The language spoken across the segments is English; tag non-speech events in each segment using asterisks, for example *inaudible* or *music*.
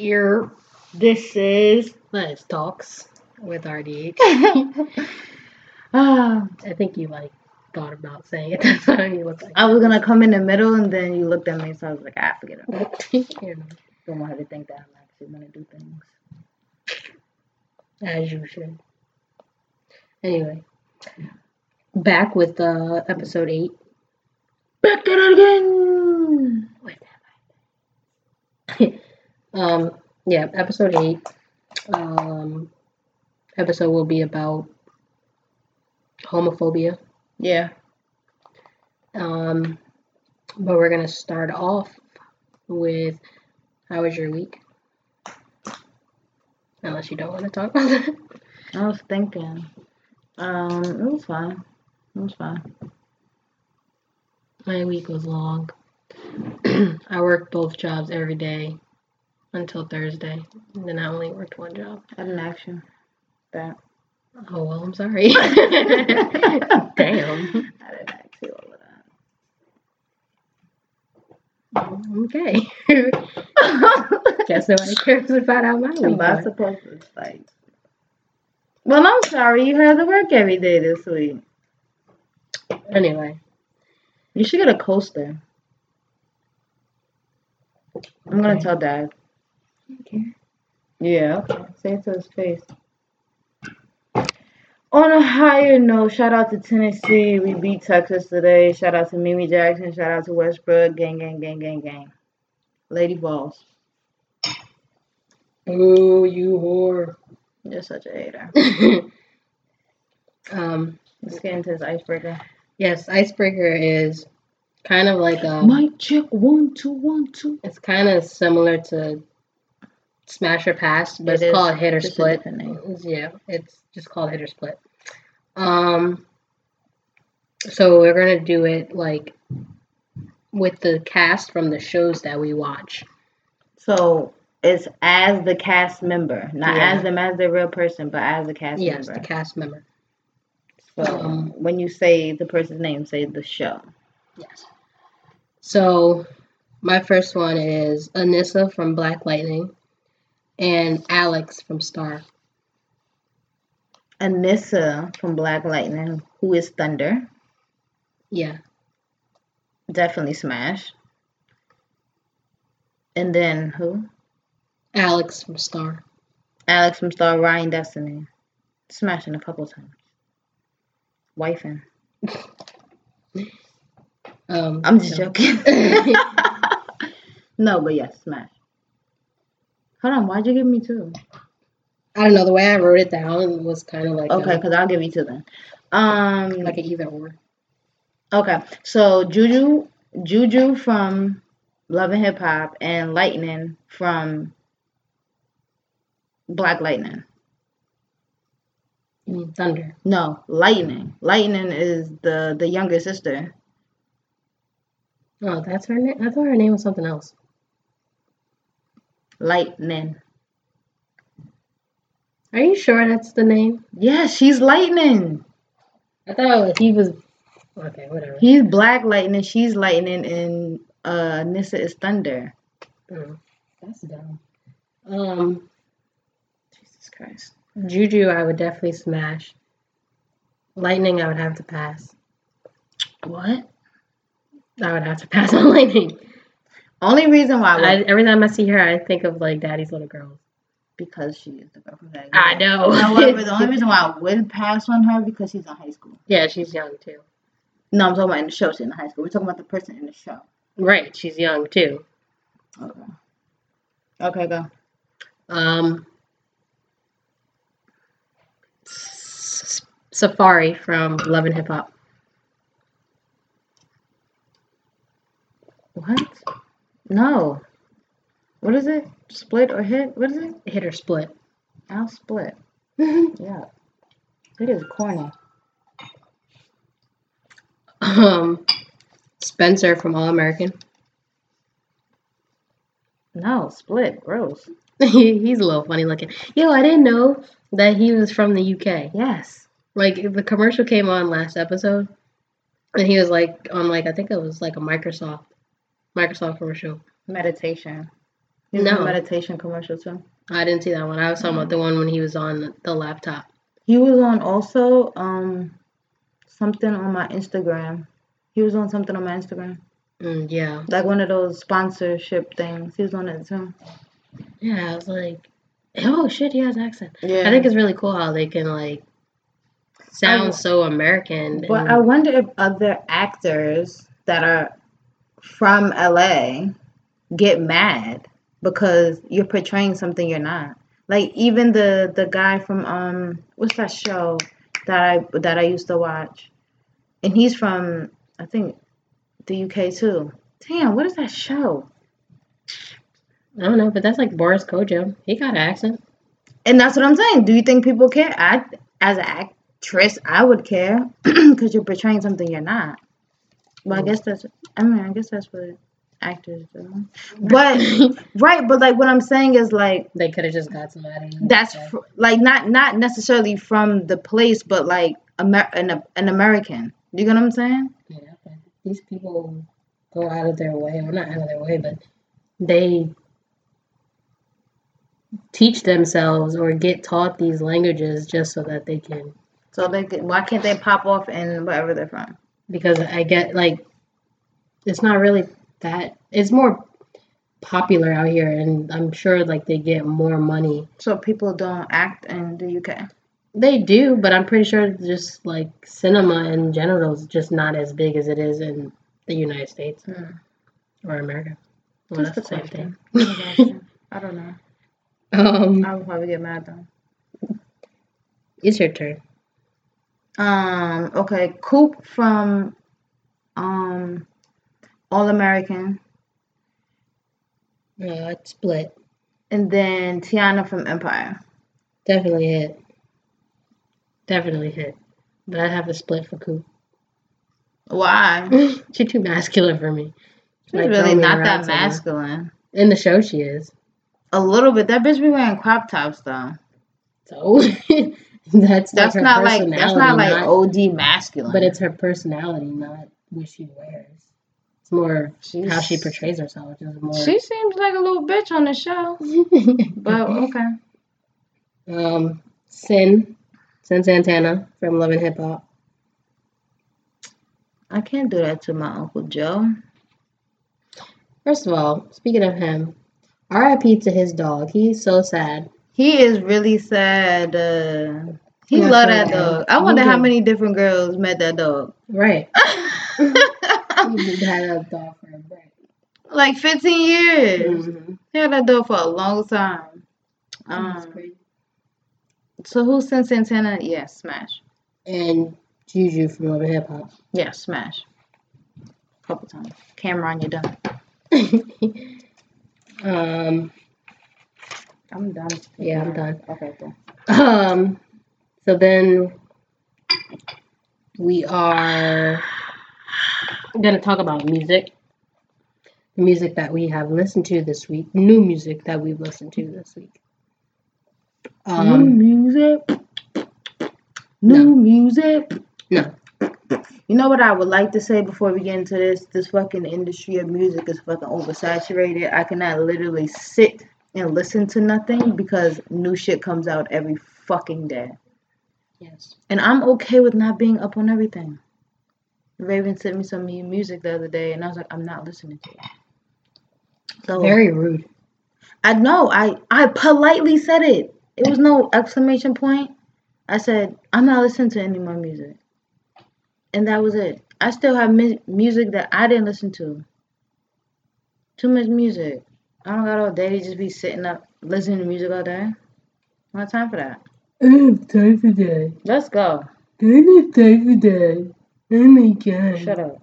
ear. This is. Let's talks with RDH. Ah, *laughs* I think you like thought about saying it. *laughs* That's why you look like. I was gonna come in the middle, and then you looked at me, so I was like, ah, forget it. *laughs* you know, Don't want her to think that I'm actually gonna do things. as you should. Anyway, back with uh, episode eight. Back at it again. Um, yeah, episode eight. Um, episode will be about homophobia. Yeah. Um, but we're gonna start off with how was your week? Unless you don't want to talk about that. I was thinking. Um, it was fine. It was fine. My week was long. *clears throat* I worked both jobs every day until Thursday. And then I only worked one job. I didn't action. That. Oh well, I'm sorry. *laughs* Damn. I didn't actually all of Okay. that. *laughs* Guess nobody cares about how my week Am I supposed to like? Well, I'm sorry. You had to work every day this week. Anyway, You should get a coaster. I'm gonna tell Dad. Okay. Yeah, okay. Say it to his face. On a higher note, shout out to Tennessee. We beat Texas today. Shout out to Mimi Jackson. Shout out to Westbrook. Gang, gang, gang, gang, gang. Lady Vols. Ooh, you whore. You're such a hater. *laughs* um, Let's get into this icebreaker. yes, icebreaker is kind of like a. Mic check one two one two. It's kind of similar to Smash or Pass, but It it's is called Hit or Split. Yeah, it's just called Hit or Split. Um, so we're gonna do it like with the cast from the shows that we watch. So it's as the cast member, not Yeah. as them as the real person, but as the cast yes, member. Yes, the cast member. So Um, when you say the person's name, say the show. Yes. So my first one is Anissa from Black Lightning and Alex from Star. Anissa from Black Lightning, who is Thunder, Yeah. definitely Smash. And then who? Alex from Star. Alex from Star Ryan Destiny. Smashing a couple times. Wifing. *laughs* Um, I'm just so- joking. *laughs* *laughs* no, but yes, Smash. Hold on, why'd you give me two? I don't know. The way I wrote it down was kind of like Okay, because I'll give you two then. Um, like an either or. Okay, so Juju, Juju from Love and Hip Hop, and Lightning from Black Lightning. You mean Thunder? No, Lightning. Lightning is the the younger sister. Oh, that's her name. I thought her name was something else. Lightning. Are you sure that's the name? Yeah, she's Lightning. I thought he was. Okay, whatever. He's Black Lightning. She's Lightning, and uh, Nissa is Thunder. Oh, that's dumb. Um, Jesus Christ. Juju, I would definitely smash. Lightning, I would have to pass. What? I would have to *laughs* pass on Lightning. Only reason why I, every time I see her, I think of like Daddy's little girls. because she is the girl from that. I know. However, the only *laughs* reason why I wouldn't pass on her because she's in high school. Yeah, she's young too. No, I'm talking about in the show. She's in high school. We're talking about the person in the show. Right, she's young too. Okay. Okay, go. Um, S- Safaree from Love and Hip Hop. What? No. What is it? Split or hit? What is it? Hit or split. I'll split. *laughs* Yeah. It is corny. Um, Spencer from All American. No, split. Gross. *laughs* he, he's a little funny looking. Yo, I didn't know that he was from the UK. Yes. Like the commercial came on last episode, and he was like on like I think it was like a Microsoft, Microsoft commercial. Meditation. Was No. a meditation commercial too. I didn't see that one. I was talking about the one when he was on the laptop. He was on also um something on my Instagram. He was on something on my Instagram. Mm, yeah. Like one of those sponsorship things. He was on it too. Yeah, I was like, oh shit, he has accent. Yeah. I think it's really cool how they can like sound I- so American. But and- I wonder if other actors that are from LA get mad because you're portraying something you're not. Like even the the guy from um what's that show that I that I used to watch, and he's from I think the UK too. Damn, what is that show? I don't know, but that's like Boris Kodjoe. He got an accent. And that's what I'm saying. Do you think people care? I, as an actress, I would care *clears throat* because you're portraying something you're not. But I guess that's. I mean, I guess that's what actors do. *laughs* But right, but like what I'm saying is like they could have just got somebody. that's that- fr- like not not necessarily from the place, but like Amer- an an American. You get what I'm saying? Yeah, these people go out of their way, or not out of their way, but they teach themselves or get taught these languages just so that they can. So they could, why can't they pop off in wherever they're from? Because I get like, it's not really that. It's more popular out here, and I'm sure like they get more money. So people don't act in the UK. They do, but I'm pretty sure just like cinema in general is just not as big as it is in the United States Hmm. or America. Well, Just that's the same thing. I don't know. *laughs* Um, I would probably get mad though. it's your turn. Um, okay, Coop from um All American, Uh, it's split. and then Tiana from Empire. Definitely hit. Definitely hit. But I'd have to split for Coop. Why? *laughs* She's too masculine for me. She's Like, really not that masculine. In the show, she is. A little bit. That bitch be wearing crop tops though. So *laughs* *laughs* that's That's not like that's not like personality, OD masculine. But it's her personality, not what she wears. It's more She's, how she portrays herself, more. She seems like a little bitch on the show. *laughs* But okay. um, Sin, Cyn Santana from Love and Hip Hop. I can't do that to my Uncle Joe. First of all, speaking of him, R.I.P. to his dog. He's so sad. He is really sad. Uh, he Yeah, love so that dog. I wonder how many different girls met that dog. Right. *laughs* He had a dog for a break. like 15 years. Mhm. He had that dog for a long time. Um, so who's Cyn Santana? Yeah, Smash. And Juju from Love and Hip Hop. Yeah, Smash. Couple times. Cameron, you're done. *laughs* um, I'm done. Yeah, I'm done. Okay, then. um, so then we are going to talk about music. The music that we have listened to this week. New music that we've listened to this week. New Um, music. New music. no. You know what I would like to say before we get into this? This fucking industry of music is fucking oversaturated. I cannot literally sit and listen to nothing because new shit comes out every fucking day. Yes. And I'm okay with not being up on everything. Raven sent me some new music the other day and I was like, I'm not listening to it. So Very rude. I know, I I politely said it. It was no exclamation point. I said, I'm not listening to any more music. And that was it. I still have mu- music that I didn't listen to. Too much music. I don't got all day to just be sitting up listening to music all day. I don't have time for that. I have time for that. Let's go. I have time for that. Oh my god. Shut up.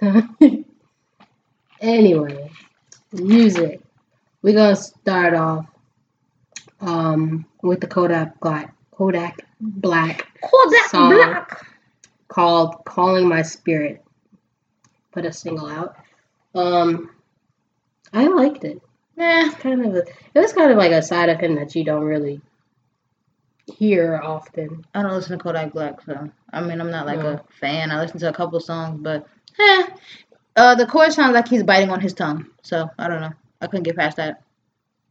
*laughs* anyway, music. We're gonna start off um with the Kodak Black Kodak Black Kodak Song. Black. called Calling My Spirit. Put a single out. Um I liked it. Nah. Kind of a, it was kind of like a side of him that you don't really hear often. I don't listen to Kodak Black, so I mean I'm not like No. a fan. I listen to a couple songs, but eh. Uh, the chorus sounds like he's biting on his tongue. So I don't know. I couldn't get past that.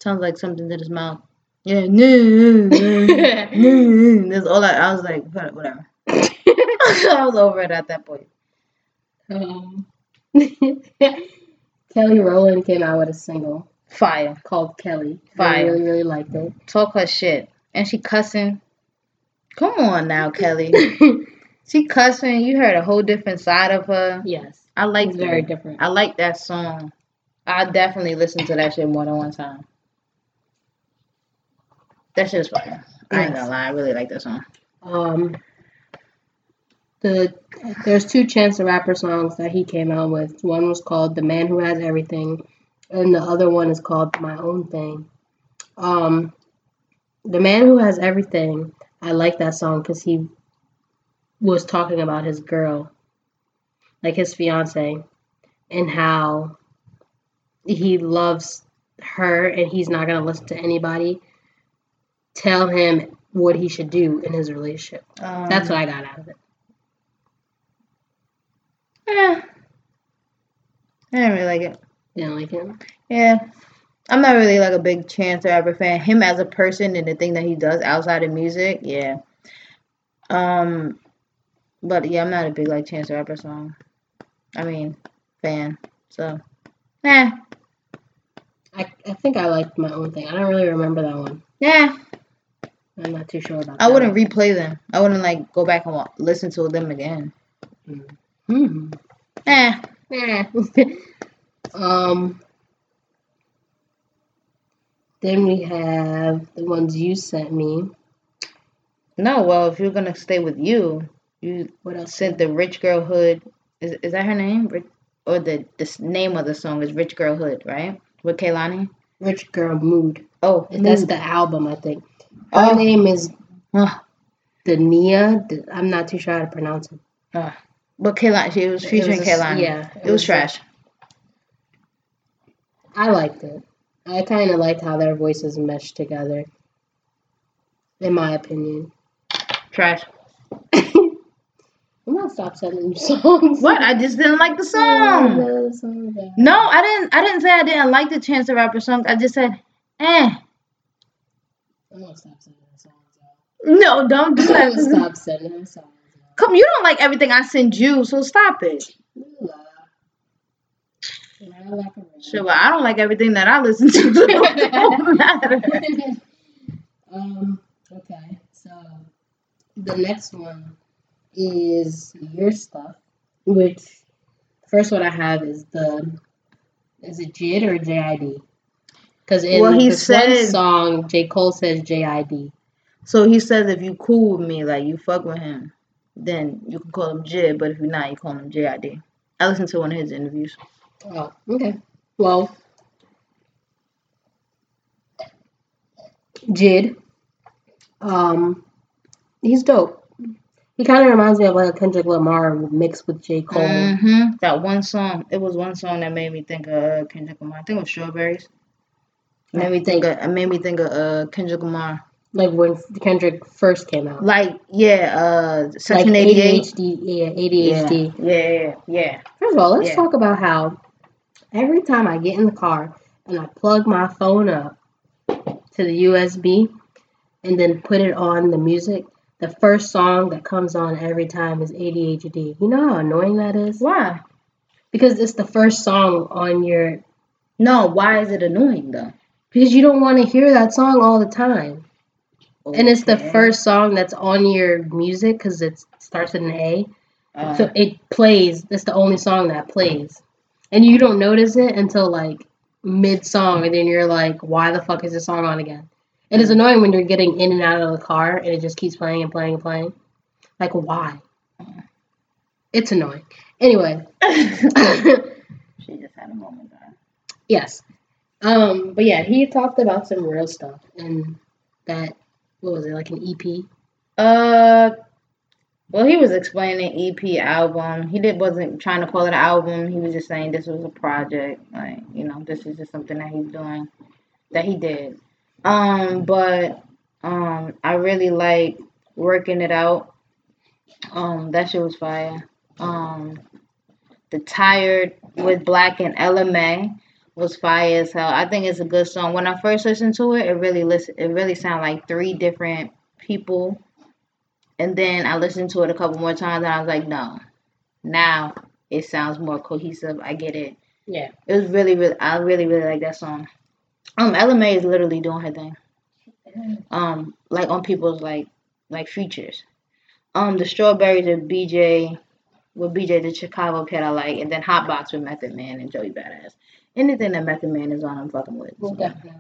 Sounds like something's in his mouth. Yeah, *laughs* no, That's all I. I was like, whatever. *laughs* *laughs* I was over it at that point. Um, Kelly Rowland came out with a single Fire. called Kelly. I Fire. really, really liked it. Talk her shit. And she cussing. Come on now, *laughs* Kelly. she cussing. You heard a whole different side of her. yes, I like very different. I like that song. I definitely listened to that shit more than one time. That shit's fire. I ain't gonna lie, I really like that song. Um, the there's two Chance the Rapper songs that he came out with. One was called "The Man Who Has Everything," and the other one is called "My Own Thing." Um, "The Man Who Has Everything," I like that song because he was talking about his girl, like his fiance, and how he loves her and he's not gonna listen to anybody tell him what he should do in his relationship. Um, That's what I got out of it. Yeah. I didn't really like it. You know, like him. Yeah. I'm not really like a big Chance the Rapper fan. Him as a person and the thing that he does outside of music, yeah. Um, but yeah, I'm not a big like Chance the Rapper song. I mean, fan. So, eh, I, I think I liked my own thing. I don't really remember that one. yeah. I'm not too sure about I that wouldn't replay them. I wouldn't like go back and listen to them again. Hmm. Eh. Eh. *laughs* um. Then we have the ones you sent me. No, well, if you're gonna stay with you, you What else? sent the Rich Girl Hood. Is is that her name? Ri- Or the the name of the song is Rich Girl Hood, right? With Kehlani. Rich Girl Mood. Oh, That's the album, I think. Her Oh. name is Ah, Dania. I'm not too sure how to pronounce it. ah. But Kehlani, she was featuring was Kehlani. Yeah. it was trash. I liked it. I kind of liked how their voices meshed together. In my opinion. Trash. *laughs* I'm gonna stop sending you *laughs* songs. What? I just didn't like the song. no, song. No, I didn't. I didn't say I didn't like the Chance the Rapper song. I just said, eh. I'm gonna stop sending her songs. No, don't do I'm that. gonna stop sending her songs. Come, you don't like everything I send you, so stop it. I. Sure, but I don't like everything that I listen to. *laughs* So it don't matter. *laughs* um. Okay. So the next one is your stuff, which first one I have is the is it JID or JID? Because in Well, he said- song, J Cole says JID. So he says if you cool with me, like you fuck with him, then you can call him Jid, but if you're not, you call him JID. I listened to one of his interviews. Oh, okay. Well, Jid, um, he's dope. He kind of reminds me of like a Kendrick Lamar mixed with J Cole. Mm-hmm. That one song, it was one song that made me think of uh, Kendrick Lamar. I think it was Strawberries. It made me think of, it made me think of uh, Kendrick Lamar. Like when Kendrick first came out. Like, yeah, uh, Like Section 88. ADHD, yeah, ADHD. Yeah, yeah, yeah, yeah. First of all, let's Yeah. talk about how every time I get in the car and I plug my phone up to the USB and then put it on the music, the first song that comes on every time is ADHD. You know how annoying that is? Why? Because it's the first song on your. No, why is it annoying though? Because you don't want to hear that song all the time. And it's the first song that's on your music because it starts with an A. Uh, So it plays. That's the only song that plays, and you don't notice it until like mid song, and then you're like, "Why the fuck is this song on again?" It's annoying when you're getting in and out of the car, and it just keeps playing and playing and playing. Like, why? It's annoying. Anyway, *laughs* *laughs* she just had a moment there. yes. Um, but yeah, he talked about some real stuff, and that what was it like an EP? Uh, well, he was explaining EP album. He did wasn't trying to call it an album. He was just saying this was a project. Like you know, this is just something that he's doing, that he did. Um, but um, I really like working it out. Um, that shit was fire. Um, the tired with 6LACK and Ella Mai was fire as hell. I think it's a good song. When I first listened to it, it really listen it really sounded like three different people. And then I listened to it a couple more times and I was like, no. Now it sounds more cohesive. I get it. Yeah. It was really, really I really, really like that song. Um Ella Mai is literally doing her thing. Um, like on people's like like features. Um the strawberries of BJ with BJ the Chicago kid I like, and then Hotbox with Method Man and Joey Badass. Anything that Method Man is on, I'm fucking with. Well, So, definitely.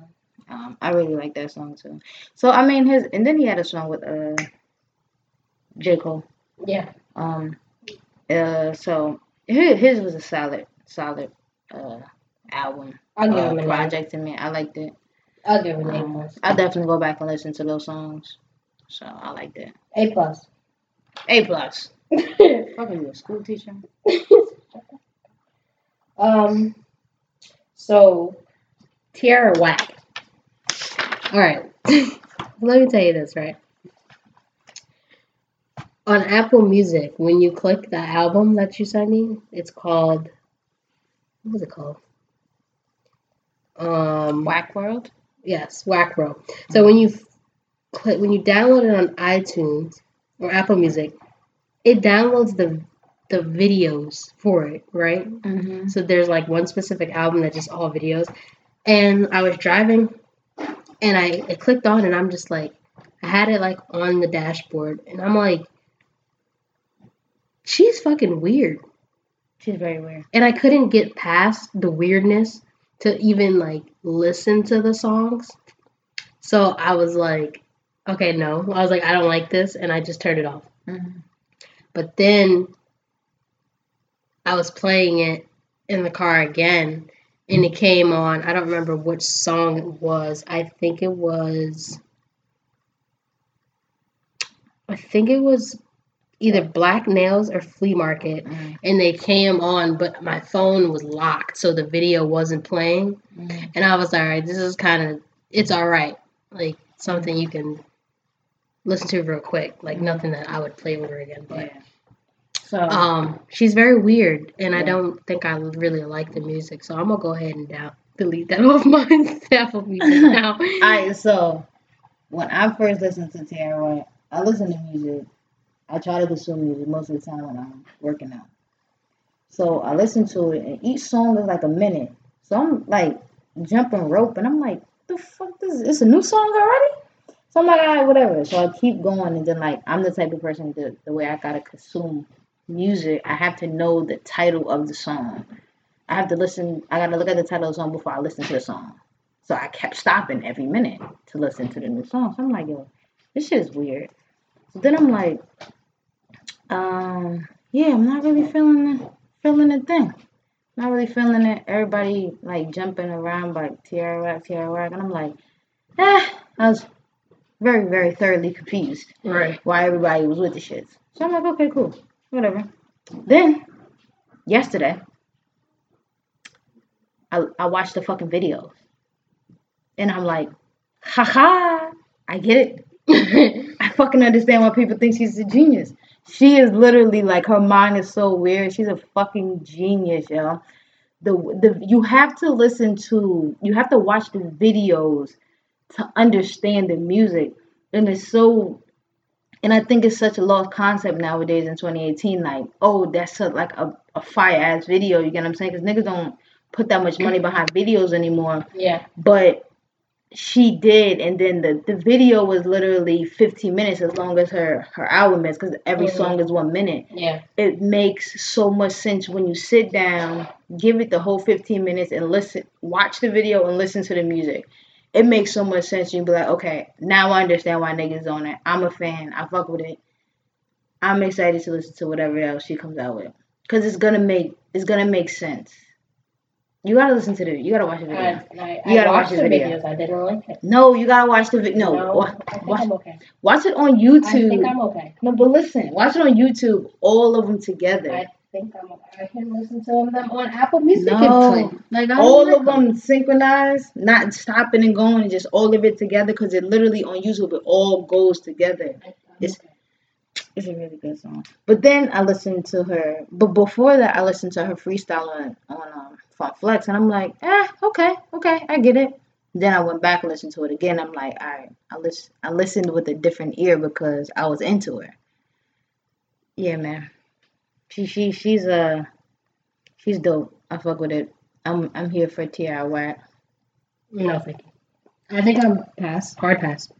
um, I really like that song too. So I mean his, and then he had a song with uh J Cole. Yeah. Um, uh, so his, his was a solid, solid uh album I'll give uh, him a name. project to me. I liked it. I'll give him A Um, plus. I definitely go back and listen to those songs. So I liked it. A plus. A plus. *laughs* You a school teacher. *laughs* um. So, Tierra Whack. All right. *laughs* Let me tell you this, right? On Apple Music, when you click the album that you sent me, it's called. What was it called? Um. Whack World. Yes, Whack World. So when you click, when you download it on iTunes or Apple Music, it downloads the the videos for it, right? Mm-hmm. So there's like one specific album that's just all videos. And I was driving and I clicked on and I'm just like I had it like on the dashboard and I'm like she's fucking weird. She's very weird. And I couldn't get past the weirdness to even like listen to the songs. So I was like, okay, no. I was like, I don't like this and I just turned it off. Mm-hmm. But then I was playing it in the car again and it came on. I don't remember which song it was. I think it was I think it was either Black Nails or Flea Market Mm-hmm. and they came on but my phone was locked so the video wasn't playing Mm-hmm. and I was like, all right, this is kind of it's all right. Like something you can listen to real quick. Like nothing that I would play over again, but Yeah. So um, she's very weird, and I don't think I really like the music, so I'm gonna go ahead and down delete that *laughs* off my Apple Music *laughs* now. Alright, so when I first listened to Whack, I listen to music. I try to consume music most of the time when I'm working out. So I listen to it, and each song is like a minute. So I'm like jumping rope, and I'm like, the fuck this? It's a new song already. So I'm like, all right, whatever. So I keep going, and then like I'm the type of person that the way I gotta consume music, I have to know the title of the song. I have to listen. I gotta look at the title of the song before I listen to the song. So I kept stopping every minute to listen to the new song. So I'm like, yo, this shit is weird. So then I'm like, um, yeah, I'm not really feeling the feeling the thing. Not really feeling it. Everybody like jumping around like Tierra Whack, Tierra Whack. And I'm like, eh, I was very, very thoroughly confused Right. why everybody was with the shits. So I'm like, okay, cool. Whatever. Then yesterday I I watched the fucking videos. And I'm like, haha, I get it. *laughs* I fucking understand why people think she's a genius. She is literally like her mind is so weird. She's a fucking genius, yo. The the you have to listen to you have to watch the videos to understand the music. And it's so and I think it's such a lost concept nowadays in 2018. Like, oh, that's a, like a, a fire ass video. You get what I'm saying? Because niggas don't put that much money behind videos anymore yeah. but she did and then the, the video was literally 15 minutes as long as her her album is because every Mhm. song is one minute Yeah. it makes so much sense when you sit down give it the whole 15 minutes and listen watch the video and listen to the music it makes so much sense you be like okay now i understand why niggas on it i'm a fan i fuck with it i'm excited to listen to whatever else she comes out with because it's gonna make it's gonna make sense you gotta listen to the you gotta watch the video I, I, You gotta watch the video. videos. I didn't like it. No, you gotta watch the video. No, think watch, I'm okay. watch it on YouTube. I think I'm okay. No, but listen, watch it on YouTube, all of them together. I think I'm okay. I can listen to them on Apple Music No. Like, all like of them synchronized, not stopping and going, and just all of it together. Because it literally on YouTube, it all goes together. It's- okay. It's a really good song. But then I listened to her. But before that, I listened to her freestyle on on um, Funk Flex, and I'm like, eh, okay, okay, I get it. Then I went back and listened to it again. I'm like, all right, I listen. I listened with a different ear because I was into her. Yeah, man. She she she's a uh, she's dope. I fuck with it. I'm I'm here for Tierra Whack. No, thank you. I think I'm pass. Hard pass.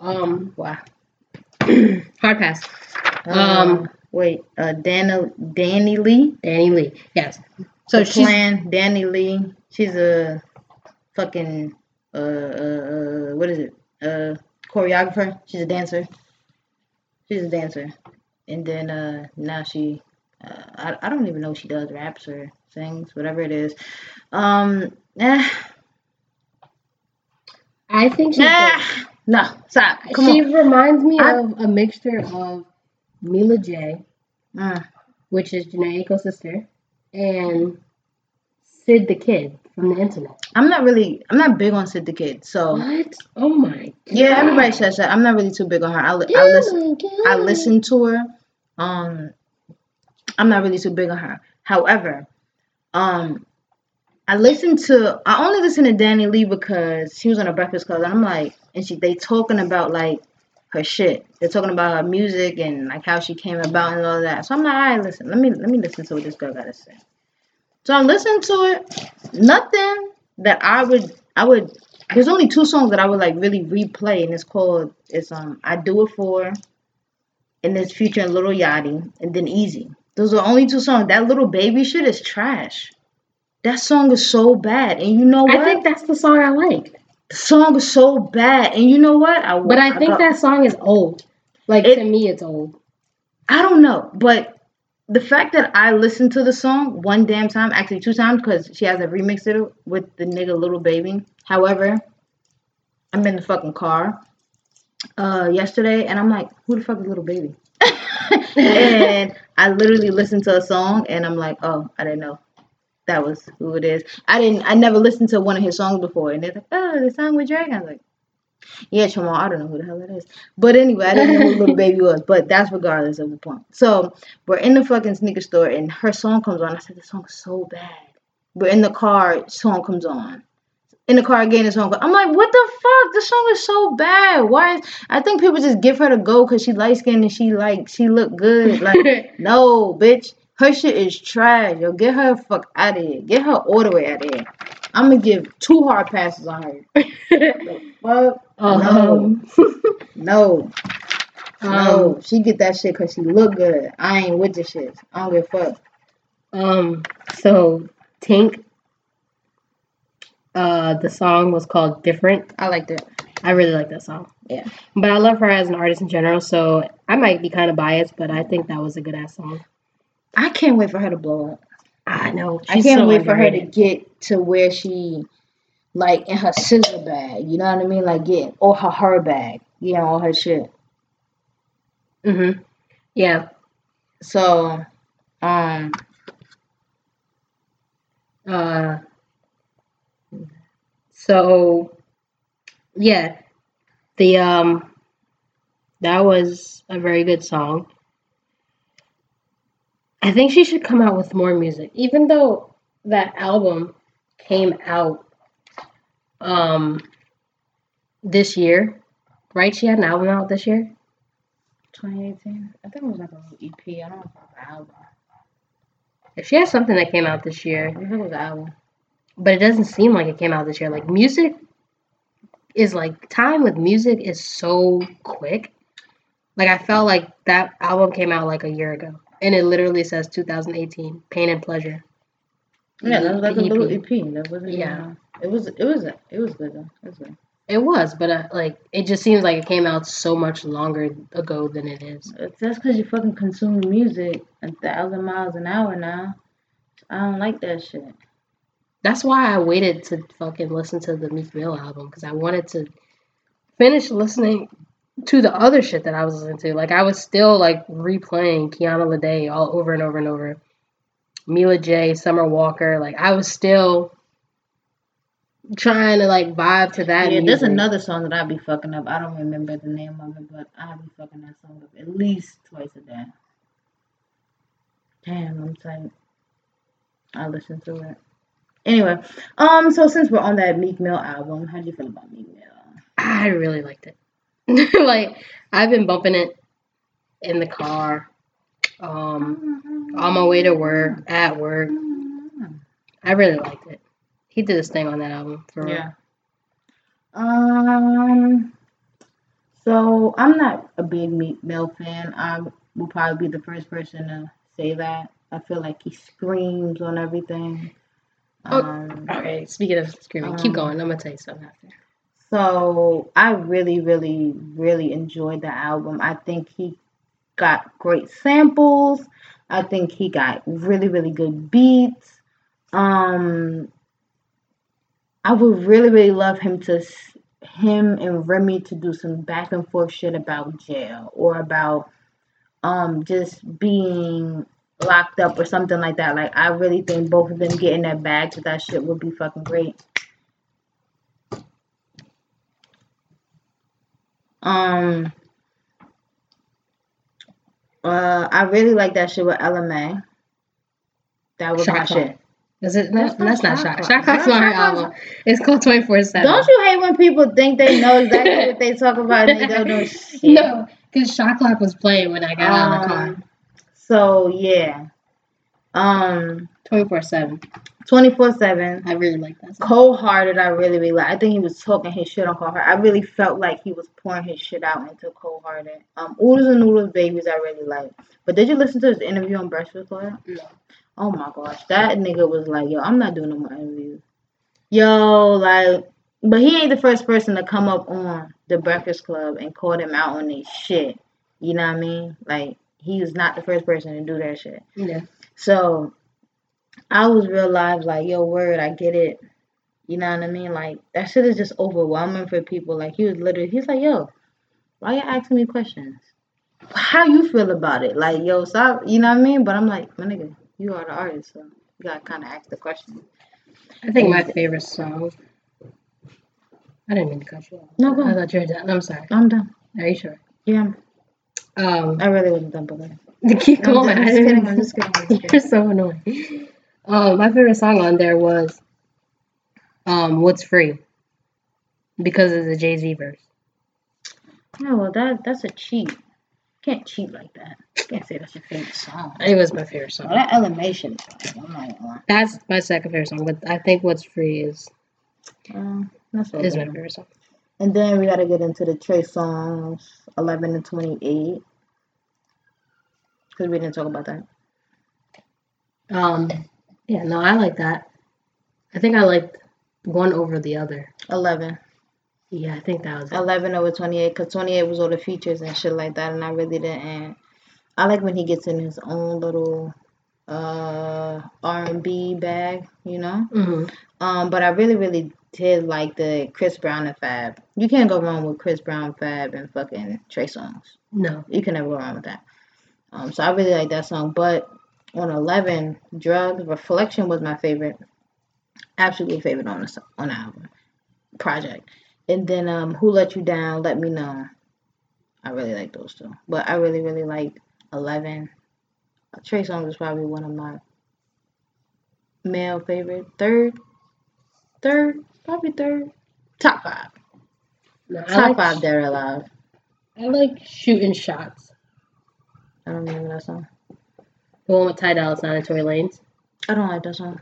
Um, Wow. *clears throat* hard pass. Um, Um, wait, uh, Danny DaniLeigh. Danny Lee. Yes. So The she's plan DaniLeigh. She's a fucking uh, uh, uh what is it? Uh, choreographer. She's a dancer. She's a dancer, and then uh now she, uh, I I don't even know if she does raps or sings, whatever it is. Um, eh, I think she's nah, no, stop. Come she on. reminds me I- of a mixture of Mila J, Mm. which is Jhené Aiko's sister, and Syd tha Kyd from the internet. I'm not really. I'm not big on Syd tha Kyd, so What? Oh my god. yeah, everybody says that. I'm not really too big on her. I, li- I listen. I listen to her. Um, I'm not really too big on her. However, um, I listened to. I only listened to DaniLeigh because she was on a Breakfast Club, and I'm like, and she they talking about like her shit. They're talking about her music and like how she came about and all that. So I'm like, all right, listen, let me let me listen to what this girl got to say. So I'm listening to it. Nothing that I would I would. There's only two songs that I would like really replay, and it's called it's um I Do It For, and there's Future and Lil Yachty, and then Easy. Those are only two songs. That little baby shit is trash. That song is so bad, and you know what? I think that's the song I like. the song is so bad, and you know what? I But I think got- that song is old. Like It- to me, it's old. I don't know, but the fact that I listened to the song one damn time, actually two times, because she has a remix of it with the nigga Lil Baby. However, I'm in the fucking car uh yesterday, and I'm like, who the fuck is Lil Baby? *laughs* and I literally listened to a song, and I'm like, oh, I didn't know that was who it is. I didn't. I never listened to one of his songs before, and they're like, oh, the song with Drake. I was like. Yeah, Jamal, I don't know who the hell it is. But anyway, I didn't know who Lil Baby was. But that's regardless of the point. So we're in the fucking sneaker store and her song comes on. I said, this song's so bad. We're in the car, song comes on. In the car again, the song I'm like, what the fuck? This song is so bad. Why? Is, I think people just give her to go because she light skinned and she like, she look good. *laughs* Like, no, bitch. Her shit is trash. Yo, get her fuck out of here. Get her all the way out of here. I'm gonna give two hard passes on her. *laughs* The fuck? um, *laughs* No. um, No, she get that shit because she look good. I ain't with the shit. I don't give a fuck. um, so Tink. Uh, the song was called "Different." I liked it. I really like that song. Yeah. But I love her as an artist in general, so I might be kind of biased, but I think that was a good ass song. I can't wait for her to blow up. I know. I can't so wait for her to get to where she, like, in her scissor bag. You know what I mean? Like, get or her her bag. You know, all her shit. Mm Mhm. Yeah. So, um, Uh. So, yeah, the um, that was a very good song. I think she should come out with more music, even though that album came out um this year, right? She had an album out this year. 2018. I think it was like a little EP. I don't know if it was an album. If she has something that came out this year, I think it was an album. But it doesn't seem like it came out this year. Like music is like time with music is so quick. Like I felt like that album came out like a year ago, and it literally says 2018, Pain and Pleasure. Yeah, that was like a little EP. That wasn't. Yeah. It was. It was. It was good though. It was good. It was, but uh, like it just seems like it came out so much longer ago than it is. That's because you fucking consume music a thousand miles an hour now. I don't like that shit. That's why I waited to fucking listen to the Meek Mill album because I wanted to finish listening to the other shit that I was listening to. Like I was still like replaying Kiana Lede all over and over and over. Mila J, Summer Walker. Like I was still trying to like vibe to that. yeah, music. there's another song that I be fucking up. I don't remember the name of it, but I be fucking that song up at least twice a day. Damn, I'm tight. I listen to it. Anyway, um, so since we're on that Meek Mill album, how do you feel about Meek Mill? I really liked it. *laughs* like I've been bumping it in the car, um, on my way to work, at work. I really liked it. He did his thing on that album for real. Yeah. Um. So I'm not a big Meek Mill fan. I will probably be the first person to say that. I feel like he screams on everything. Oh, Um, Speaking of screaming, keep Um, going. I'm gonna tell you something after. So I really, really, really enjoyed the album. I think he got great samples. I think he got really, really good beats. Um, I would really, really love him to him and Remy to do some back and forth shit about jail or about um just being locked up or something like that. Like I really think both of them getting that bag to that shit would be fucking great. Um, uh, I really like that shit with Ella Mai. That was my Clock. shit. Is it? That's, That's not that's not Shot shot. Clock. Clock's That's her album. It's called 24 7. Don't you hate when people think they know exactly what they talk about and they don't know *laughs* shit? No, because Shot Clock was playing when I got out of the car. So yeah, um, 24 7. twenty four seven. I really like that song. Cold hearted, I really, really like. I think he was talking his shit on Cold Hearted. I really felt like he was pouring his shit out into Cold Hearted. Um, Oodles and Noodles Babies, I really like. But did you listen to his interview on Breakfast Club? No. Oh my gosh, that nigga was like, yo, I'm not doing no more interviews. Yo, like, but he ain't the first person to come up on the Breakfast Club and call them out on their shit. You know what I mean? Like, he was not the first person to do that shit. Yeah. So I was real live, like, yo, word, I get it. You know what I mean? Like, that shit is just overwhelming for people. Like, he was literally, he's like, yo, why you asking me questions? How you feel about it? Like, yo, stop, you know what I mean? But I'm like, my nigga, you are the artist, so you gotta kind of ask the question. I think my favorite song. I didn't mean to cut you off. No, go I thought you were done. I'm sorry. I'm done. Are you sure? Yeah, Um, I really wasn't dump go *laughs* ahead. keep going. I'm just kidding. I'm just kidding. I'm just *laughs* You're so annoying. Um, my favorite song on there was um, "What's Free" because of the Jay Z verse. Yeah, well, that that's a cheat. You can't cheat like that. You can't say that's your favorite song. It was my favorite song. Well, that Elemation is I'm not gonna lie. That's my second favorite song, but I think "What's Free" is Um, that's is my favorite song. And then we gotta get into the Trey Songz, 11 and 28. Because we didn't talk about that. Um, yeah, no, I like that. I think I liked one over the other. 11. Yeah, I think that was it. 11 over 28. Because 28 was all the features and shit like that. And I really didn't. I like when he gets in his own little uh R&B bag, you know? hmm Um, but I really, really did like the Chris Brown and Fab. You can't go wrong with Chris Brown, Fab, and fucking Trey Songz. No, You can never go wrong with that. Um, so I really like that song. But on Eleven, Drug Reflection was my favorite, absolutely favorite on the on the album project. And then um, Who Let You Down, Let Me Know. I really like those two. But I really, really like Eleven. Trey Songz is probably one of my male favorite. Third, third, probably third, top five, no. I top like, five. Dead or alive. I like shooting shots. I don't remember that song. The one with Ty Dolla Sign and Tory Lanez. I don't like that song.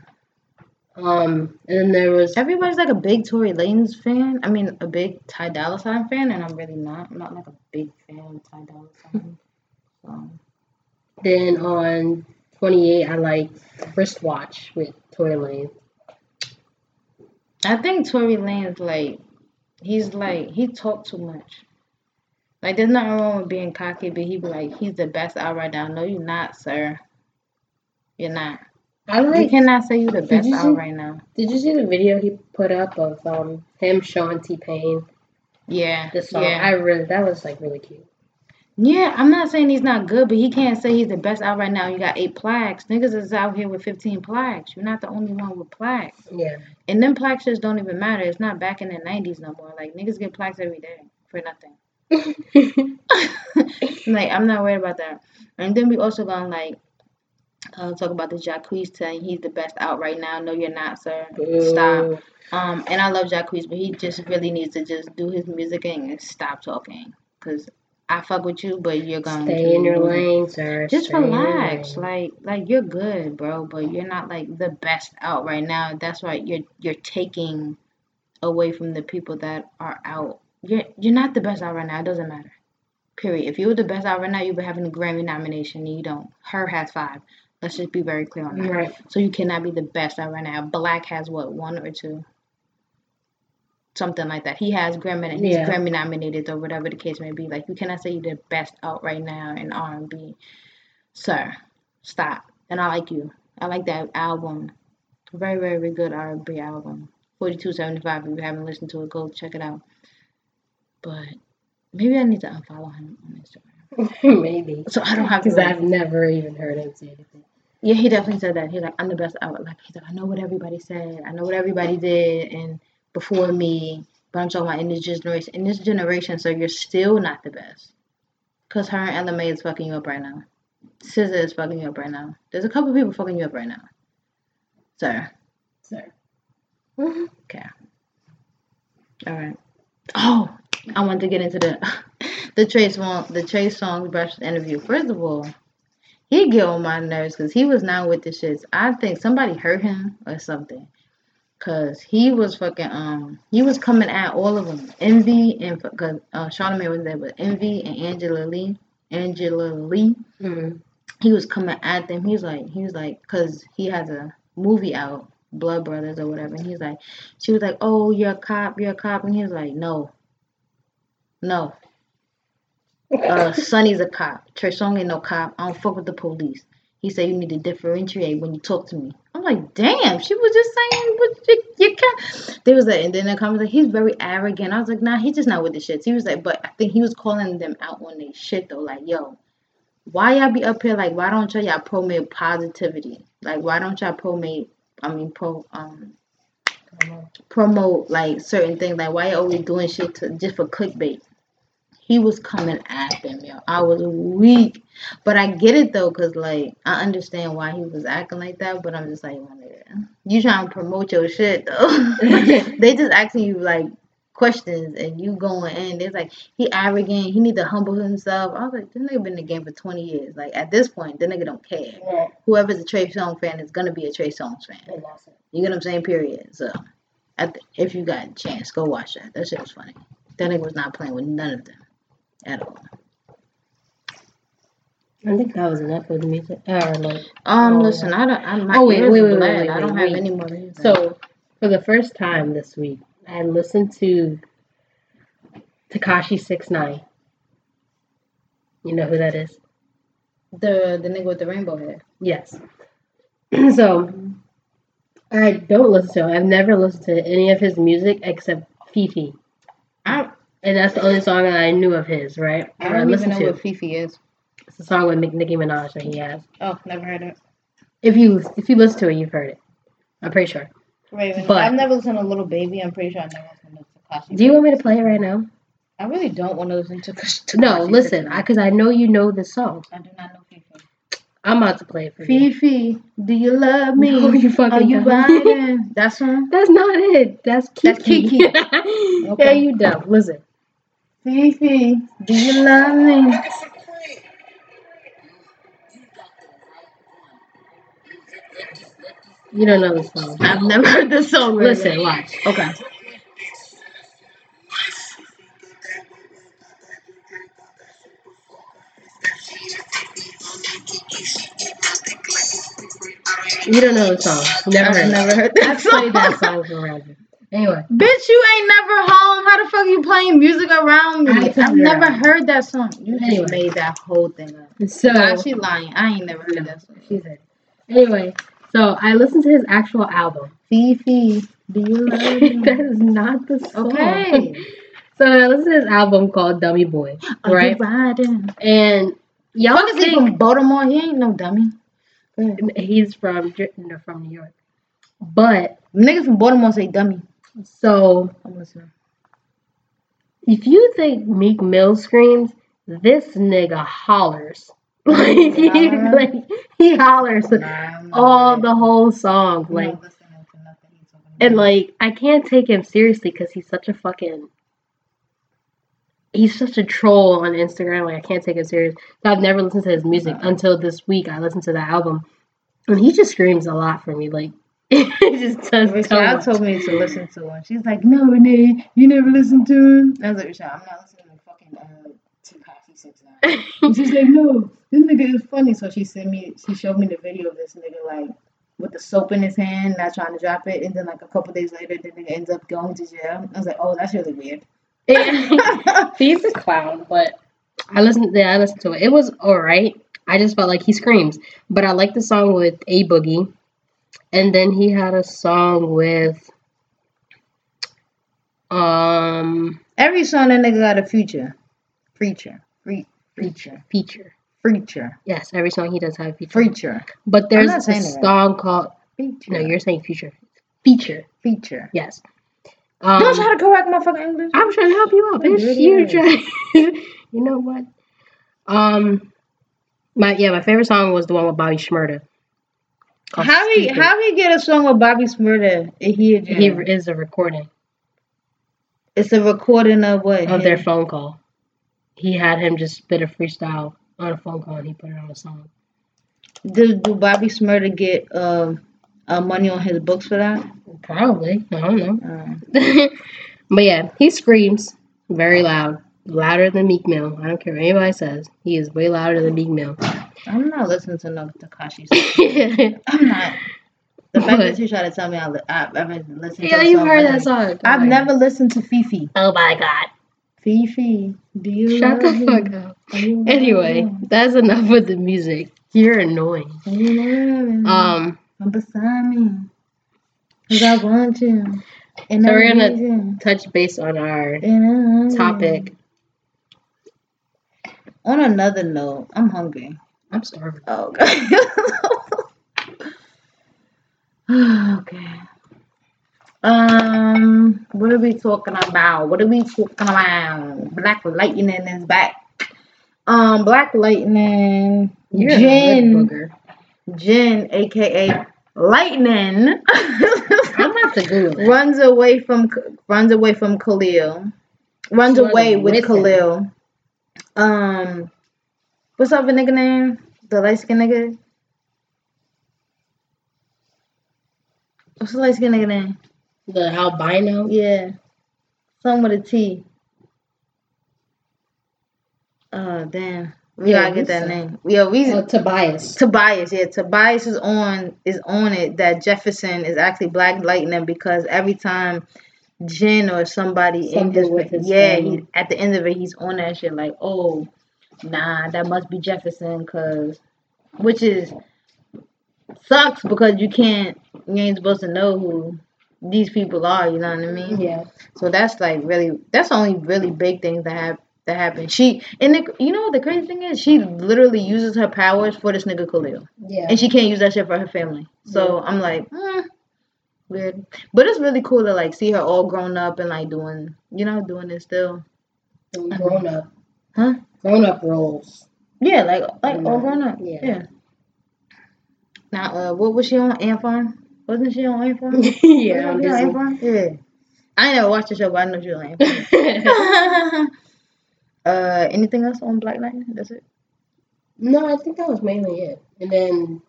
Um, and then there was Everybody's like a big Tory Lanez fan. I mean, a big Ty Dolla Sign fan, and I'm really not. I'm not like a big fan of Ty Dolla Sign. So, *laughs* then on 28, I like Wristwatch with Tory Lanez. I think Tory Lanez like he's like he talk too much. Like there's nothing wrong with being cocky, but he be like he's the best out right now. No, you're not, sir. You're not. I You like. cannot say you're the best you out see- right now. Did you see the video he put up of um him showing T Pain Yeah, the song? yeah. I really that was like really cute. Yeah, I'm not saying he's not good, but he can't say he's the best out right now. You got eight plaques. Niggas is out here with 15 plaques. You're not the only one with plaques. Yeah. And them plaques just don't even matter. It's not back in the 90s no more. Like, niggas get plaques every day for nothing. *laughs* *laughs* like, I'm not worried about that. And then we also gonna, like, uh, talk about the Jacquees saying he's the best out right now. No, you're not, sir. Stop. Um, and I love Jacquees, but he just really needs to just do his music and stop talking. Cause I fuck with you, but you're gonna Stay in your lane, sir. Just Stay relax, like like you're good, bro, but you're not like the best out right now. That's why you're you're taking away from the people that are out. You're you're not the best out right now. It doesn't matter. Period. If you were the best out right now, you'd be having a Grammy nomination, and you don't. Her has five. Let's just be very clear on that. Right. So you cannot be the best out right now. 6LACK has what one or two, something like that. He has Grammy, and he's Yeah. Grammy nominated or whatever the case may be. Like you cannot say you're the best out right now in R and B, sir. Stop. And I like you. I like that album. Very very very good R and B album. Forty two seventy five. If you haven't listened to it, go check it out. But maybe I need to unfollow him on Instagram. *laughs* Maybe. So I don't have to. Because I've never even heard him say anything. Yeah, he definitely said that. He's like, I'm the best out. Like, he's like, I know what everybody said. I know what everybody did and before me. But I'm talking about in this generation. In this generation, so you're still not the best. Because her and Ella Mai is fucking you up right now. SZA is fucking you up right now. There's a couple people fucking you up right now. Sir. Sir. Mm-hmm. Okay. All right. Oh, I want to get into the *laughs* the Trey Songz the Trey Songz breakfast interview. First of all, he get on my nerves because he was not with the shits. I think somebody hurt him or something. Cause he was fucking um he was coming at all of them. Envy and cause uh Charlamagne was there, with Envy and Angela Yee, Angela Yee, Mm-hmm. he was coming at them. He was like, he was like, cause he has a movie out, Blood Brothers or whatever. And he's like, she was like, oh, you're a cop, you're a cop, and he was like, no, no. *laughs* Uh, Sonny's a cop. Trey Songz ain't no cop. I don't fuck with the police. He said you need to differentiate when you talk to me. I'm like, damn, she was just saying, but you, you can't. There was that, and then the comment like, he's very arrogant. I was like, nah, he's just not with the shits. He was like, but I think he was calling them out on their shit though. Like, yo, why y'all be up here? Like, why don't y'all, promote positivity? Like, why don't y'all promote? I mean, pro um promote like certain things. Like, why you always doing shit to just for clickbait? He was coming at them, yo. I was weak, but I get it though, cause like I understand why he was acting like that. But I'm just like, my nigga, you trying to promote your shit though? *laughs* *laughs* they just asking you like questions and you going in. It's like he arrogant. He need to humble himself. I was like, this nigga been in the game for 20 years. Like at this point, the nigga don't care. Yeah. Whoever's a Trey Songz fan is gonna be a Trey Songz fan. You get what I'm saying? Period. So, at the, if you got a chance, go watch that. That shit was funny. That nigga was not playing with none of them at all. I think that was enough of the music. Or like, Um, Oh, listen, I don't. I'm, my Oh, wait, wait, wait, wait, wait, I don't wait, have wait. any more music. so for the first time this week, I listened to Tekashi Six Nine. You know who that is? the the nigga with the rainbow hair. Yes. *clears throat* so I don't listen to him. I've never listened to any of his music except Fifi. I And that's the only song that I knew of his, right? I don't even know to. what Fifi is. It's a song with Nicki Minaj that he has. Oh, never heard it. If you if you listen to it, you've heard it. I'm pretty sure. Raven. But- I've never listened to Lil Baby. I'm pretty sure I never listened to Tekashi. Do you want me to play it right now? I really don't want to listen to Tekashi. No, listen, because I, know you know the song. I do not know Fifi. I'm about to play it for you. Fifi, do you love me? *laughs* No, you fucking Are you riding? *laughs* That's one. That's not it. That's Kiki. That's Kiki. *laughs* Yeah, you dumb. Listen. Fifi, do you love me? You don't know the song. I've never heard this song. Raven. Listen, watch. Okay. You don't know the song. Never I've heard never heard that I've song. played that song for Roger. Anyway, Bitch, you ain't never home. How the fuck you playing music around me? I've never around. heard that song. You Anyway. just made that whole thing up. so Nah, she lying. I ain't never heard No. that song. she said. Anyway, so I listened to his actual album. Fifi, do you *laughs* love me? that is not the song. Okay. *laughs* So I listened to this album called Dummy Boy, right? And y'all Fuck is he think from Baltimore? He ain't no dummy. He's from from New York, but Niggas from Baltimore say dummy. So I'm listening. if you think Meek Mill screams, this nigga hollers. *laughs* Like he, like, he hollers Nah, all the whole song. Like not listening to nothing he's talking about. and like I can't take him seriously because he's such a fucking he's such a troll on Instagram. Like I can't take him serious. So I've never listened to his music until this week. I listened to that album, and he just screams a lot for me. Like it *laughs* just does much. told me to listen to him. She's like, no, Renee, you never listen to him. I was like, Rachel, I'm not listening to fucking uh, Tekashi Six Nine. *laughs* And she's like, no, this nigga is funny. So she sent me, she showed me the video of this nigga like with the soap in his hand, not trying to drop it, and then like a couple days later, the nigga ends up going to jail. I was like, oh, that's really weird. *laughs* he's a clown, but I listened. Yeah, I listened to it. It was alright. I just felt like he screams, but I like the song with A Boogie, and then he had a song with um Every song that nigga got a future, preacher, free, preacher, feature. preacher, Yes, every song he does have a feature. preacher, But there's a it right. song called preacher. no, you're saying future. Feature. feature. Yes. Um, Don't try to correct my fucking English. I'm trying to help you out, bitch. You try. *laughs* you know what? Um, my yeah, my favorite song was the one with Bobby Shmurda. How he Stupid. how he get a song with Bobby Shmurda if he he is a recording It's a recording of what? of their phone call. He had him just spit a freestyle on a phone call and he put it on a song. Do, do Bobby Shmurda get um uh, money on his books for that? Probably. I don't know. Uh, *laughs* but yeah, he screams very loud. Louder than Meek Mill. I don't care what anybody says. He is way louder than Meek Mill. I'm not listening to no Tekashi. *laughs* I'm not. The fact that you try to tell me I, li- I, I've listened to yeah, you song, heard that song. I've never listened to Fifi. Oh my god. Fifi, do you Shut the me? fuck up. Anyway, that's enough with the music. You're annoying. Are you loving me? Um, beside me. Cause I want you. And So I we're gonna- you. touch base on our you. topic. On another note, I'm hungry. I'm starving. Oh, God. *laughs* okay. Um, what are we talking about? What are we talking about? Black Lightning is back. Um, Black Lightning, You're Jen. Jen, aka Lightning, I'm gonna Google runs away from runs away from Khalil. Runs She away with. Khalil. Um, what's up, a nigga name? The light skin nigga. What's the light skin nigga name? The albino. Yeah, some with a T. Oh damn, we Yeah, gotta get that name. Yeah, we Oh, Tobias. Tobias, yeah, Tobias is on is on it that Jefferson is actually Black Lightning because every time Jen or somebody in Something his, with his yeah, he, at the end of it he's on that shit like, oh, nah, that must be Jefferson, cause which is sucks because you can't you ain't supposed to know who these people are, you know what I mean? Yeah. So that's like really that's the only really big things that have that happen. She and the, you know what the crazy thing is? She literally uses her powers for this nigga Khalil Yeah. and she can't use that shit for her family. So I'm like, mm, weird. But it's really cool to like see her all grown up and like doing, you know, doing this still. grown up. Huh? Grown up roles. Yeah, like like all grown up. Yeah. Yeah. Now, uh, what was she on? Ant Farm? Wasn't she on Ant Farm? *laughs* yeah. on Wasn't she on Ant Farm? Yeah. I never watched the show, but I know she was on Ant Farm. *laughs* uh, anything else on Black Lightning? That's it. no, I think that was mainly it. And then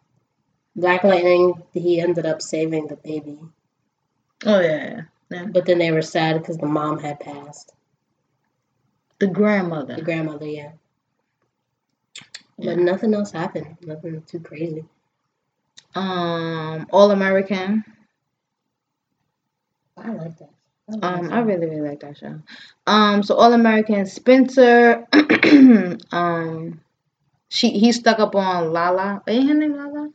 Black Lightning, he ended up saving the baby. Oh yeah, yeah. But then they were sad because the mom had passed. The grandmother. The grandmother, yeah. But nothing else happened. Nothing too crazy. Um, All American. I like that. like Um, that I really really like that show. Um, so All American Spencer. *clears throat* um, she he's stuck up on Lala. Ain't her name Lala?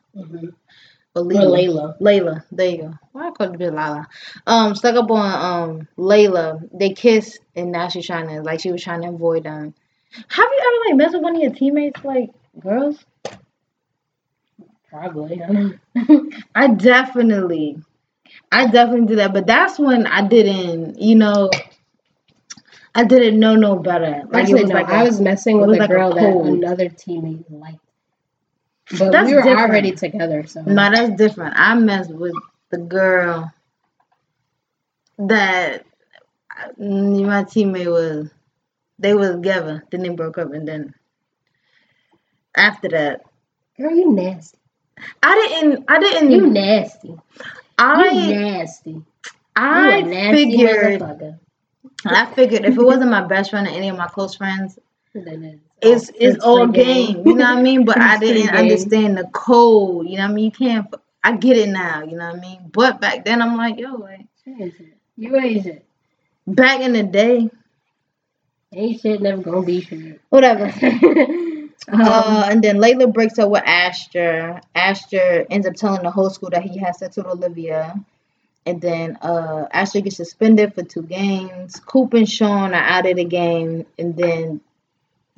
Mhm. Or. Layla. Layla. There you go. Why I called it Lala? Um, stuck up on um Layla. They kissed and now she's trying to like she was trying to avoid them. Have you ever like messed with one of your teammates like girls? Probably. *laughs* I definitely, I definitely did that. But that's when I didn't, you know, I didn't know no better. Like Actually, it was no, like I a- was messing with a like a girl that another teammate liked. But That's we were different. already together, so No, that's different. I messed with the girl that mm, my teammate was. They was together. Then they broke up, and then after that, girl, you nasty. I didn't. I didn't. You nasty. You I nasty. You I a nasty figured. I figured if it wasn't my best friend or any of my close friends, *laughs* it's it's all- it's game. You know what I mean? But *laughs* I didn't understand the code. You know what I mean? You can't. I get it now. You know what I mean? But back then, I'm like, yo, like You ain't shit. You ain't shit. back in the day, Ain't shit never gonna be shit. whatever. *laughs* um, Uh, and then Layla breaks up with Asher. Asher ends up telling the whole school that he has sex with Olivia. And then uh, Asher gets suspended for two games. Coop and Sean are out of the game. And then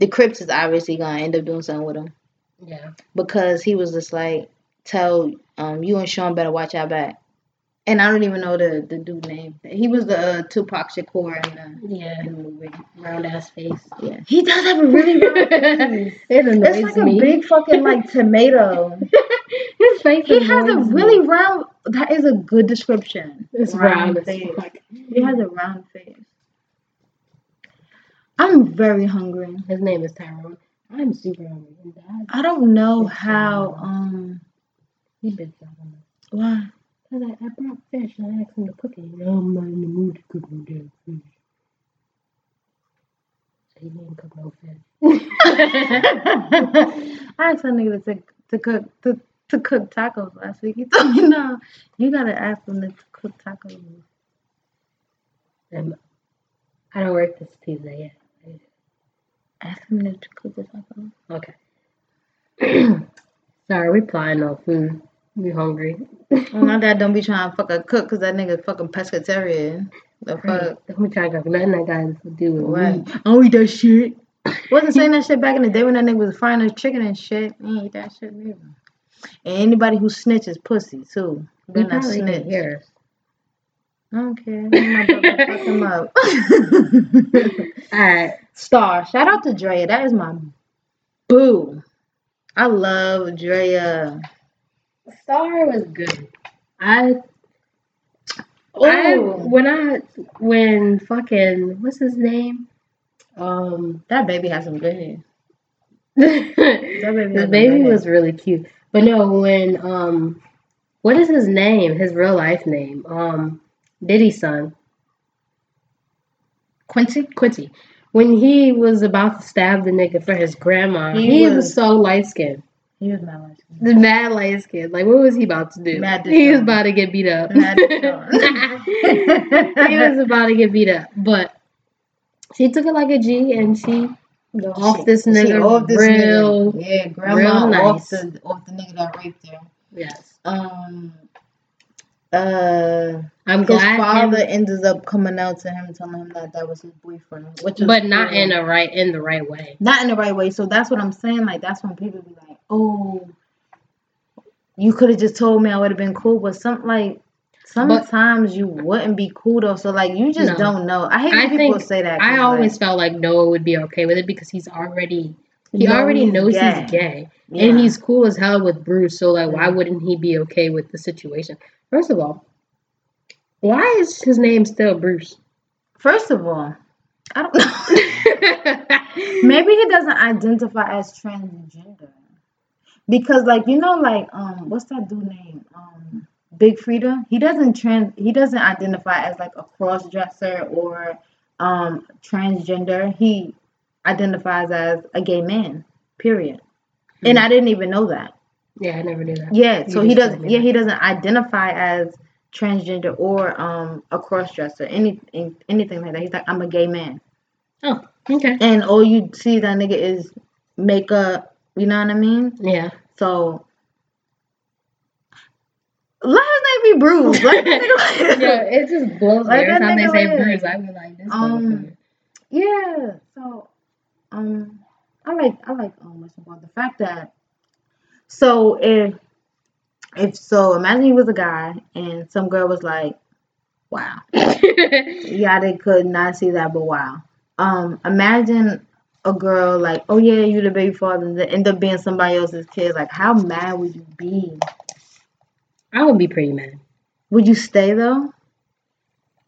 the Crips is obviously going to end up doing something with him. yeah. Because he was just like, tell um, you and Sean better watch out back. And I don't even know the, the dude name. He was the uh, Tupac Shakur in the, Yeah. in the movie. Round ass face. Yeah. He does have a really round *laughs* face. it annoys It's like me. a big fucking like tomato. *laughs* His face He has a annoys me. really round. That is a good description. It's round as face. fuck. He has a round face. I'm very hungry. His name is Tyrone. I'm super hungry. I don't know how. Um, he been something. why? Cause I, I brought fish and I asked him to cook it. No, I'm not in the mood to cook no damn fish. So he didn't cook no fish. *laughs* I asked that nigga to to cook to, to cook tacos last week. He told me no. You gotta ask him to cook tacos. and I don't work this Tuesday yet. Ask him to cook the tacos. Okay. *clears throat* Sorry, we flying no food. We hungry. Well, my dad don't be trying to fucking cook because that nigga fucking pescatarian. The fuck. Be trying to cook nothing that got to do with Right. I don't eat that shit. *laughs* Wasn't saying that shit back in the day when that nigga was frying his chicken and shit. He ain't eat that shit neither. And anybody who snitches pussy too. Better not snitch. hear us. I don't care. My brother fuck him up. *laughs* *laughs* Alright. Star. Shout out to Drea. That is my boo. I love Drea. Star was good. I Oh, when I when fucking what's his name? Um that baby has some good hair. *laughs* the baby a baby was really cute. But no, when um what is his name? His real life name? Um Diddy's son. Quincy? Quincy. When he was about to stab the nigga for his grandma, He he, was, was- so light skinned. He was my life. The mad light skinned. Like what was he about to do? Mad he was about to get beat up. Mad *laughs* he was about to get beat up. But she took it like a G and she off this She nigga off this real nigga. Yeah, grandma real off the off the nigga that raped her. yes. Um uh I'm his glad father him, ended up coming out to him telling him that that was his boyfriend, which but not cool. in a right in the right way. not in the right way. So that's what I'm saying. Like that's when people be like, "Oh, you could have just told me. I would have been cool." But some like sometimes you wouldn't be cool though. So like you just No. don't know. I hate when I people say that. I like, always felt like Noah would be okay with it because he's already he know already he's knows gay. he's gay. Yeah. And he's cool as hell with Bruce, so like why wouldn't he be okay with the situation? First of all, why is his name still Bruce? First of all, I don't know. *laughs* *laughs* Maybe he doesn't identify as transgender. Because like you know, like um what's that dude name? Um Big Freedia. He doesn't trans he doesn't identify as like a cross dresser or um transgender. He identifies as a gay man. Period. And I didn't even know that. Yeah, I never knew that. Yeah, You so he doesn't yeah, he doesn't identify as transgender or um a cross dresser, any anything like that. He's like, I'm a gay man. Oh, okay. And all you see that nigga is makeup, you know what I mean? Yeah. So Let his name be Bruce. Let nigga *laughs* yeah, it just blows me every time they say. Bruce. I be like, this Um. Yeah. So, um, I like I like um it the fact that so if if so imagine he was a guy and some girl was like, wow, *laughs* yeah, they could not see that, but wow. Um, imagine a girl like, oh yeah, you the baby father, and then end up being somebody else's kid. Like, how mad would you be? I would be pretty mad. Would you stay though?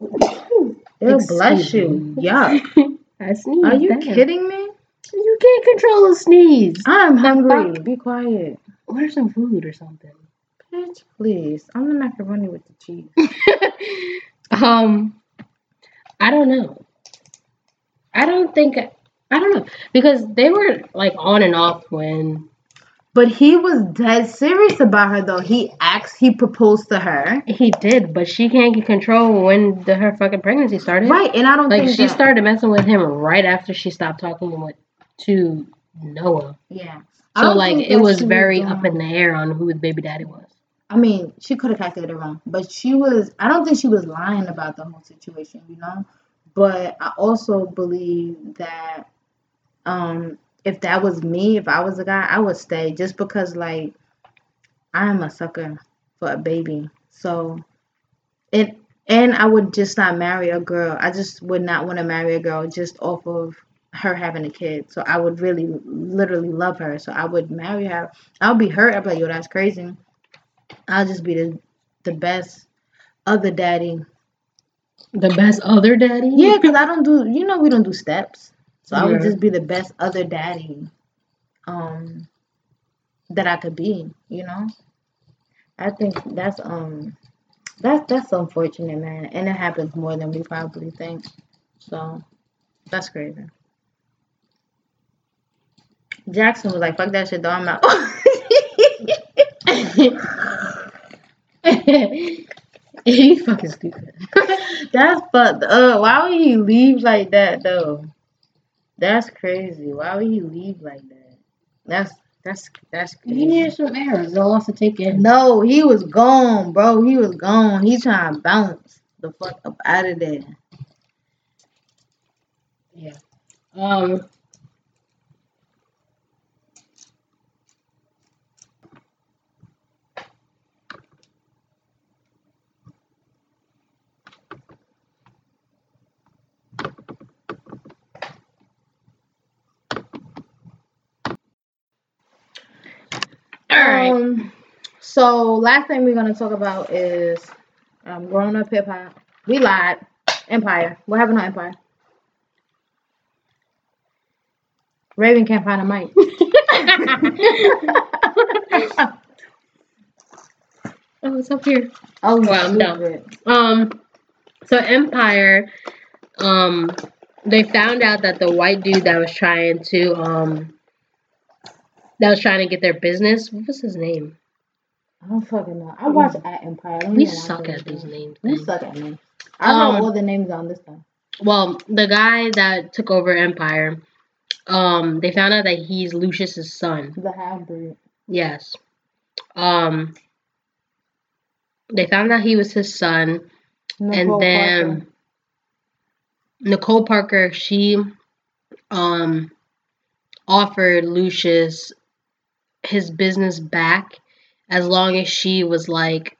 *coughs* Ew, bless you. Yuck. *laughs* I sneezed. Are you damn. kidding me? You can't control a sneeze. I'm hungry. fuck? Be quiet. Order some food or something. Bitch, please. I'm the macaroni with the cheese. *laughs* um, I don't know. I don't think I don't know because they were like on and off when But he was dead serious about her though. He asked, he proposed to her. he did, but she can't get control when the, her fucking pregnancy started. Right, and I don't Like think she that- started messing with him right after she stopped talking with to Noah. Yeah. So like it was very doing- up in the air on who the baby daddy was. I mean, she could have calculated wrong, but she was. I don't think she was lying about the whole situation, you know. But I also believe that, um, if that was me, if I was a guy, I would stay just because, like, I am a sucker for a baby. So, it and I would just not marry a girl. I just would not want to marry a girl just off of her having a kid. So I would really, literally love her. So I would marry her. I'll be hurt. I'll be like, yo, that's crazy. I'll just be the the best other daddy. The best other daddy? Yeah, because I don't do you know we don't do steps. So I would just be the best other daddy um that I could be, you know? I think that's um that's that's unfortunate man. And it happens more than we probably think. So that's crazy. Jackson was like, fuck that shit, though. I'm out. *laughs* he fucking stupid. *laughs* That's fucked up. Why would he leave like that though? That's crazy. Why would he leave like that? That's that's that's crazy. He needed some air. There's a to take. No, he was gone, bro. He was gone. He trying to bounce the fuck up out of there. Yeah. Um. All right. Um, so last thing we're gonna talk about is um growing up hip hop. We lied. Empire. What happened on Empire? Raven can't find a mic. *laughs* oh, it's up here. Oh, Well, stupid. Um, so Empire, um, they found out that the white dude that was trying to, um, that was trying to get their business. What was his name? I don't fucking know. I watch at Empire. We suck at these names. We suck at names. I don't know Um, all the names on this one. Well, the guy that took over Empire, um, they found out that he's Lucious's son. The half breed. Yes. Um, they found out he was his son. and then Nicole Parker, she um offered Lucious his business back as long as she was like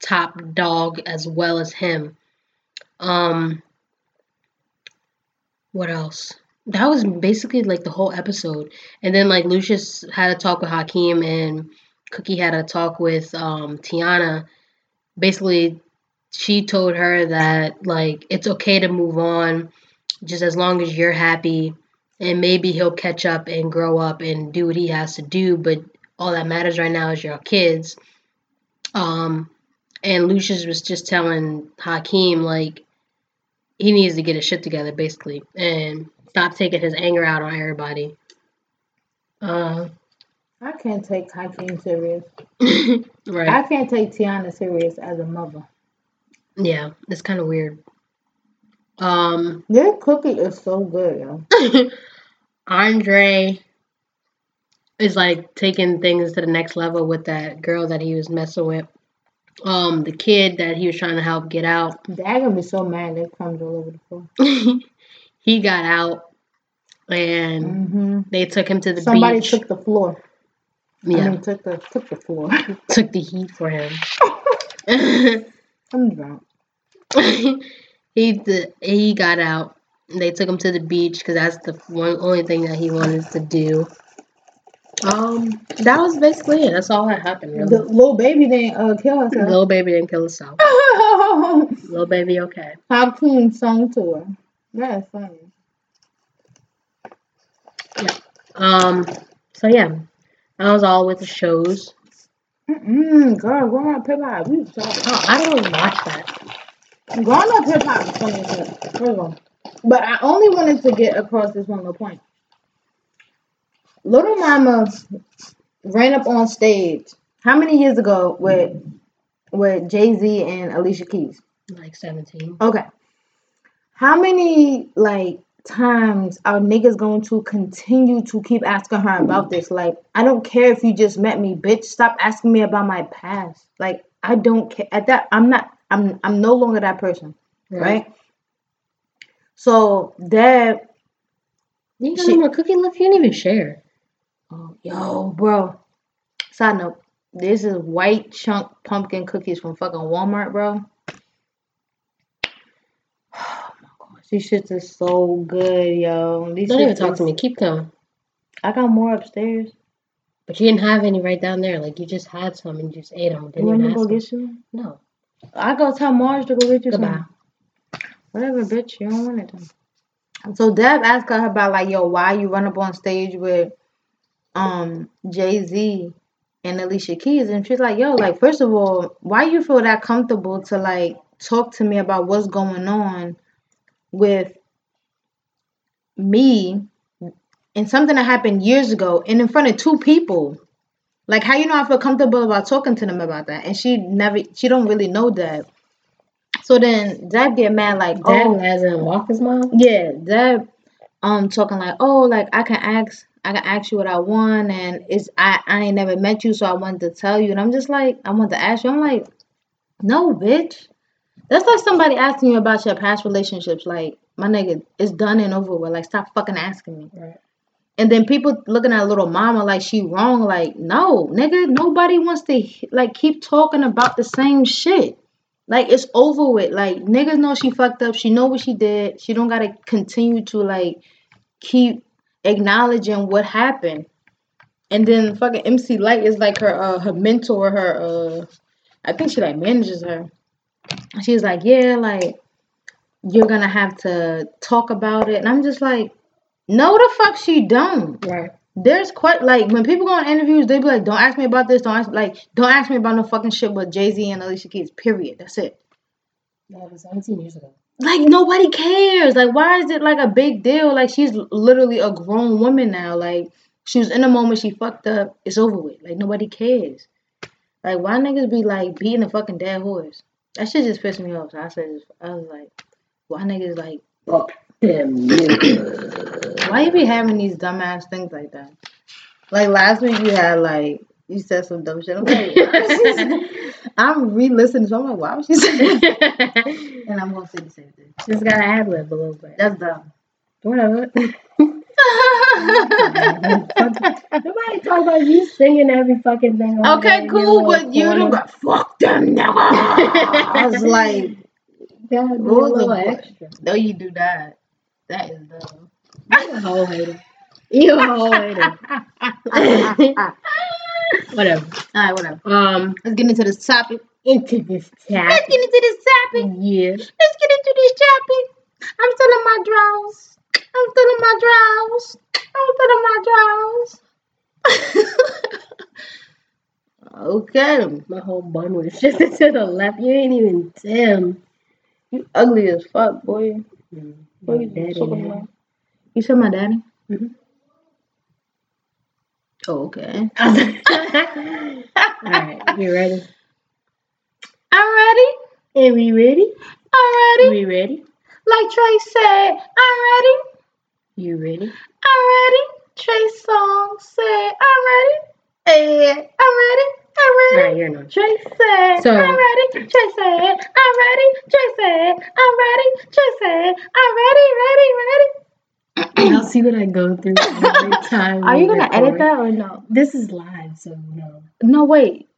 top dog as well as him. Um what else? That was basically like the whole episode. And then like Lucious had a talk with Hakeem and Cookie had a talk with um Tiana. Basically she told her that like it's okay to move on just as long as you're happy and maybe he'll catch up and grow up and do what he has to do but all that matters right now is your kids um and lucious was just telling hakeem like he needs to get his shit together basically and stop taking his anger out on everybody uh I can't take Hakeem serious. *laughs* right I can't take Tiana serious as a mother. yeah it's kind of weird um Their cookie is so good, yo. *laughs* Andre is like taking things to the next level with that girl that he was messing with. um the kid that he was trying to help get out. Dad gonna be so mad. they crumbs all over the floor. *laughs* he got out and Mm-hmm. they took him to the Somebody beach. took the floor. I yeah, mean, took the took the floor. *laughs* took the heat for him. I'm drunk. He he got out. They took him to the beach because that's the one only thing that he wanted to do. Um, that was basically it. That's all that happened. Really. The little baby didn't uh, kill herself. Little baby didn't kill himself. *laughs* Little baby, okay. Pop Queen sung to her. That's funny. Um, so yeah, that was all with the shows. Mm-mm, girl, up hip hop, we. Oh, I don't watch that. Growing up hip hop is funny as hell. First of all. But I only wanted to get across this one little point. Lil Mama ran up on stage how many years ago with with Jay Z and Alicia Keys? Like seventeen. Okay. How many like times are niggas going to continue to keep asking her about this? Like, I don't care if you just met me, bitch. Stop asking me about my past. Like, I don't care. At that, I'm not. I'm. I'm no longer that person, right? So that. You got She- no more cookie left. You didn't even share. Oh, yo, bro. Side note. This is white chunk pumpkin cookies from fucking Walmart, bro. *sighs* Oh my gosh, these shits are so good, yo. These Don't even talk to me. Keep going. I got more upstairs. But you didn't have any right down there. Like you just had some and you just ate them. Didn't want even to go get you? No. I go tell Mars to go get you Goodbye. some. Whatever, bitch. You don't want it then. So Deb asked her about like, yo, why you run up on stage with um Jay Z and Alicia Keys, and she's like, yo, like first of all, why you feel that comfortable to like talk to me about what's going on with me and something that happened years ago and in front of two people. Like how you know I feel comfortable about talking to them about that, and she never, she don't really know that. So then Deb get mad like, Dad oh, as in Waka's mom. yeah, Deb, um, talking like, oh, like I can ask, I can ask you what I want, and it's I, I ain't never met you, so I wanted to tell you, and I'm just like, I want to ask you, I'm like, no, bitch, that's like somebody asking you about your past relationships, like my nigga, it's done and over with, like stop fucking asking me. Right. And then people looking at Lil Mama like she wrong, like no, nigga, nobody wants to like keep talking about the same shit. Like it's over with. Like niggas know she fucked up. She know what she did. She don't gotta continue to like keep acknowledging what happened. And then fucking MC Lyte is like her uh her mentor, her uh I think she like manages her. She's like, Yeah, like you're gonna have to talk about it. And I'm just like, no the fuck she don't. Right. There's quite like when people go on interviews, they be like, "Don't ask me about this. Don't ask like, don't ask me about no fucking shit with Jay Z and Alicia Keys." Period. That's it. That was 17 years ago. Like nobody cares. Like why is it like a big deal? Like she's literally a grown woman now. Like she was in a moment she fucked up. It's over with. Like nobody cares. Like why niggas be like beating a fucking dead horse? That shit just pissed me off. So I said, I was like, why niggas like Fuck niggas. Why you be having these dumbass things like that? Like last week you had like you said some dumb shit. I'm like, *laughs* I'm re-listening, so I'm like, why would she say that? *laughs* And I'm gonna say the same thing. Just gotta ad lib a little bit. That's dumb. Whatever. *laughs* Nobody talk about you singing every fucking thing. okay, cool, but you don't got fuck them niggas. I was like, Gotta be a was little extra. No, you do that. That is dumb. *laughs* You a whole hater. You a whole hater. *laughs* Whatever. Alright, whatever. Um, Let's get into this topic. into this topic. Let's get into this topic. Yeah. Let's get into this topic. I'm still in my drawers. I'm still in my drawers. I'm still in my drawers. *laughs* okay. My whole bun was shifted to the left. You ain't even Tim. You ugly as fuck, boy. Mm, Boy, my you daddy, talking man. about- You said my daddy? Mhm. Oh, okay. *laughs* Alright, you ready? I'm ready. Are we ready? I'm ready. Are we ready? Like Trey said, I'm ready. You ready? I'm ready. Trey Songz said, I'm ready. Hey, I'm ready. I'm ready. Alright, you're not. Trey said, So- I'm ready. Trey said, I'm ready. Trey said, I'm ready. Trey said, I'm ready, ready, ready. *clears throat* Y'all see what I go through every *laughs* time. Are you gonna edit that or no? This is live, so no. No, wait.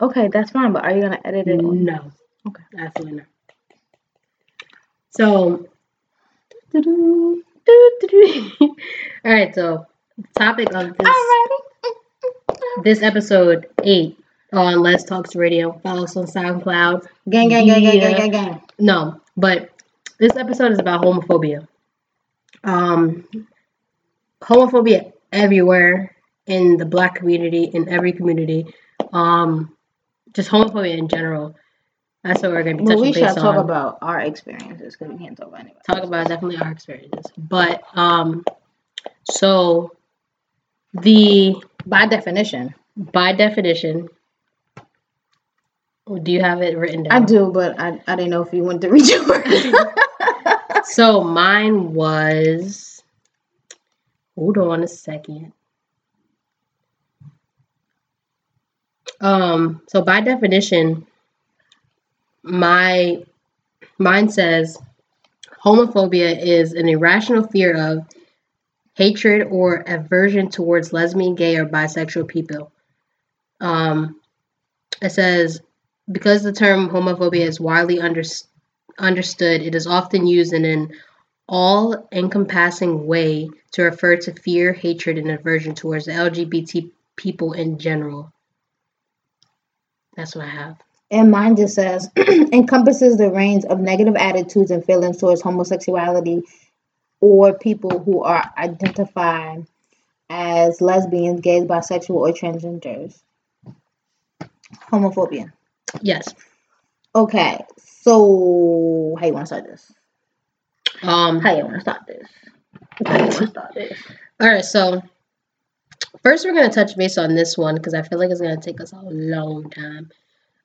Okay, that's fine, but are you gonna edit it? No. Okay. Absolutely not. So, *laughs* all right. So, topic of this I'm ready. This episode eight on Let's Talks Radio. Follow us on SoundCloud. Gang, gang, gang, gang, gang, gang, gang. No, but this episode is about homophobia. Um, homophobia everywhere in the Black community, in every community. Um, just homophobia in general. That's what we're gonna be But touching we base should talk on. about our experiences because we can't talk about anybody. talk about definitely our experiences. But um, so the By definition, by definition, do you have it written down I do, but I, I didn't know if you wanted to read yours. *laughs* So mine was. Hold on a second. Um. So by definition, my mine says homophobia is an irrational fear of hatred or aversion towards lesbian, gay, or bisexual people. Um, it says because the term homophobia is widely under, understood, it is often used in an all encompassing way to refer to fear, hatred, and aversion towards the LGBT people in general. That's what I have. and mine just says *clears throat* encompasses the range of negative attitudes and feelings towards homosexuality or people who are identified as lesbians, gays, bisexual, or transgenders. Homophobia. Yes. Okay, so how you want to start this? Um. How you want to start this? How you want to start this? All right. So first, we're gonna touch base on this one because I feel like it's gonna take us a long time.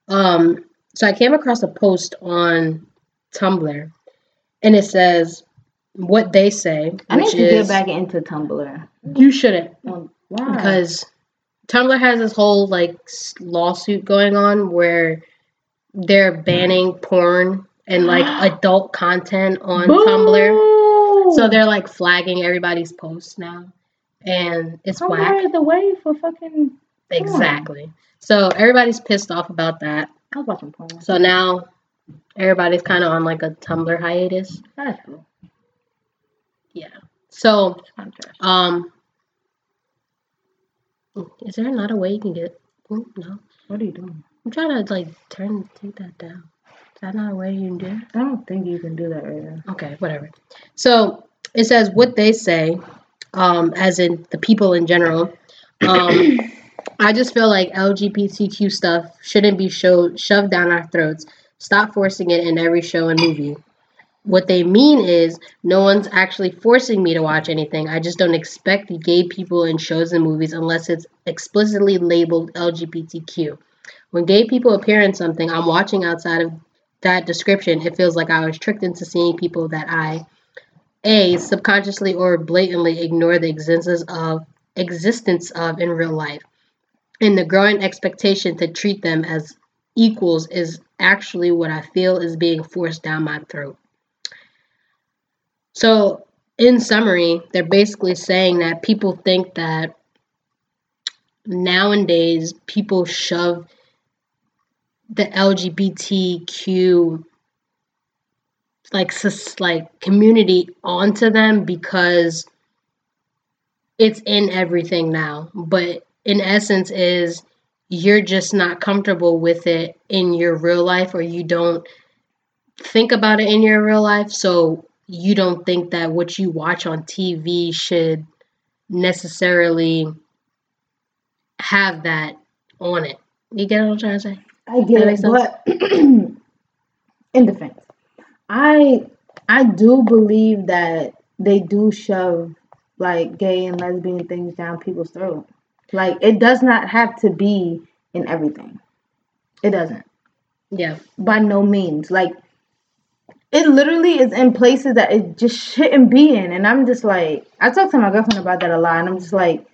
Um. So I came across a post on Tumblr, and it says what they say, I need to is get back into Tumblr. you shouldn't Um, Why? because Tumblr has this whole like lawsuit going on where they're banning porn and like *gasps* adult content on Tumblr. So they're like flagging everybody's posts now, and it's Tumblr whack. is the way for fucking. Exactly. So everybody's pissed off about that. I was watching porn. So now everybody's kind of on like a Tumblr hiatus. That's cool. Yeah. So It's kind of trash. um, is there not a way you can get? No. What are you doing? I'm trying to like turn take that down. Is that not a way you can do it? I don't think you can do that right now. Okay, whatever. So it says what they say, um, as in the people in general. Um, I just feel like LGBTQ stuff shouldn't be showed shoved down our throats. Stop forcing it in every show and movie. What they mean is no one's actually forcing me to watch anything. I just don't expect gay people in shows and movies unless it's explicitly labeled LGBTQ. When gay people appear in something I'm watching outside of that description, it feels like I was tricked into seeing people that I a subconsciously or blatantly ignore the existence of existence of in real life. And the growing expectation to treat them as equals is actually what I feel is being forced down my throat. So, in summary, they're basically saying that people think that nowadays people shove the LGBTQ like sus- like community onto them because it's in everything now. But in essence is you're just not comfortable with it in your real life or you don't think about it in your real life. So you don't think that what you watch on TV should necessarily have that on it you get what I'm trying to say I get it, but *clears throat* in defense, I I do believe that they do shove like gay and lesbian things down people's throat. Like it does not have to be in everything. It doesn't. yeah By no means. Like it literally is in places that it just shouldn't be in. And I'm just like I talk to my girlfriend about that a lot and I'm just like,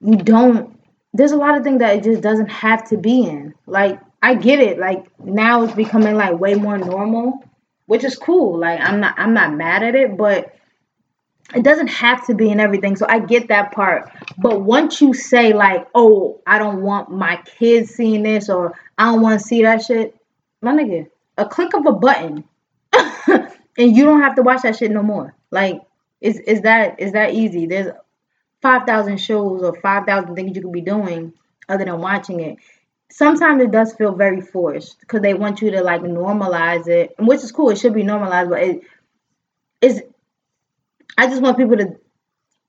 you don't there's a lot of things that it just doesn't have to be in. Like I get it. Like now it's becoming like way more normal, which is cool. Like I'm not I'm not mad at it, but it doesn't have to be in everything. So I get that part. But once you say like, "Oh, I don't want my kids seeing this," or "I don't want to see that shit," my nigga, a click of a button, *laughs* and you don't have to watch that shit no more. Like, is is that is that easy? There's five thousand shows or five thousand things you could be doing other than watching it. Sometimes it does feel very forced because they want you to like normalize it, which is cool. It should be normalized, but it is. I just want people to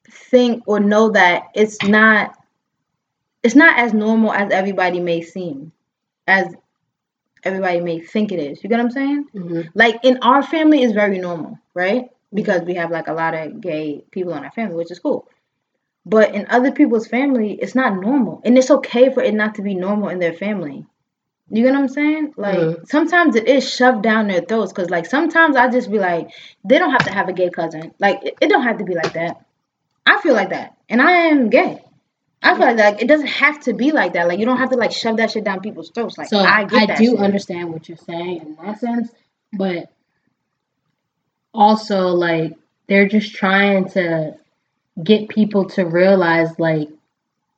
think or know that it's not. It's not as normal as everybody may seem, as everybody may think it is. You get what I'm saying? Mm-hmm. Like in our family, it's very normal, right? Because we have like a lot of gay people in our family, which is cool. But in other people's family, it's not normal. And it's okay for it not to be normal in their family. You get what I'm saying? Like Mhm. sometimes it is shoved down their throats. Cause like sometimes I just be like, they don't have to have a gay cousin. Like it, it don't have to be like that. I feel like that. And I am gay. I feel like. It doesn't have to be like that. Like you don't have to like shove that shit down people's throats. Like So I I, get that do shit. understand what you're saying in that sense, but also like they're just trying to get people to realize like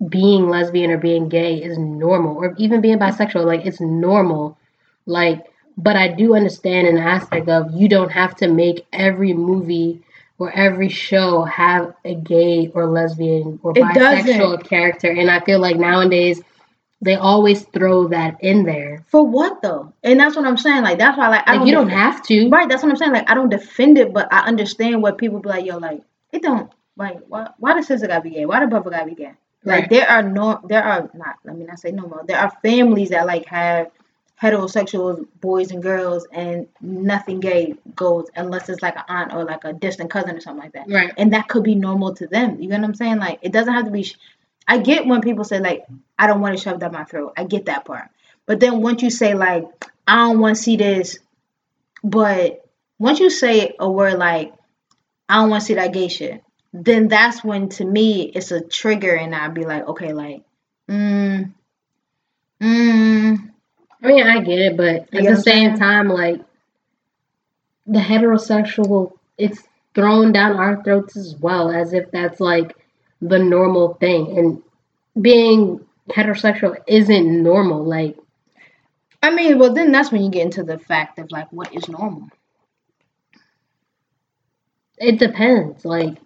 being lesbian or being gay is normal or even being bisexual like it's normal like but i do understand an aspect of you don't have to make every movie or every show have a gay or lesbian or It bisexual doesn't. character and i feel like nowadays they always throw that in there For what though? And that's what I'm saying. Like that's why like I like don't you don't def- have to Right, that's what I'm saying. Like I don't defend it, but I understand what people be like, yo, like it don't like why why the sister gotta be gay? Why the brother gotta be gay? Like Right. there are no there are not let me not say no more. There are families that like have heterosexual boys and girls and nothing gay goes unless it's like an aunt or like a distant cousin or something like that. right And that could be normal to them. You get what I'm saying? Like it doesn't have to be sh- I get when people say like I don't want to shove down my throat. I get that part. But then once you say like I don't want to see this, but once you say a word like I don't want to see that gay shit, then that's when to me it's a trigger, and I'd be like, okay, like, mm, mm, I mean, I get it, but You at the same time, like the heterosexual, it's thrown down our throats as well, as if that's like the normal thing. And being heterosexual isn't normal. Like, I mean, well, then that's when you get into the fact of like what is normal, it depends. Like,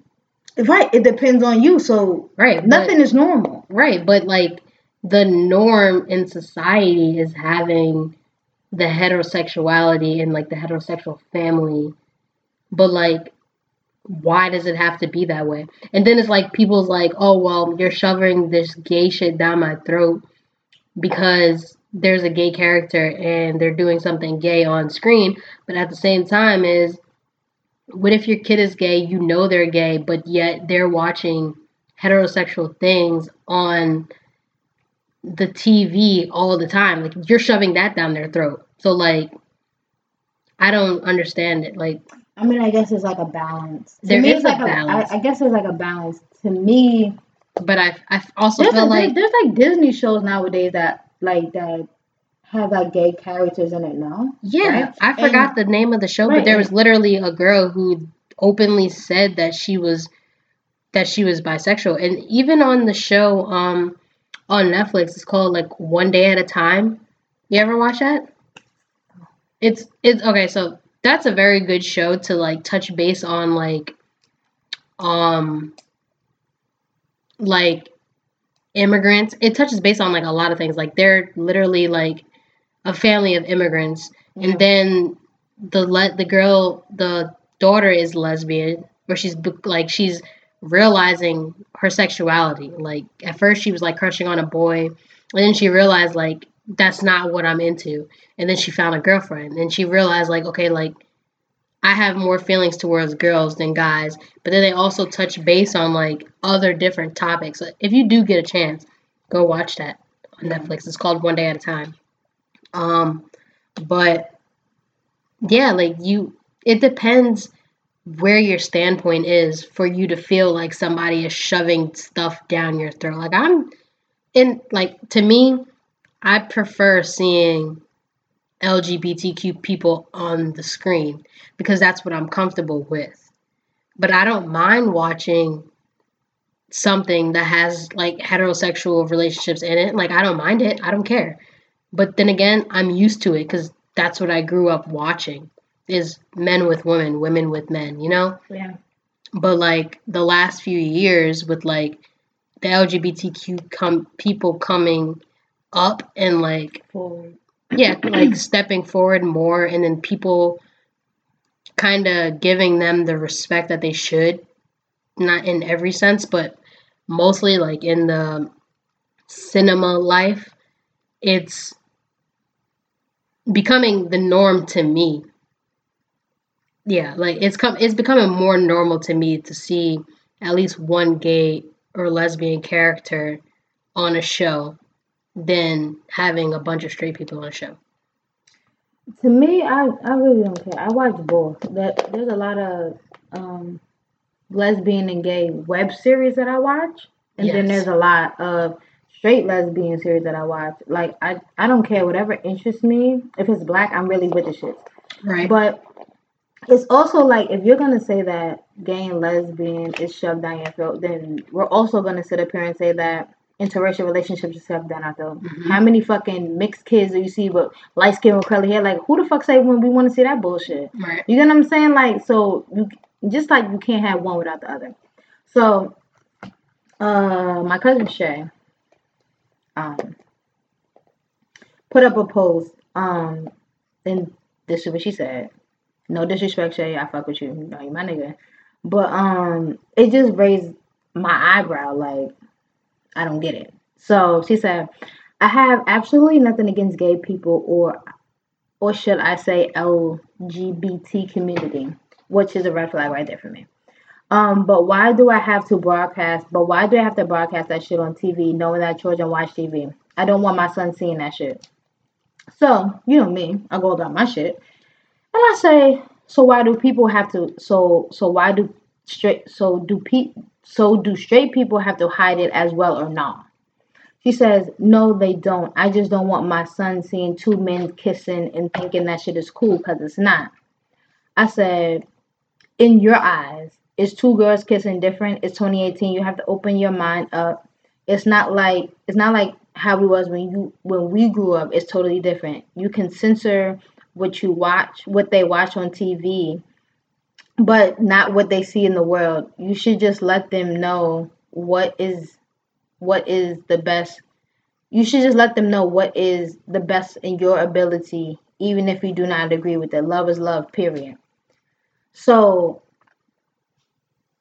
right? It depends on you. So right, but- nothing is normal. right, but like the norm in society is having the heterosexuality and like the heterosexual family, but like why does it have to be that way? And then it's like people's like, oh well, you're shoving this gay shit down my throat because there's a gay character and they're doing something gay on screen. But at the same time, is what if your kid is gay? You know they're gay, but yet they're watching heterosexual things on the TV all the time. Like you're shoving that down their throat. So like, I don't understand it. Like I mean, I guess it's like a balance. To There me, is it's a balance. I I guess it's like a balance. To me, But I I also feel a, like there's like Disney shows nowadays that like that have like gay characters in it now. yeah, right? I forgot the name of the show, but there was literally a girl who openly said that she was that she was bisexual, and even on the show um on Netflix, it's called like One Day at a Time. You ever watch that? It's it's okay. So that's a very good show to like touch base on like um like immigrants. It touches base on like a lot of things. Like they're literally like a family of immigrants, Yeah. and then the let the girl, the daughter is lesbian, or she's like she's realizing her sexuality. Like at first she was like crushing on a boy, and then she realized like that's not what I'm into. And then she found a girlfriend, and she realized like okay, like I have more feelings towards girls than guys. But then they also touch base on like other different topics. If you do get a chance, go watch that on Netflix. It's called One Day at a Time. Um, but yeah, like you, it depends where your standpoint is for you to feel like somebody is shoving stuff down your throat. Like I'm in like to me, I prefer seeing LGBTQ people on the screen because that's what I'm comfortable with. But I don't mind watching something that has like heterosexual relationships in it. Like I don't mind it. I don't care. But then again, I'm used to it cuz that's what I grew up watching is men with women, women with men, you know? Yeah. But like the last few years with like the LGBTQ com- people coming up and like Forward. yeah, like stepping forward more and then people kind of giving them the respect that they should not in every sense but mostly like in the cinema life it's becoming the norm to me yeah like it's come it's becoming more normal to me to see at least one gay or lesbian character on a show than having a bunch of straight people on a show To me, I, I really don't care. I watch both. That there's a lot of um, lesbian and gay web series that I watch, and then there's a lot of straight lesbian series that I watch. Like I I don't care whatever interests me. If it's black, I'm really with the shit. right But it's also like if you're gonna say that gay and lesbian is shoved down your throat, then we're also gonna sit up here and say that interracial relationships is shoved down our throat. Mhm. How many fucking mixed kids do you see with light skin with curly hair? Like who the fuck say when we want to see that bullshit? right You get what I'm saying? Like so you just like you can't have one without the other. So uh my cousin Shay um put up a post um and this is what she said. No disrespect, Shay, I fuck with you. Know you my nigga. But um it just raised my eyebrow like I don't get it. So she said, I have absolutely nothing against gay people or or should I say LGBT community, which is a red flag right there for me. Um, but why do I have to broadcast? But why do I have to broadcast that shit on TV, knowing that children watch TV? I don't want my son seeing that shit. So you know me, I go about my shit, I say, so why do people have to? So so why do straight? So do pe? So do straight people have to hide it as well or not? She says, no, they don't. I just don't want my son seeing two men kissing and thinking that shit is cool because it's not. I said, in your eyes, is two girls kissing different? It's 2018. You have to open your mind up. It's not like it's not like how it was when you when we grew up. It's totally different. You can censor what you watch, what they watch on TV, but not what they see in the world. You should just let them know what is what is the best. You should just let them know what is the best in your ability even if you do not agree with it. Love is love period. So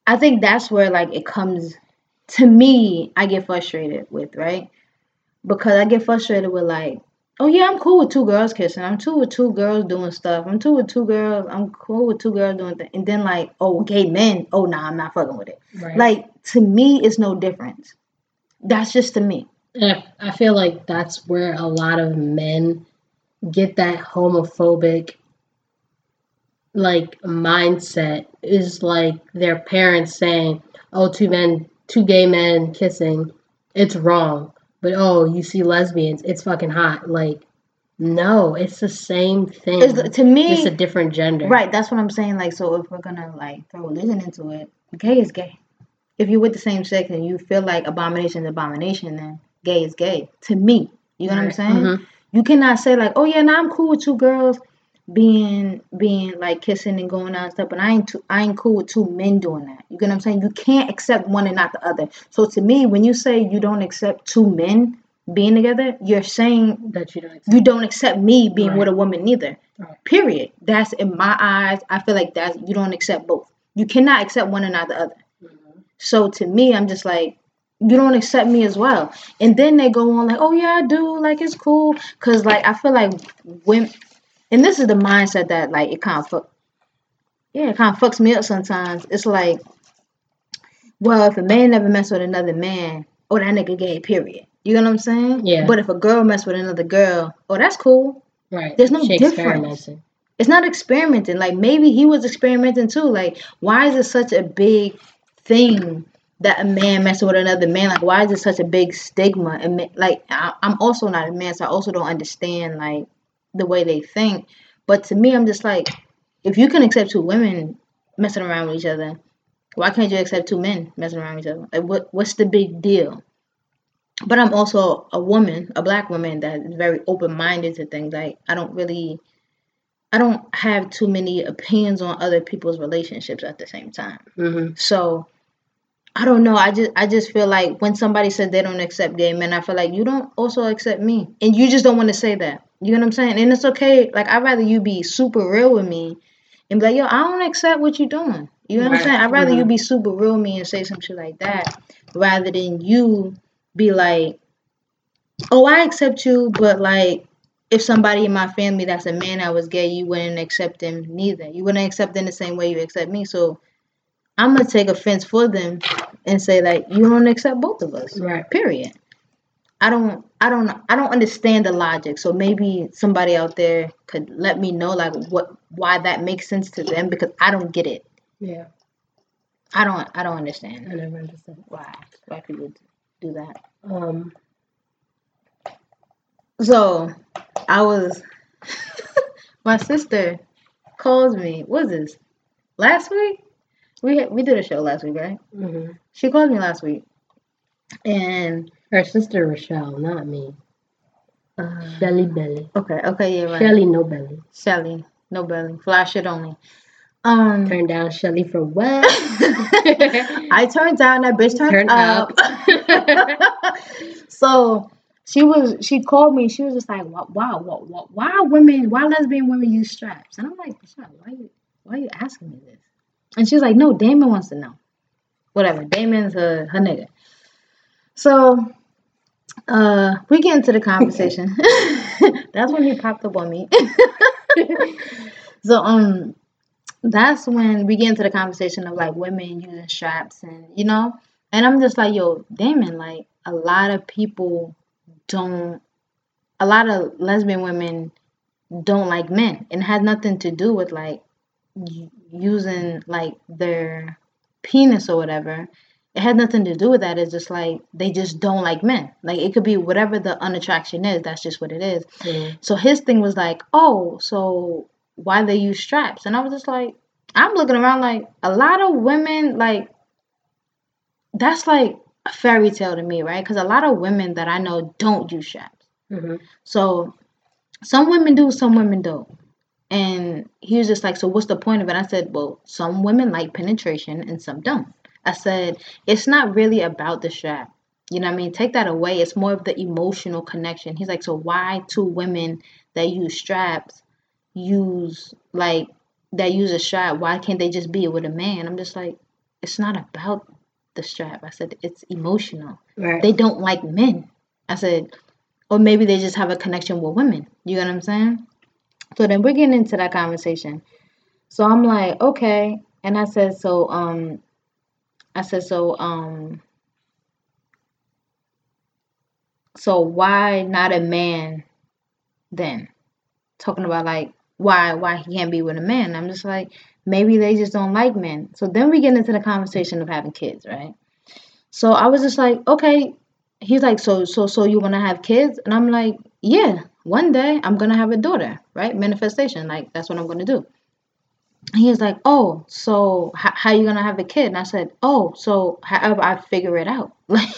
i think that's where like it comes to me i get frustrated with right? Because i get frustrated with like oh yeah i'm cool with two girls kissing i'm cool with two girls doing stuff. I'm cool with two girls i'm cool with two girls doing things and then like oh gay men oh nah i'm not fucking with it. Right. Like to me it's no difference. That's just to me. And I, I feel like that's where a lot of men get that homophobic like mindset is like their parents saying, "Oh, two men, two gay men kissing, it's wrong." But oh, you see lesbians, it's fucking hot. Like, no, it's the same thing. It's, to me it's a different gender. Right, that's what I'm saying. Like, so if we're gonna like throw religion into it, gay is gay. If you're with the same sex and you feel like abomination is abomination, then gay is gay. To me, you know what I'm Right. saying? Mhm. You cannot say like, oh yeah, now I'm cool with two girls being being like kissing and going on and stuff, but I ain't too, I ain't cool with two men doing that. You get what I'm saying? You can't accept one and not the other. So to me, when you say you don't accept two men being together, you're saying That you don't. you don't accept me being Right. with a woman neither. Right. Period. That's in my eyes. I feel like that's you don't accept both. You cannot accept one and not the other. Mhm. So to me, I'm just like, you don't accept me as well. And then they go on like, oh yeah, I do. Like it's cool. Cause like I feel like when, and this is the mindset that like it kind of fuck, yeah, it kind of fucks me up sometimes. It's like, well, if a man never mess with another man, oh that nigga gay. Period. You know what I'm saying? Yeah. But if a girl mess with another girl, oh that's cool. Right. There's no She difference. It's not experimenting. Like maybe he was experimenting too. Like why is it such a big thing that a man messing with another man. Like, why is it such a big stigma? And like, I, I'm also not a man, so I also don't understand like the way they think. But to me, I'm just like, if you can accept two women messing around with each other, why can't you accept two men messing around with each other? Like, what what's the big deal? But I'm also a woman, a black woman that is very open minded to things. Like, I don't really. I don't have too many opinions on other people's relationships at the same time. Mm-hmm. So I don't know. I just I just feel like when somebody says they don't accept gay men, I feel like you don't also accept me, and you just don't want to say that. You know what I'm saying? And it's okay. Like I'd rather you be super real with me and be like, yo, I don't accept what you're doing. You know what I'm saying? I'd rather you Mhm. be super real with me and say some shit like that, rather than you be like, oh, I accept you, but like. If somebody in my family that's a man that was gay, you wouldn't accept them neither. You wouldn't accept them the same way you accept me. So I'm gonna take offense for them and say like you don't accept both of us. Right. Period. I don't I don't I don't understand the logic. So maybe somebody out there could let me know like what why that makes sense to them because I don't get it. Yeah. I don't I don't understand I never understood. why why people do that. Um. So I was *laughs* my sister calls me. What's this? Last week? We had, we did a show last week, right? hmm She called me last week, and Her sister Rochelle, not me. uh, Shelly Belly. okay, okay, yeah, right. Shelly no belly. Shelly, no belly, flash it only. Um, Turn down Shelly for what? *laughs* I turned down that bitch turned, Turn up. up. *laughs* so she was, she called me. She was just like, "Wow, wow, why, why, why women, why lesbian women use straps?" And I'm like, "Michelle, why you, why are you asking me this?" And she's like, "No, Damon wants to know. Whatever, Damon's her, her nigga." So, uh, we get into the conversation. *laughs* That's when he popped up on me. *laughs* so, um, that's when we get into the conversation of like women using straps and you know and i'm just like yo damon like a lot of people don't a lot of lesbian women don't like men and it has nothing to do with like using like their penis or whatever it had nothing to do with that it's just like they just don't like men like it could be whatever the unattraction is that's just what it is so his thing was like, oh, so why they use straps? And I was just like, I'm looking around like a lot of women like that's like a fairy tale to me, right? Because a lot of women that I know don't use straps. Mhm. So some women do, some women don't. And he was just like, so what's the point of it? I said, well, some women like penetration and some don't. I said, it's not really about the strap. You know what I mean? Take that away. It's more of the emotional connection. He's like, so why two women that use straps use like that use a strap? Why can't they just be with a man? I'm just like, it's not about the strap. I said it's emotional. Right. They don't like men. I said, or maybe they just have a connection with women. You get what I'm saying? So then we're getting into that conversation. So I'm like, okay. And I said, so um I said, so um so why not a man then? Talking about like why why he can't be with a man. I'm just like, maybe they just don't like men. So then we get into the conversation of having kids, right? So I was just like, okay. He's like, so so so you wanna have kids? And I'm like, yeah, one day I'm gonna have a daughter, right? Manifestation, like that's what I'm gonna do. He was like, oh, so h- how you gonna have a kid? And I said, oh, so however I figure it out. *laughs* Like,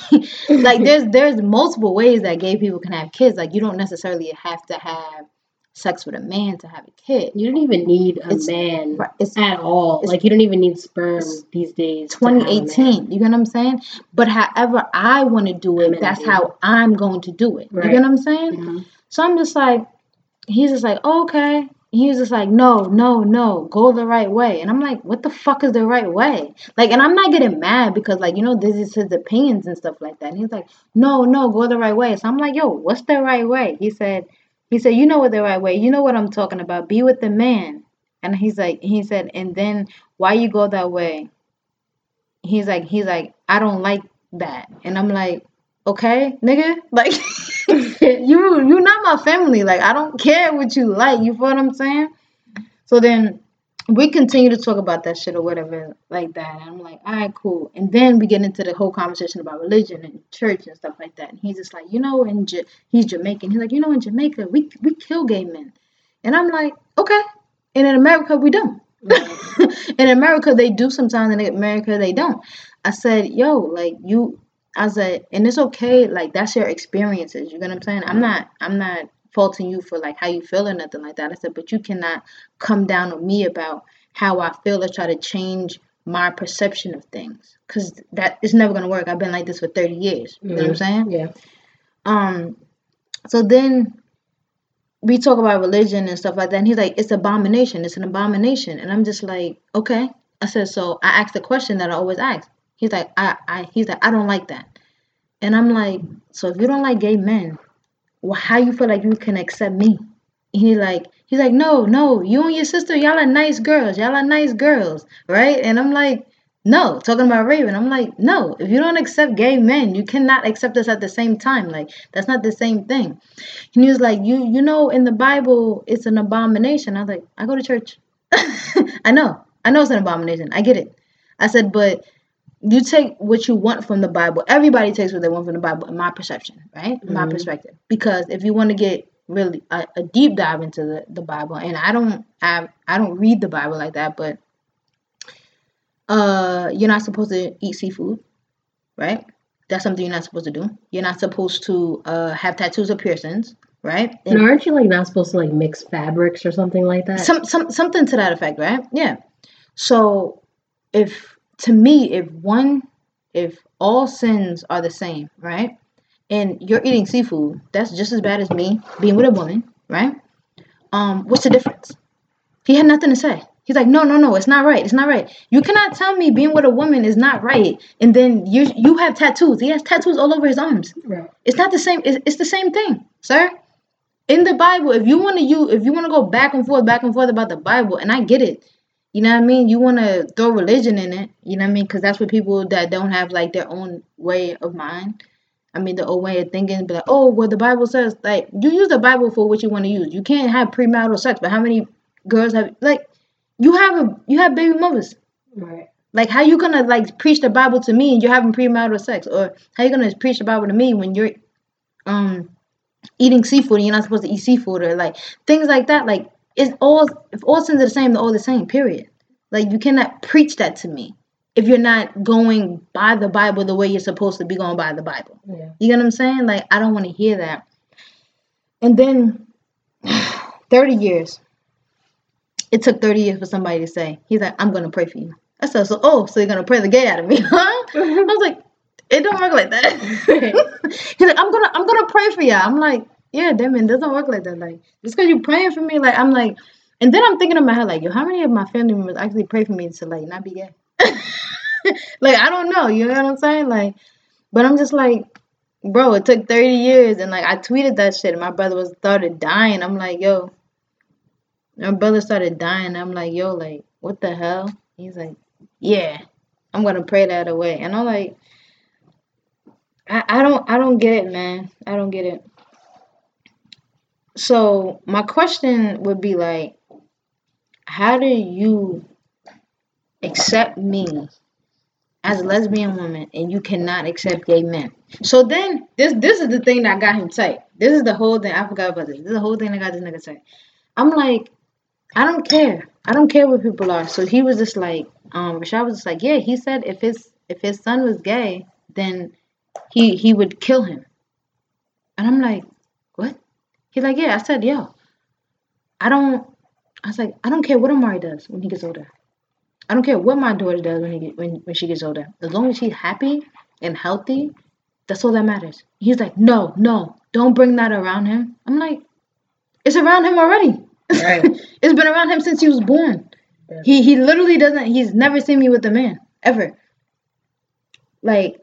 like there's *laughs* there's multiple ways that gay people can have kids. Like you don't necessarily have to have sex with a man to have a kid. You don't even need a It's- man Right? It's at all. it's- Like you don't even need sperm these days. to have a man. 2018. You get what I'm saying? But however I want to do it, that's how I'm going to do it. You Right. get what I'm saying? Mhm. So I'm just like, he's just like, okay. He was just like, no, no, no, go the right way. And I'm like, what the fuck is the right way? Like, and I'm not getting mad because, like, you know, this is his opinions and stuff like that. And he's like, no, no, go the right way. So I'm like, yo, what's the right way? He said, he said, you know what the right way? You know what I'm talking about. Be with the man. And he's like, he said, and then why you go that way? He's like, he's like, I don't like that. And I'm like, okay, nigga, *laughs* like you you're not my family. Like I don't care what you like. You feel what I'm saying? So then we continue to talk about that shit or whatever like that. And I'm like, all right, cool. And then we get into the whole conversation about religion and church and stuff like that. And he's just like, you know, in J- he's Jamaican. He's like, you know, in Jamaica, we we kill gay men. And I'm like, okay. And in America, we don't. *laughs* in America, they do sometimes. In America, they don't. I said, yo, like you. I said, and it's okay. Like that's your experiences. You get what I'm saying? I'm not. I'm not faulting you for like how you feel or nothing like that. I said, but you cannot come down on me about how I feel or try to change my perception of things because that is never gonna work. I've been like this for 30 years. You mm-hmm. know what I'm saying? Yeah. Um. So then we talk about religion and stuff like that, and he's like, "It's abomination. It's an abomination." And I'm just like, "Okay." I said, "So I asked the question that I always ask." He's like, "I, I." He's like, "I don't like that." And I'm like, "So if you don't like gay men, well, how you feel like you can accept me? And he like, he's like, no, no, you and your sister, y'all are nice girls. Y'all are nice girls, right? And I'm like, no, talking about Raven, I'm like, no, if you don't accept gay men, you cannot accept us at the same time. Like, that's not the same thing. And he was like, you, you know, in the Bible, it's an abomination. I was like, I go to church. *laughs* I know, I know it's an abomination. I get it. I said, but you take what you want from the Bible. Everybody takes what they want from the Bible, in my perception, right? Mm-hmm. My perspective. Because if you want to get really a, a, deep dive into the, the Bible, and I don't I, I don't read the Bible like that, but uh you're not supposed to eat seafood, right? That's something you're not supposed to do. You're not supposed to uh have tattoos or piercings, right? And, and aren't you like not supposed to like mix fabrics or something like that? Some some something to that effect, right? Yeah. So if to me, if one, if all sins are the same, right? And you're eating seafood, that's just as bad as me being with a woman, right? Um, what's the difference? He had nothing to say. He's like, no, no, no, it's not right. It's not right. You cannot tell me being with a woman is not right, and then you you have tattoos. He has tattoos all over his arms. Right. It's not the same. It's, it's the same thing, sir. In the Bible, if you want to you if you want to go back and forth, back and forth about the Bible, and I get it, you know what I mean? You want to throw religion in it. You know what I mean? Because that's what people that don't have like their own way of mind. I mean, the old way of thinking, be like, oh, well, the Bible says like you use the Bible for what you want to use. You can't have premarital sex, but how many girls have like you have a you have baby mothers, right? Like, how you gonna like preach the Bible to me and you're having premarital sex, or how you gonna preach the Bible to me when you're um eating seafood and you're not supposed to eat seafood, or like things like that. Like, it's all if all sins are the same, they're all the same. Period. Like you cannot preach that to me if you're not going by the Bible the way you're supposed to be going by the Bible. Yeah. You get what I'm saying? Like I don't want to hear that. And then *sighs* 30 years. It took 30 years for somebody to say, he's like, I'm gonna pray for you. I said, so oh, so you're gonna pray the gay out of me, *laughs* huh? I was like, it don't work like that. *laughs* *laughs* he's like, I'm gonna I'm gonna pray for you. I'm like, yeah, damn it, doesn't work like that. Like just because you're praying for me, like I'm like, and then I'm thinking in my head, like, yo, how many of my family members actually pray for me to like not be gay? *laughs* like I don't know, you know what I'm saying? Like, but I'm just like, bro, it took 30 years, and like I tweeted that shit, and my brother was started dying. I'm like, yo, my brother started dying. I'm like, yo, like, what the hell? He's like, yeah, I'm gonna pray that away, and I'm like, I, I don't, I don't get it, man. I don't get it. So my question would be like, how do you accept me as a lesbian woman and you cannot accept gay men? So then this this is the thing that got him tight. This is the whole thing. I forgot about this. This is the whole thing that got this nigga tight. I'm like, I don't care. I don't care what people are. So he was just like, um, Rashad was just like, yeah. He said if his if his son was gay, then he he would kill him. And I'm like? He's like, yeah. I said, yo, I don't. I was like, I don't care what Amari does when he gets older. I don't care what my daughter does when he get, when when she gets older. As long as she's happy and healthy, that's all that matters. He's like, no, no, don't bring that around him. I'm like, it's around him already. Right. *laughs* it's been around him since he was born. Yeah. He he literally doesn't. He's never seen me with a man ever. Like,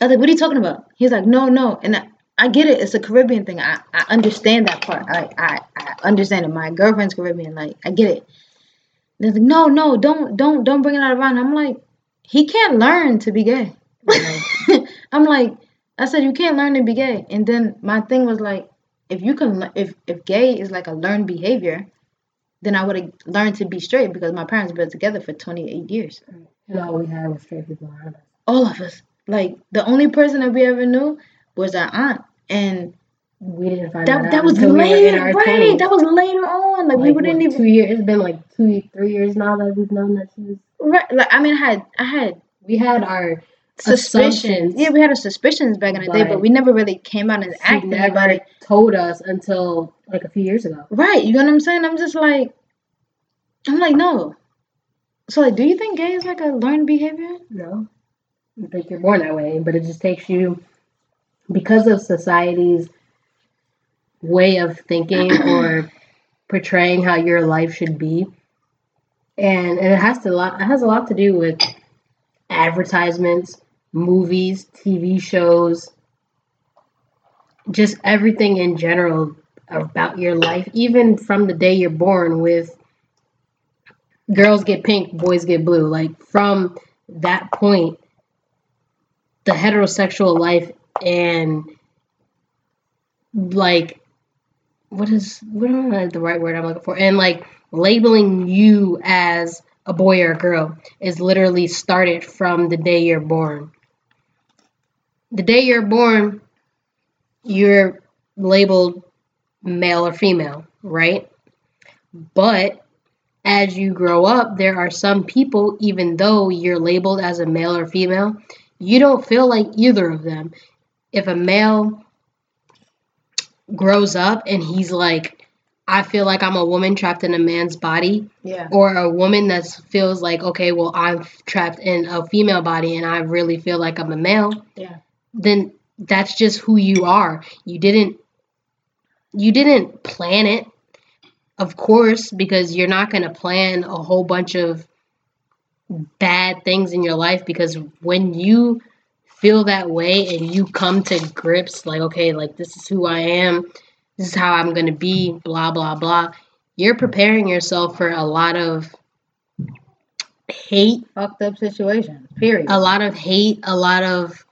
I was like, what are you talking about? He's like, no, no, and I, I get it. It's a Caribbean thing. I, I understand that part. I, I, I understand it. My girlfriend's Caribbean. Like I get it. They're like, no, no, don't, don't, don't bring it out around. I'm like, he can't learn to be gay. *laughs* I'm like, I said you can't learn to be gay. And then my thing was like, if you can, if if gay is like a learned behavior, then I would have learned to be straight because my parents been together for 28 years. And all we had was straight people around us. All of us. Like the only person that we ever knew was our aunt, and We didn't find that, that that was we later, our right? 20s. That was later on. Like, we Like, wouldn't even two years. It's been like two, three years now that we've known that she was. right. Like I mean, I had I had We had our suspicions. Yeah, we had our suspicions back in the day, but we never really came out and acted it. told us until like a few years ago. Right, you know what I'm saying? I'm just like, I'm like, no. So, like, do you think gay is like a learned behavior? No, I think you're born that way, but it just takes you because of society's way of thinking *clears throat* or portraying how your life should be, and, and it has to lot. It has a lot to do with advertisements, movies, TV shows, just everything in general about your life, even from the day you're born. With girls get pink, boys get blue. Like from that point, the heterosexual life and like what is what am the right word I'm looking for? And like labeling you as a boy or a girl is literally started from the day you're born. The day you're born, you're labeled male or female, right? But as you grow up, there are some people, even though you're labeled as a male or female, you don't feel like either of them. If a male grows up and he's like, I feel like I'm a woman trapped in a man's body, Yeah. or a woman that feels like, okay, well, I'm trapped in a female body and I really feel like I'm a male, Yeah. then that's just who you are. You didn't you didn't plan it, of course, because you're not going to plan a whole bunch of bad things in your life because when you feel that way and you come to grips like okay, like this is who I am, this is how I'm going to be, blah blah blah, you're preparing yourself for a lot of hate Fucked up situations. Period. a lot of hate, a lot of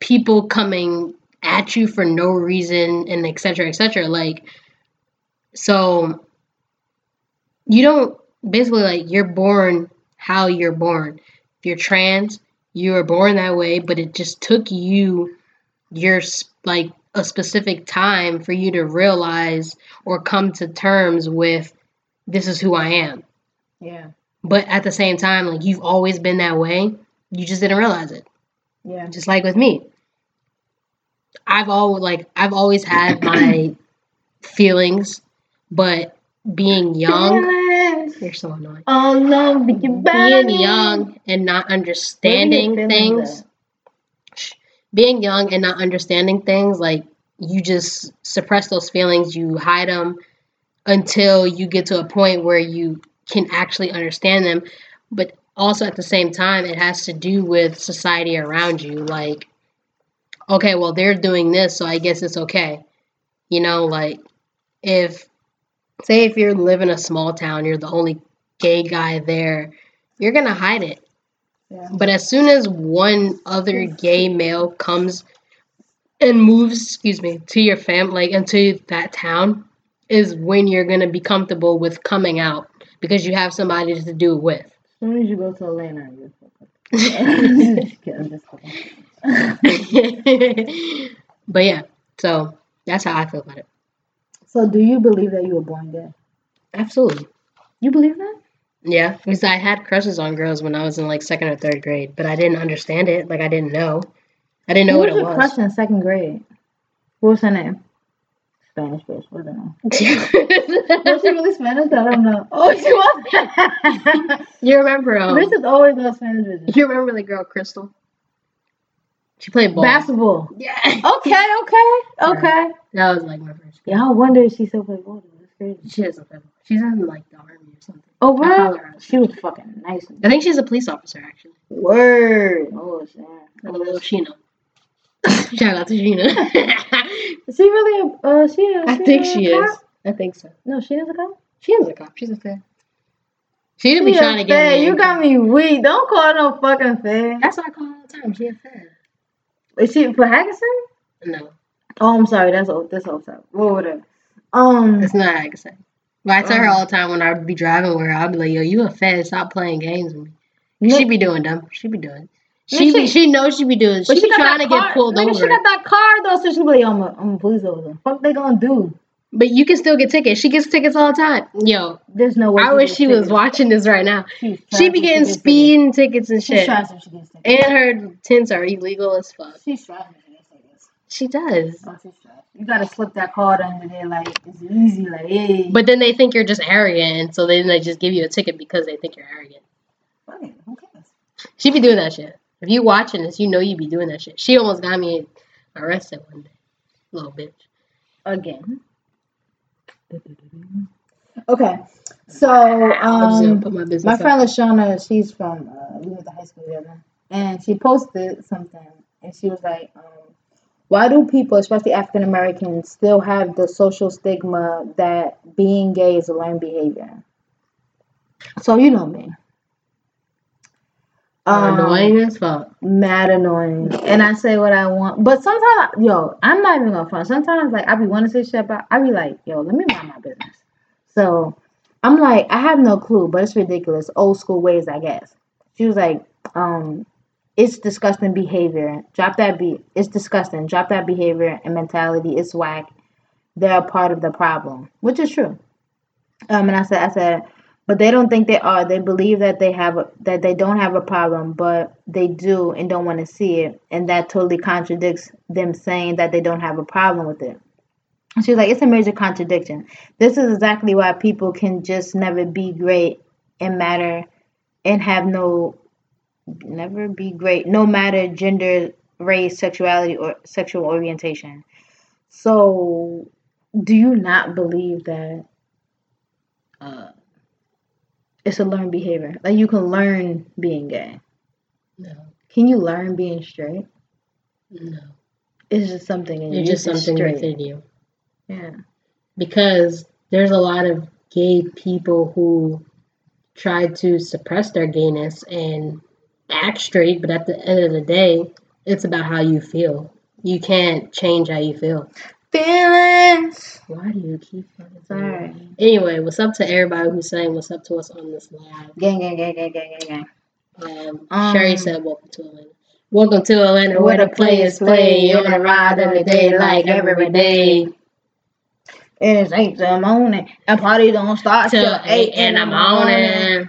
people coming at you for no reason, and etc cetera, et cetera. Like, so you don't basically like you're born how you're born. If you're trans, you were born that way, but it just took you your like a specific time for you to realize or come to terms with this is who I am. yeah. But at the same time, like you've always been that way, you just didn't realize it. Yeah. Just like with me. I've always like I've always had my *coughs* feelings, but being young, you're so annoying. Oh no, be your Being young and not understanding things, being young and not understanding things, like you just suppress those feelings, you hide them until you get to a point where you can actually understand them. But also at the same time, it has to do with society around you. Like, okay, well, they're doing this, so I guess it's okay. You know, like if, say, if you live in a small town, you're the only gay guy there, you're going to hide it. Yeah. But as soon as one other gay male comes and moves, excuse me, to your fam, like into that town, is when you're gonna be comfortable with coming out because you have somebody to do it with. As soon as you go to Atlanta, you're fucked up. *laughs* *laughs* I'm just kidding. *laughs* but yeah, so that's how I feel about it. So, do you believe that you were born gay? Absolutely. You believe that? Yeah, because I had crushes on girls when I was in like second or third grade, but I didn't understand it. Like I didn't know. I didn't know Who what was it was. crush in second grade? What was her name? Spanish bitch. What was her name? Was she really Spanish? I don't know. Oh, she was. you remember? Um, Bitches always know Spanish bitches. you remember the girl Crystal? She played ball. Basketball. Yeah. Okay, okay, *laughs* okay. That was like my first. Yeah, I wonder if she still plays ball. That's crazy. She doesn't play ball. She's in like the army or something. Oh, what? She was fucking nice. I think she's a police officer actually. Word. Oh, shit. A little Sheena. *laughs* Shout out to Sheena. *laughs* Is she really a? Uh, she. A, I she think she cop? is. I think so. No, she is a cop. She is a cop. She's a fan. She didn't be trying to get me. You got me weak. Don't call her no fucking fan. That's what I call her all the time. She a fan. Is she for Hackerson? No, Oh, I'm sorry. That's old. That's old stuff. Well, whatever. Um. it's not Hagason. But I tell her Um, all the time when I would be driving with her, I'd be like, "Yo, you a fed? Stop playing games with me." Nick- She be doing dumb. She be doing. She she- be, she knows she be doing. She, But be trying to get car- pulled nigga, over. She got that car though, so she be like, "Yo, I'm a, I'm a police officer." Fuck, they gonna do? But you can still get tickets. She gets tickets all the time. Yo, There's no way. I wish she was watching this right now. She be getting speeding tickets and She's shit. she gets tickets. And her tints are illegal as fuck. She's trash if she gets tickets. She does. You gotta slip that card under there like it's easy, like hey. But then they think you're just arrogant, so then they just give you a ticket because they think you're arrogant. Fuck it, who cares? She be doing that shit. If you watching this, you know you be doing that shit. She almost got me arrested one day. Little bitch. Again. Okay, so um, put my business. my friend Lashana, she's from uh, we went to high school together, and she posted something, and she was like, um, "Why do people, especially African Americans, still have the social stigma that being gay is a learned behavior?" So you know me. Um, annoying as fuck. mad annoying. And I say what I want. But sometimes, yo, I'm not even gonna front. Sometimes, like, I be wanting to say shit, but I be like, yo, let me mind my business. So I'm like, I have no clue, but it's ridiculous. Old school ways, I guess. She was like, um, it's disgusting behavior. Drop that beat. It's disgusting. Drop that behavior and mentality. It's whack. They're a part of the problem, which is true. Um, and I said, I said, but they don't think they are. They believe that they have a, that they don't have a problem, but they do and don't want to see it, and that totally contradicts them saying that they don't have a problem with it. She's like, it's a major contradiction. This is exactly why people can just never be great and matter, and have no, never be great, no matter gender, race, sexuality, or sexual orientation. So, do you not believe that? Uh, it's a learned behavior. Like you can learn being gay. No, Can you learn being straight? no. It's just something in you. It's just something straight. within you. Yeah. Because there's a lot of gay people who try to suppress their gayness and act straight, but at the end of the day, it's about how you feel. You can't change how you feel. Feelings. Why do you keep fucking Sorry. Anyway, what's up to everybody who's saying what's up to us on this live? Gang, gang, gang, gang, gang, gang, gang. Um, Um, Sherry said, "Welcome to Atlanta." Welcome to Atlanta, where the players play You're on a ride every day, like every day. It's eight in the morning and party don't start till Till eight in the morning.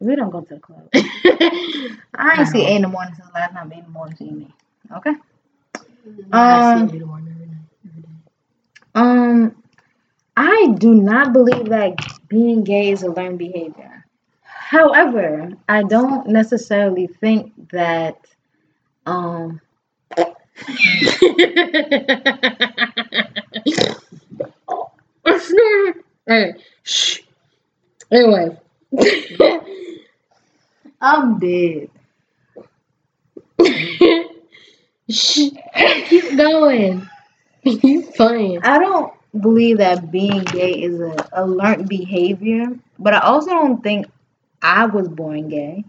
We don't go to the club. I I ain't see know. eight in the morning since last time eight in the morning see me. Okay. *laughs* see Um, you tomorrow every night, every day. Um, I do not believe that being gay is a learned behavior. However, I don't necessarily think that um *laughs* Alright, shh. Anyway. *laughs* I'm dead. *laughs* shh. Keep going. You fine. I don't believe that being gay is a, a learned behavior, but I also don't think I was born gay.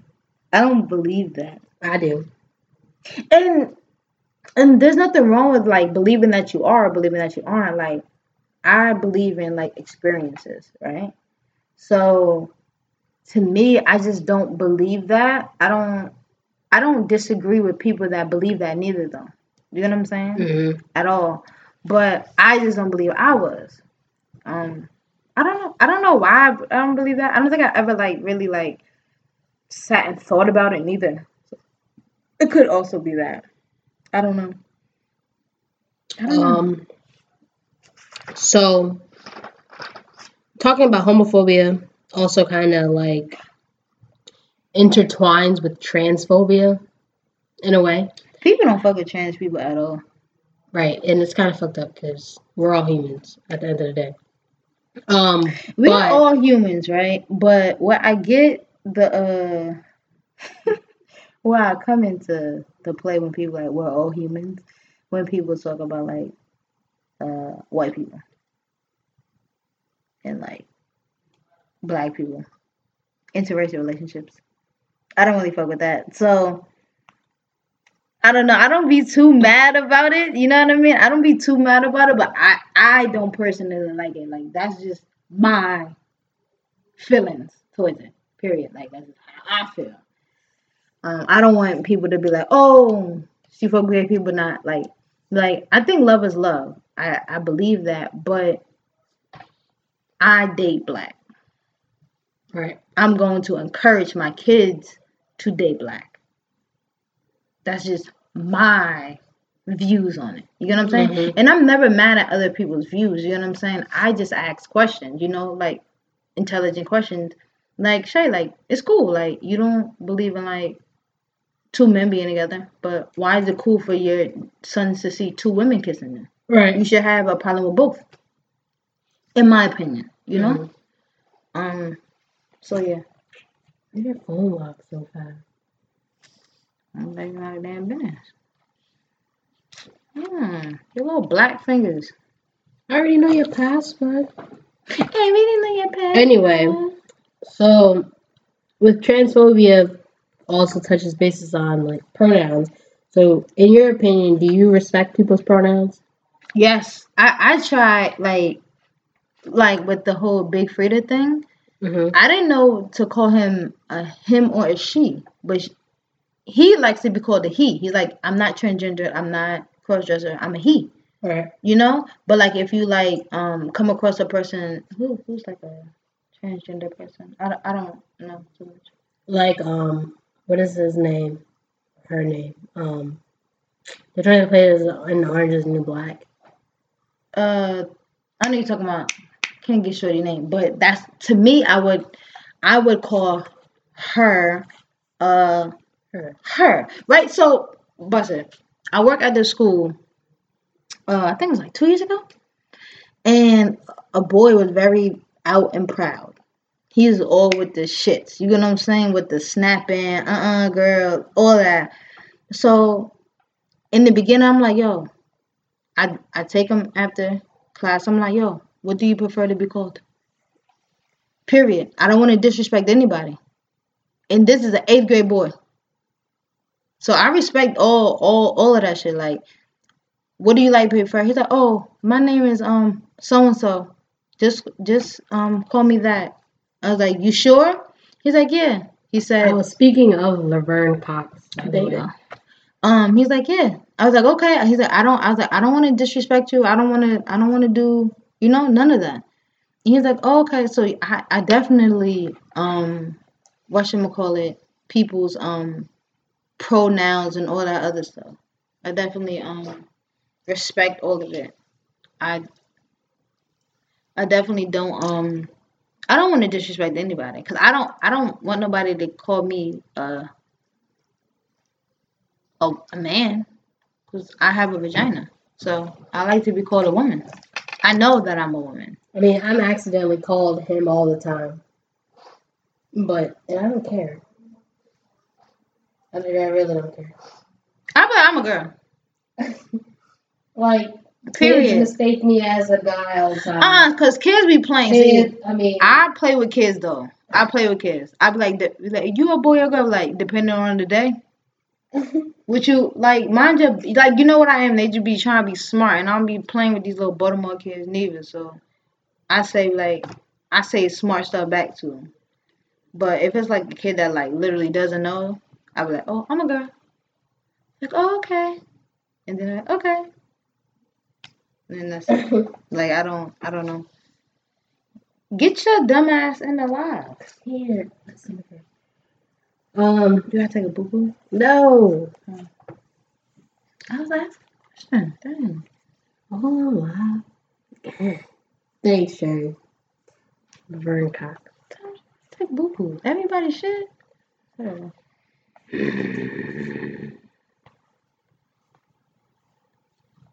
I don't believe that. I do. and and there's nothing wrong with like believing that you are or believing that you aren't like i believe in like experiences right so to me i just don't believe that i don't i don't disagree with people that believe that neither though you know what i'm saying Mhm. at all but i just don't believe i was um i don't know i don't know why i I don't believe that i don't think i ever like really like sat and thought about it neither it could also be that I don't know. I don't know. Um, so, talking about homophobia also kind of like intertwines with transphobia in a way, People don't fuck with trans people at all. Right? And it's kind of fucked up because we're all humans at the end of the day. Um, We're But- all humans, right? But what I get the uh *laughs* where I come into the play when people like we're all humans, when people talk about like uh white people and like black people, interracial relationships. I don't really fuck with that. So I don't know. I don't be too mad about it. You know what I mean? I don't be too mad about it, but I I don't personally like it. Like that's just my feelings towards it. Period. Like that's how I feel. Um, I don't want people to be like, oh, she fuck with people, not like, like I think love is love. I I believe that, but I date black. Right. I'm going to encourage my kids to date black. That's just my views on it. You know what I'm saying? Mhm. And I'm never mad at other people's views. You know what I'm saying? I just ask questions, you know, like intelligent questions. Like Shay, like it's cool. Like you don't believe in like two men being together, but why is it cool for your sons to see two women kissing them? Right. You should have a problem with both. In my opinion, you know? Mhm. Um so yeah. Your phone locks so fast. I'm like not a damn business. Hmm, your little black fingers. I already know your password. We didn't know your past. Anyway. So, with transphobia, also touches bases on like pronouns. So, in your opinion, do you respect people's pronouns? Yes, I I tried like like with the whole Big Freedia thing. Mm-hmm. I didn't know to call him a him or a she, but he likes to be called a he. He's like, I'm not transgender. I'm not cross dresser. I'm a he. Right. You know. But like, if you like um come across a person who who's like a transgender person, I don't, I don't know too much. Like, um, what is his name? Her name. Um, they're trying to play this in Orange is the New Black. Uh, I know you're talking about. Can't get shorty name, but that's to me. I would, I would call her, uh, Her. right. So, Buster, I work at the school. Uh, I think it was like two years ago, and a boy was very out and proud. He's all with the shits. You know what I'm saying? With the snapping, uh, uh girl, all that. So, in the beginning, I'm like, yo, I I take him after class. I'm like, yo, what do you prefer to be called? Period. I don't want to disrespect anybody. And this is an eighth grade boy. So I respect all all all of that shit. Like, what do you like prefer? He's like, oh, my name is um so and so. Just just um call me that. I was like, you sure? He's like, yeah. He said, Oh, speaking of Laverne Cox. there you go. Um, he's like, yeah. I was like, okay. He's like, I don't. I was like, I don't want to disrespect you. I don't want to. I don't want to do, you know, none of that. And he's like, oh, okay. So I, I definitely, um, what should we call it? People's um pronouns and all that other stuff. I definitely um respect all of it. I I definitely don't um I don't want to disrespect anybody because I don't I don't want nobody to call me uh a, a man because I have a vagina. So I like to be called a woman. I know that I'm a woman. I mean, I'm accidentally called him all the time. But, and I don't care. I mean, I really don't care. I'm a, I'm a girl. *laughs* Like, kids Period. mistake me as a guy all the time. Uh, cause kids be playing. See, Kids, I mean, I play with kids though. I play with kids. I be like, like, you a boy or girl? Like, depending on the day. *laughs* Would you like mind your like you know what I am? They just be trying to be smart, and I'll be playing with these little Baltimore kids neither. So I say like I say smart stuff back to them. But if it's like a kid that like literally doesn't know, I'll be like, oh, I'm a girl. Like, oh, okay, and then I, okay, and then that's *laughs* like I don't I don't know. Get your dumb ass in the live. here. listen to her. Um, You gotta take a boo boo. no. I was asking a question. Dang. Oh, wow. Thanks, Sherry. Laverne Cox. Take boo boo. Everybody should.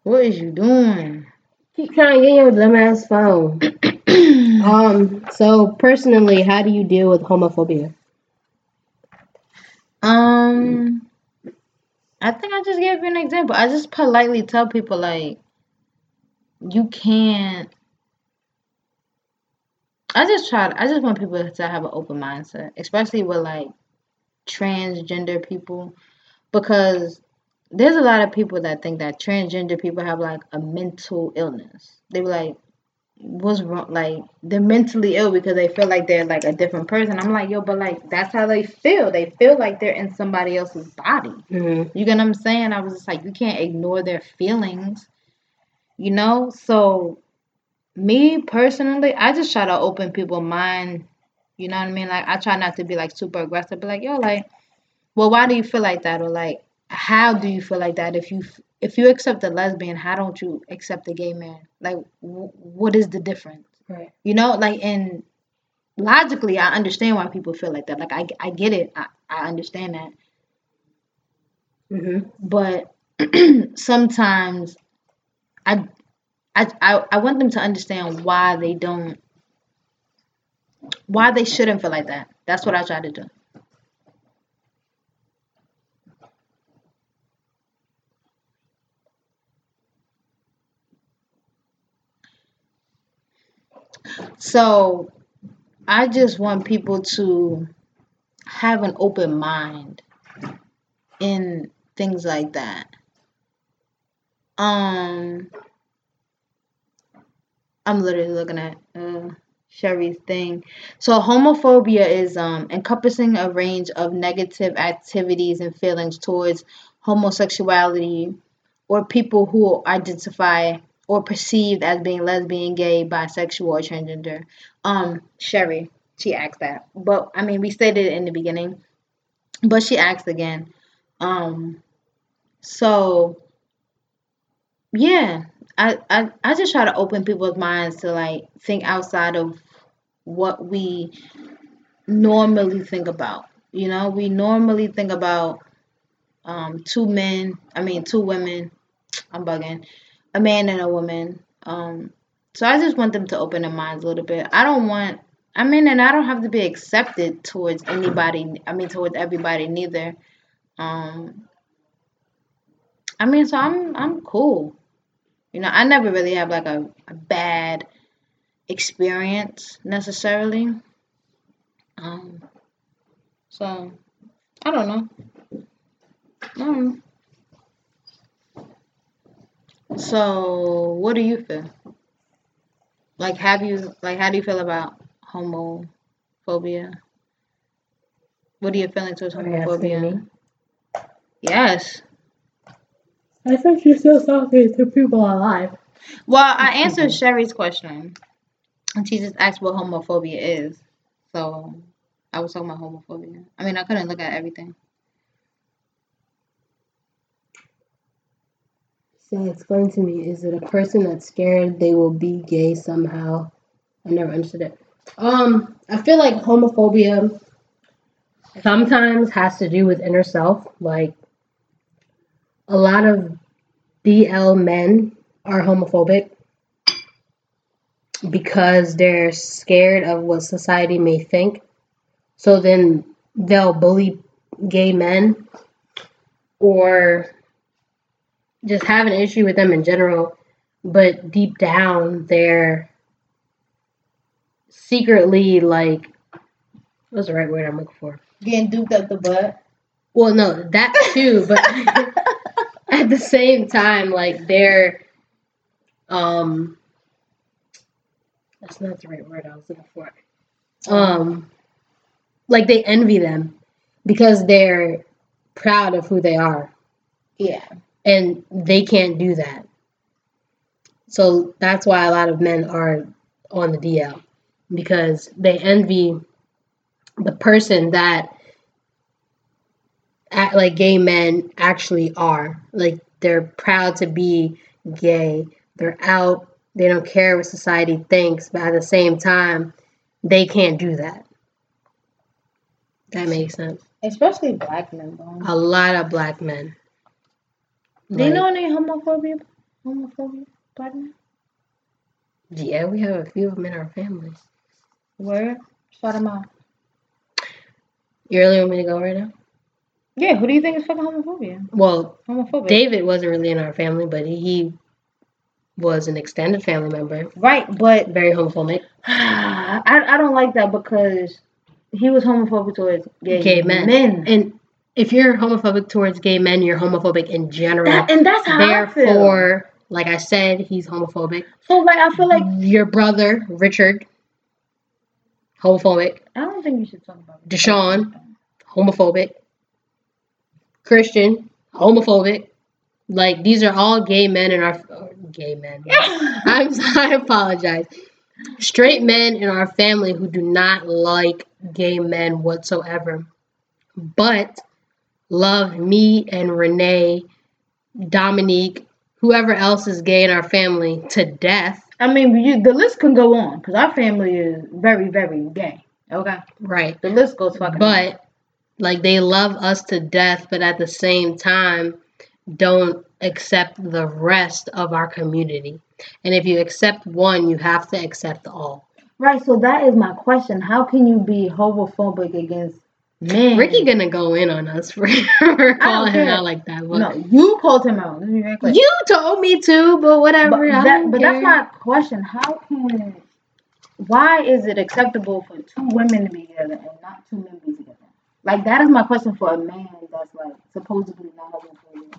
What is you doing? Keep trying to get your dumbass phone. *clears throat* um, so personally, how do you deal with homophobia? Um, I think I just gave you an example. I just politely tell people like, you can't. I just try. I just want people to have an open mindset, especially with like transgender people, because there's a lot of people that think that transgender people have like a mental illness. They be like, what's wrong? Like they're mentally ill because they feel like they're like a different person. I'm like, yo, but like that's how they feel. They feel like they're in somebody else's body. Mm-hmm. You get what I'm saying? I was just like, you can't ignore their feelings. You know? So me personally, I just try to open people's mind. You know what I mean? Like I try not to be like super aggressive, but like, yo, like, well, why do you feel like that? Or like, how do you feel like that? If you if you accept a lesbian, how don't you accept a gay man? Like, w- what is the difference? Right. You know, like, and logically, I understand why people feel like that. Like, I, I get it. I, I understand that. Mm-hmm. But *clears throat* sometimes I, I, I, I want them to understand why they don't, why they shouldn't feel like that. That's what I try to do. So I just want people to have an open mind in things like that. Um I'm literally looking at uh Sherry's thing. So homophobia is um encompassing a range of negative activities and feelings towards homosexuality or people who identify or perceived as being lesbian, gay, bisexual, or transgender. Um, Sherry, she asked that. But I mean, we stated it in the beginning, but she asked again. Um, so yeah, I, I I just try to open people's minds to like think outside of what we normally think about. You know, we normally think about um two men, I mean two women. I'm bugging a man and a woman. Um, so I just want them to open their minds a little bit. I don't want, I mean, and I don't have to be accepted towards anybody. I mean, towards everybody neither. Um, I mean, so I'm I'm cool. You know, I never really have like a, a bad experience necessarily. Um, so I don't know. Mm. So, what do you feel? Like, have you like how do you feel about homophobia? What are your feelings towards Are you asking me? homophobia? Yes. I think you're still talking to people alive. Well, I answered Sherry's question, and she just asked what homophobia is. So, I was talking about homophobia. I mean, I couldn't look at everything. So explain to me, is it a person that's scared they will be gay somehow? I never understood it. Um, I feel like homophobia sometimes has to do with inner self. Like a lot of BL men are homophobic because they're scared of what society may think. So then they'll bully gay men or just have an issue with them in general, but deep down they're secretly like what's the right word I'm looking for? Getting duped up the butt. Well, no, that too, but *laughs* at the same time, like they're um that's not the right word I was looking for. Um like they envy them because they're proud of who they are Yeah. and they can't do that. So that's why a lot of men are on the DL because they envy the person that like gay men actually are. Like they're proud to be gay. They're out. They don't care what society thinks, but at the same time, they can't do that. That makes sense. Especially black men, though. A lot of black men. Do you know any homophobia? Homophobia? Black men? Yeah, we have a few of them in our families. Where? Shout them out. You really want me to go right now? Yeah, who do you think is fucking homophobia? Well, Homophobic. David wasn't really in our family, but he was an extended family member. Right, but Very homophobic. *sighs* I, I don't like that because he was homophobic towards gay, Gay men. men. And if you're homophobic towards gay men, you're homophobic in general. That- and that's how I. Therefore, Like I said, he's homophobic. So like I feel like Your brother, Richard, homophobic. I don't think you should talk about Deshaun. Homophobic. Christian, homophobic. Like these are all gay men in our gay men. *laughs* I'm I apologize. Straight men in our family who do not like gay men whatsoever, but love me and Renee, Dominique, whoever else is gay in our family to death. I mean, you, the list can go on because our family is very, very gay. Okay, Right. the list goes fucking. But like they love us to death, but at the same time don't accept the rest of our community. And if you accept one, you have to accept all. right, so that is my question. How can you be homophobic against men? Ricky gonna go in on us for, *laughs* for calling him out like that. But no, you called him out. Let me make clear. you told me to, but whatever. But, that, but that's my question. How can, why is it acceptable for two women to be together and not two men to be together? Like that is my question for a man that's like supposedly not homophobic.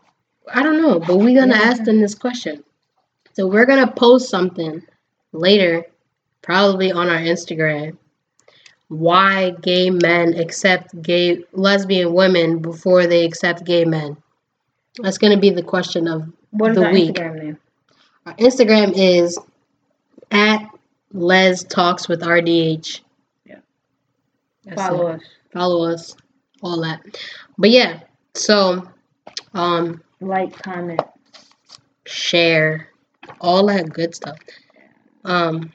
I don't know, but we're gonna Yeah. ask them this question. So we're gonna post something later, probably on our Instagram. Why gay men accept gay lesbian women before they accept gay men? That's gonna be the question of What is The our week. Instagram name? our Instagram is at Les Talks with RDH. Yeah. That's Follow it. us. Follow us, all that. But yeah, so um Like, comment. share, all that good stuff. Um,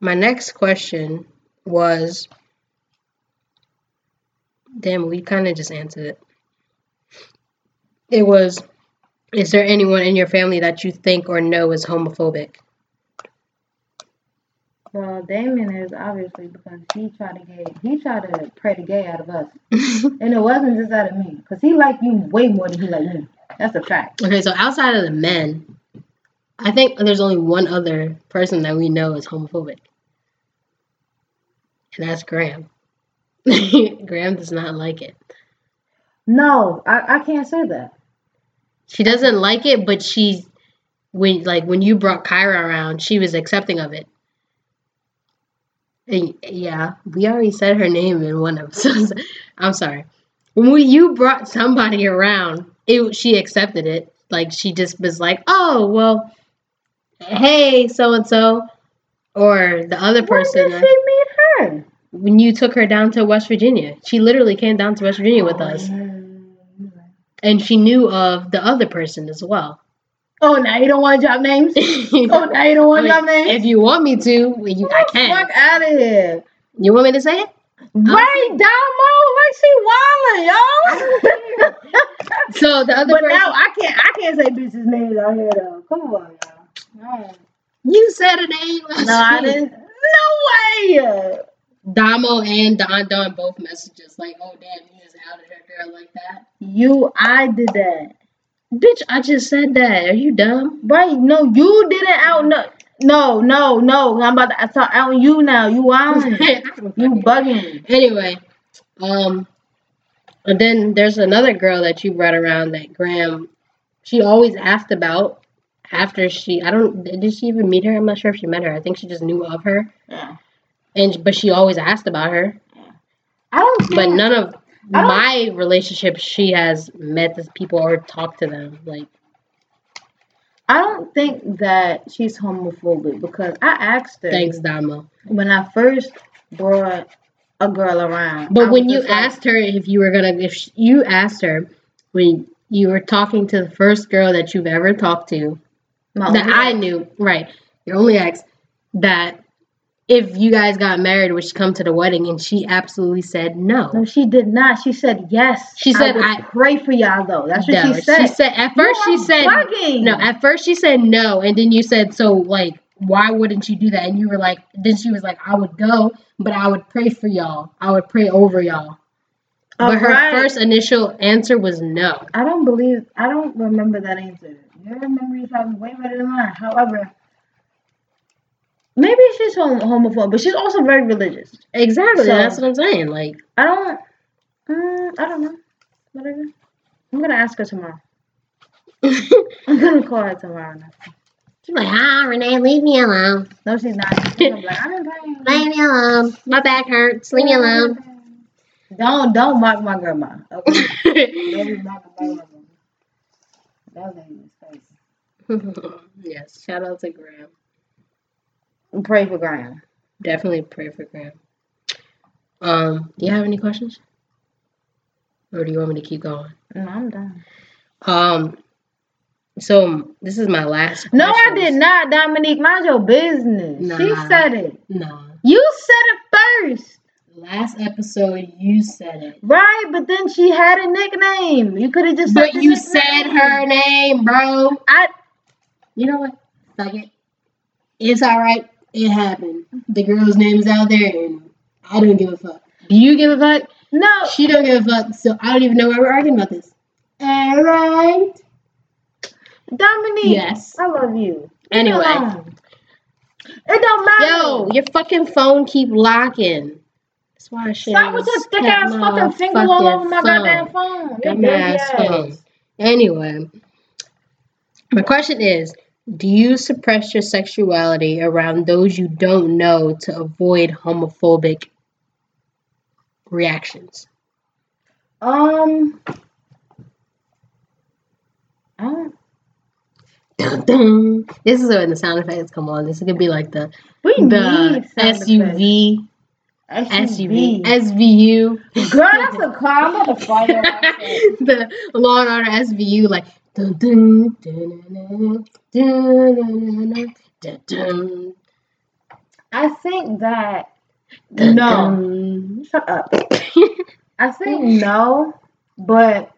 my next question was, damn, we kind of just answered it. It was, is there anyone in your family that you think or know is homophobic? Well, Damon is obviously because he tried to get He tried to pray the gay out of us, *laughs* and it wasn't just out of me, because he liked you way more than he liked me. That's a fact. okay, so outside of the men, I think there's only one other person that we know is homophobic, and that's Graham. *laughs* Graham does not like it. No, I, I can't say that. She doesn't like it, but she's when like when you brought Kyra around, she was accepting of it. Yeah, we already said her name in one episode. *laughs* I'm sorry. When we, you brought somebody around, it she accepted it. Like she just was like, "Oh, well, hey, so and so," or the other person. When did she meet her? when you took her down to West Virginia, she literally came down to West Virginia with us, oh, and she knew of the other person as well. Oh, now you don't want to drop names? *laughs* Oh, now you don't want to mean, drop names? if you want me to, you, I can. fuck out of here. You want me to say it? Right, Damo, like she wildin', yo. *laughs* So the other but person, now I can't, I can't say bitches' names out here though. Come on, y'all. you said a name. No, I didn't. No way. Damo and Don Don both messages like, "Oh damn, you just outed her girl like that." You, I did that. Bitch, I just said that. Are you dumb? Right? No, you didn't out. No, no, no, no. I'm about to I talk out on you now. You wildin'. *laughs* you bugging. Anyway, um, and then there's another girl that you brought around that Graham, she always asked about after she, I don't, did she even meet her? I'm not sure if she met her. I think she just knew of her, Yeah. and but she always asked about her. Yeah. I don't. But none of my relationship, she has met these people or talked to them. Like, I don't think that she's homophobic because I asked her thanks, Dama. when I first brought a girl around. But I when you just like, asked her if you were gonna, if sh- you asked her when you were talking to the first girl that you've ever talked to, that I knew, right? Your only ex, that if you guys got married, would she come to the wedding? And she absolutely said no. No, she did not. She said yes. She said, I would I- pray for y'all though. That's what No, she said. She said at first she said bugging. no. At first she said no, and then you said so. Like, why wouldn't you do that? And you were like, then she was like, I would go, but I would pray for y'all. I would pray over y'all. But her Alright. first initial answer was no. I don't believe. I don't remember that answer. Your memory is probably way better than mine. However, maybe she's hom- homophobic, but she's also very religious. Exactly. So- that's what I'm saying. Like, I don't. Mm, I don't know. Whatever. I'm gonna ask her tomorrow. *laughs* I'm gonna call her tomorrow. Now. She's like, ah, Renee, leave me alone. No, she's not. She's like, I'm. Leave me alone. My back hurts. Leave me alone. Don't don't mock my grandma. Okay. *laughs* don't mocking my grandma. That was his *laughs* yes, shout out to Graham. Pray for Graham. Definitely pray for Graham. Um, do you have any questions? Or do you want me to keep going? No, I'm done. Um, so this is my last. No, I did not, Dominique. Mind your business. She said it. Nah. You said it first. Last episode, you said it. Right, but then she had a nickname. You could have just But said you nickname. said her name, bro. I You know what? Fuck it. It's alright. It happened. The girl's name is out there, and I don't give a fuck. Do you give a fuck? no. She don't give a fuck, so I don't even know why we're arguing about this. Alright. Dominique. Yes. I love you. Anyway. alone. It don't matter. Yo, your fucking phone keep locking. That's why I should Stop with your thick ass fucking finger all over my goddamn phone. Your ass. phone. Anyway, my question is Do you suppress your sexuality around those you don't know to avoid homophobic reactions? Um. I don't. This is when the sound effects come on. This is gonna be like the We the SUV. SUV, SUV. SVU. Girl, that's a car. I'm about to fire your ass up. the Law and Order SVU, like I think that no. Shut up. I think no, but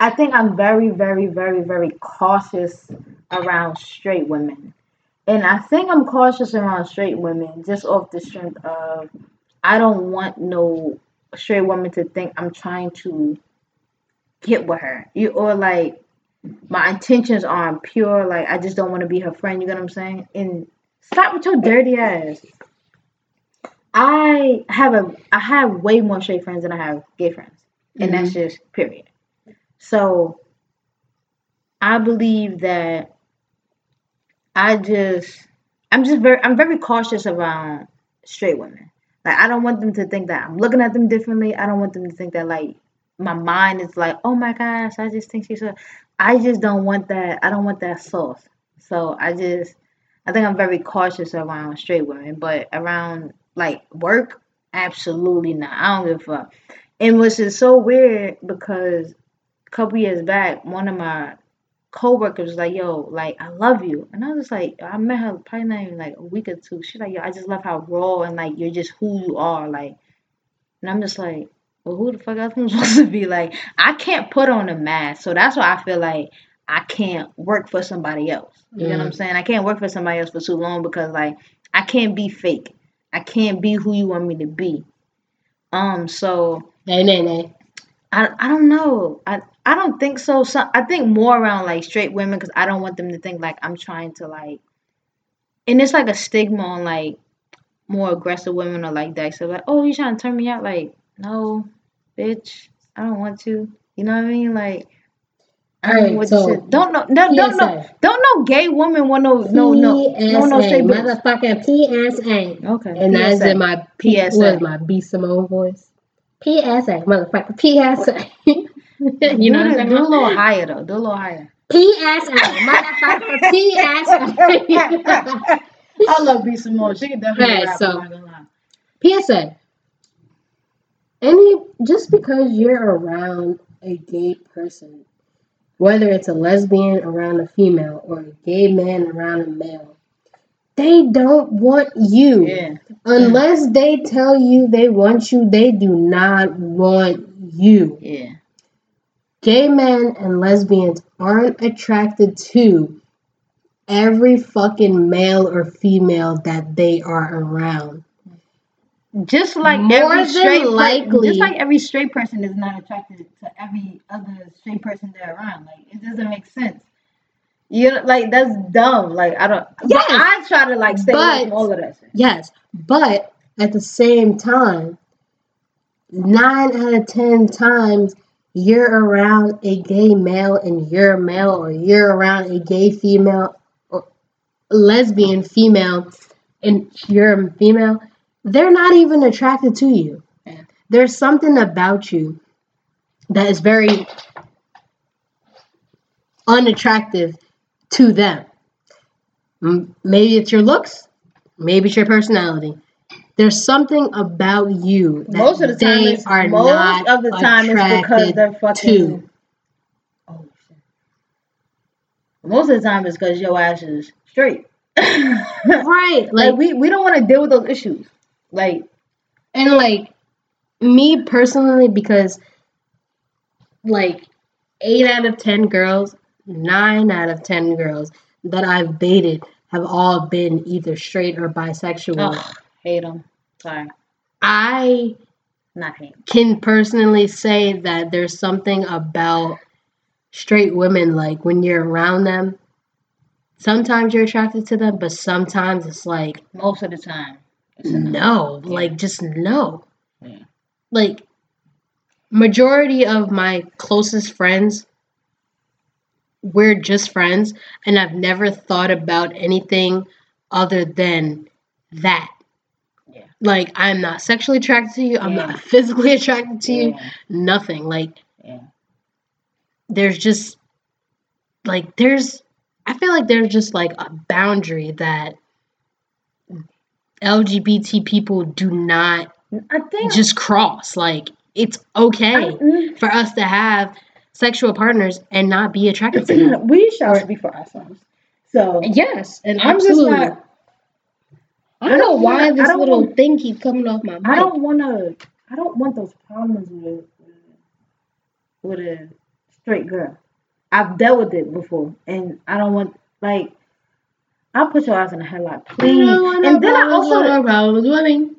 I think I'm very, very, very, very cautious around straight women. And I think I'm cautious around straight women just off the strength of I don't want no straight woman to think I'm trying to get with her. You or like my intentions aren't pure, like I just don't want to be her friend, you get what I'm saying? And stop with your dirty ass. I have a I have way more straight friends than I have gay friends. And that's mm-hmm. just period. So I believe that I just I'm just very I'm very cautious around straight women. Like I don't want them to think that I'm looking at them differently. I don't want them to think that like my mind is like, oh my gosh, I just think she's so I just don't want that I don't want that sauce. So I just I think I'm very cautious around straight women, but around like work, absolutely not. I don't give a fuck. And which is so weird because a couple years back, one of my coworkers was like, "Yo, like I love you," and I was like, I met her probably not even like a week or two. She's like, "Yo, I just love how raw and like you're just who you are," like, and I'm just like, well, who the fuck else am I *laughs* supposed to be? Like, I can't put on a mask, so that's why I feel like I can't work for somebody else. You know what I'm saying? I can't work for somebody else for too long because like I can't be fake. I can't be who you want me to be. Um, so Nay, nay, nay. I, I don't know. I I don't think so. so I think more around like straight women because I don't want them to think like I'm trying to like. And it's like a stigma on like more aggressive women are like that. So like, oh, you trying to turn me out? Like, no, bitch, I don't want to. You know what I mean? Like, know Alright, what so. Don't know. No, don't know. Don't know. Gay woman want no no no no no bitch. motherfucking PSA. Okay. And that's in my P- PSA. what is my B Simone voice? PSA, motherfucker. PSA. you know what do, do a little higher though. Do a little higher. PSA, motherfucker. PSA. I love B Simone. She can definitely Right, rap. so- I'm not gonna lie. PSA. Any just because you're around a gay person, whether it's a lesbian around a female or a gay man around a male, they don't want you. Yeah. Unless they tell you they want you, they do not want you. Yeah. Gay men and lesbians aren't attracted to every fucking male or female that they are around. Just like More every than straight likely- just like every straight person is not attracted to every other straight person they're around. Like it doesn't make sense. You know, like that's dumb. Like I don't. Yes. But I try to like stay away But- from all of that shit. Yes, but at the same time, nine out of ten times, you're around a gay male and you're a male, or you're around a gay female or lesbian female and you're a female, they're not even attracted to you. Yeah. There's something about you that is very unattractive to them. Maybe it's your looks, maybe it's your personality. There's something about you that most of the time, they are most not of the time it's because they're fucking. to. Oh shit. Most of the time it's because your ass is straight. *laughs* Right. like Like we we don't want to deal with those issues. Like and like me personally because like 8 out of 10 girls, 9 out of 10 girls that I've dated have all been either straight or bisexual. ugh, hate them. Sorry, I not hate. can personally say that there's something about straight women like when you're around them sometimes you're attracted to them but sometimes it's like Most of the time, Mm. no. no Yeah. like just no Yeah. like majority of my closest friends we're just friends and i've never thought about anything other than that Yeah. like i'm not sexually attracted to you i'm Yeah. not *laughs* physically attracted to you nothing like there's just like there's I feel like there's just like a boundary that LGBT people do not I think just cross. Like it's okay I- mm, for us to have sexual partners and not be attracted to them. *clears throat* we speak for ourselves. So yes, and I'm just not. I don't know why wanna- this little want- thing keeps coming off my mind. I don't want to. I don't want those problems with with a straight girl. I've dealt with it before, and I don't want like. I'll put your ass in a headlock, please. don't want no And then I also, no problems with me.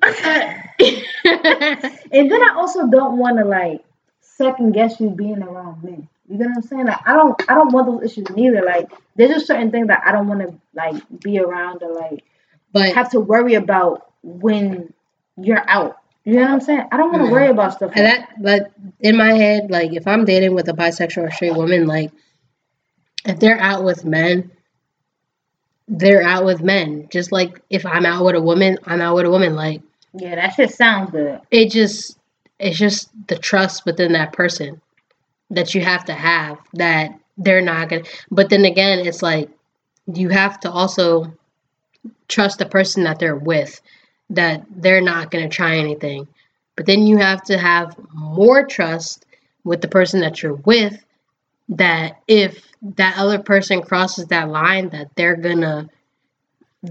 and then I also don't want to like second guess you being around men. You get what I'm saying? Like I don't, I don't want those issues neither. Like there's just certain things that I don't want to like be around or like but have to worry about when you're out. You know what I'm saying? I don't want to worry about stuff like And that, but in my head, like if I'm dating with a bisexual or straight woman, like if they're out with men, they're out with men. Just like if I'm out with a woman, I'm out with a woman. Like Yeah, that shit sounds good. it just, it's just the trust within that person that you have to have that they're not gonna. But then again, it's like you have to also trust the person that they're with that they're not to try anything. But then you have to have more trust with the person that you're with that if that other person crosses that line that they're to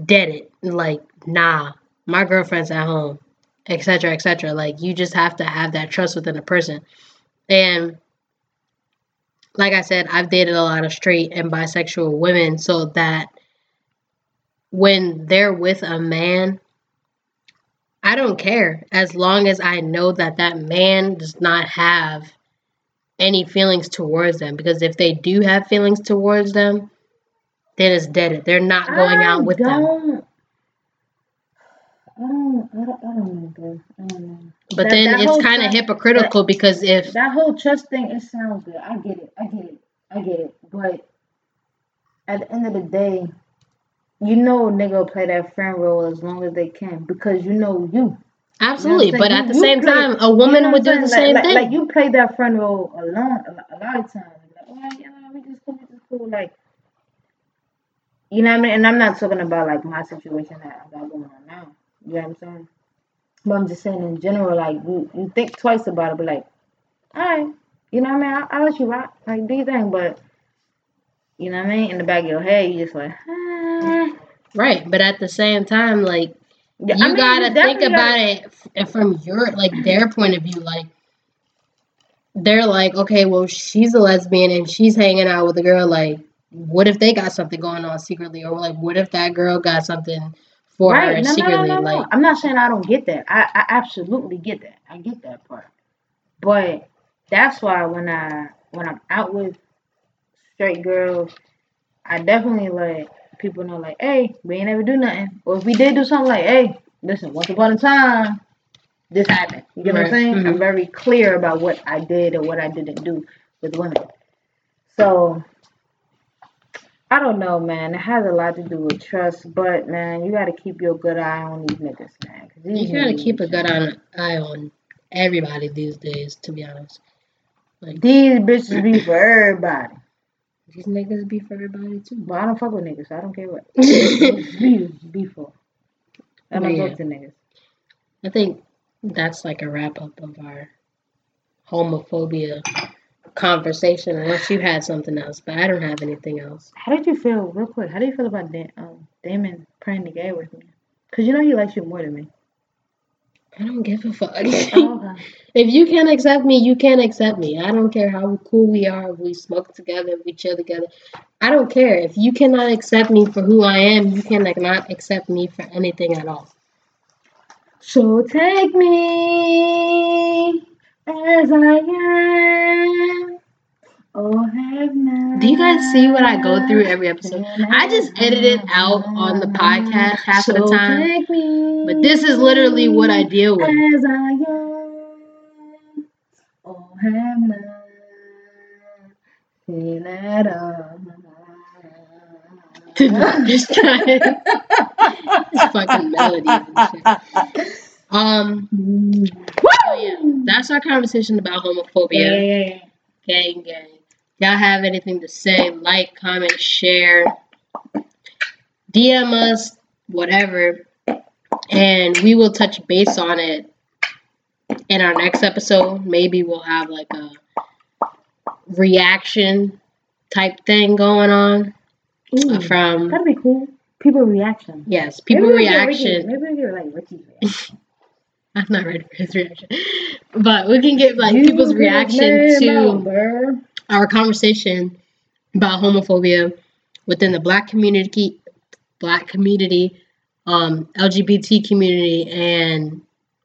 dead it. Like nah my girlfriend's at home etc etc like you just have to have that trust within a person. And like i said i've dated a lot of straight and bisexual women so that when they're with a man I don't care as long as I know that that man does not have any feelings towards them. Because if they do have feelings towards them, then it's dead. They're not going I out with them. don't, I don't, I don't, I don't know. I don't know. But That- then that it's kind of hypocritical because if That whole trust thing, it sounds good. I get it. I get it. I get it. But at the end of the day, you know, nigga play that friend role as long as they can because you know you. Absolutely, saying? but You- at the same play- time, a woman You know would do the saying? same like, thing. Like, like you play that friend role alone a, lo- a lot of times. Like, oh, you know, we just cool, we just cool. Like, you know what I mean? And I'm not talking about like my situation that I got going on now. You know what I'm saying? But I'm just saying in general, like you, you think twice about it, but like, all right, you know what I mean? I'll, I'll let you rock, like do your thing, but you know what I mean? In the back of your head, you just like, ah. right, but at the same time, like you I mean, gotta think about it from your like their point of view like they're like okay well she's a lesbian and she's hanging out with a girl like what if they got something going on secretly or like what if that girl got something for her Right? No, no, secretly no, no. like I'm not saying I don't get that. I, I absolutely get that. I get that part. But that's why when I when I'm out with straight girls, I definitely let people know like, hey, we ain't ever do nothing. Or if we did do something like, hey, listen, once upon a time, this happened. You get what I'm Right. saying? I'm Mhm. very clear about what I did or what I didn't do with women. So I don't know, man. It has a lot to do with trust, but man, you got to keep your good eye on these niggas, man. these You gotta niggas keep a good on, eye on everybody these days, to be honest. Like These bitches be for everybody. These niggas be for everybody too. But I don't fuck with niggas. So I don't care what. *laughs* be, be for. I don't Yeah. talk to niggas. I think that's like a wrap up of our homophobia conversation. Unless you had something else, but I don't have anything else. How did you feel, real quick? How do you feel about da- um, Damon praying to gay with me? Cause you know he likes you more than me. I don't give a fuck. *laughs* Oh, if you can't accept me, you can't accept me. I don't care how cool we are, if we smoke together, if we chill together. I don't care. If you cannot accept me for who I am, you cannot accept me for anything at all. So take me as I am. Oh. Do you guys see what I go through every episode? I just edit it out on the podcast half of the time. But this is literally what I deal with. I. Oh, have not. Seen at all. this guy, this fucking melody. Um, so yeah, that's our conversation about homophobia. Yeah, yeah, yeah. Gang, gang. Y'all have anything to say? Like, comment, share, DM us, whatever, and we will touch base on it in our next episode. Maybe we'll have like a reaction type thing going on Ooh, from that'd be cool. People reaction. yes, people Maybe reaction. Maybe we get like Ricky's reaction. *laughs* I'm not ready for his reaction, but we can get like You people's reaction to bruh. Our conversation about homophobia within the black community, black community, um, LGBT community, and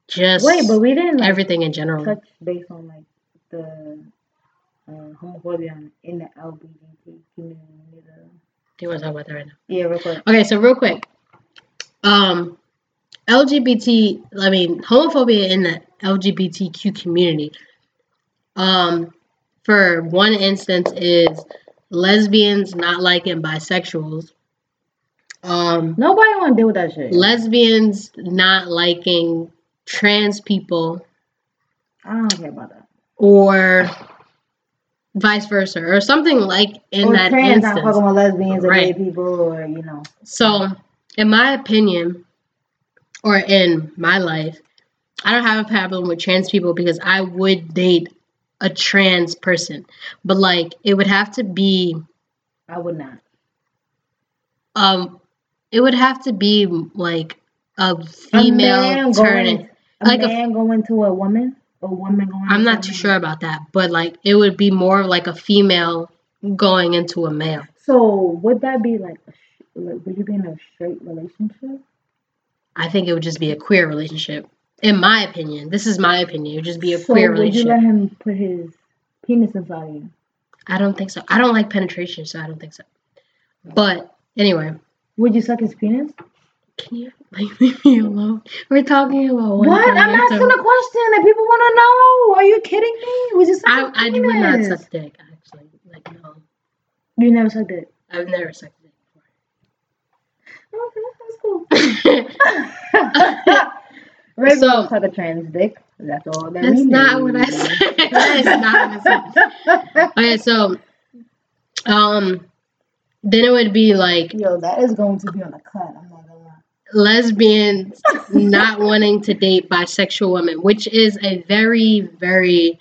just Wait, but we didn't like, everything in general. touch base on like the uh, homophobia in the LGBT community. Do you want to talk about that right now? Yeah, real quick. Okay, so real quick, um, LGBT, I mean, homophobia in the LGBTQ community. Um, for one instance, is lesbians not liking bisexuals. Um, Nobody want to deal with that shit. lesbians not liking trans people I don't care about that. or vice versa or something like in or that trans not fucking with lesbians or Right. gay people or you know. So, in my opinion, or in my life, I don't have a problem with trans people because I would date a trans person. But like it would have to be I would not. um it would have to be like a a female turning. a like a- man going to a woman, a woman going. I'm not a too sure about that, but like it would be more like a female going into a male. So would that be like, like would you be in a straight relationship? I think it would just be a queer relationship. In my opinion, this is my opinion. It would just be a so queer would you let him put his penis inside you? I don't think so. I don't like penetration, so I don't think so. But anyway, Would you suck his penis? can you *laughs* like, leave me alone? We're talking about what? thing I'm asking a question that people want to know. Are you kidding me? Would you suck I I penis? would not suck dick actually. Like no, You never sucked it. I've never sucked dick before. Okay, that's cool. *laughs* *laughs* before. So- suck a trans dick. That's all that That's *laughs* not what I said. That's not what I okay, so um, then it would be like Yo, that is going to be on the cut. I'm not gonna lie. lesbians not wanting to date bisexual women, which is a very very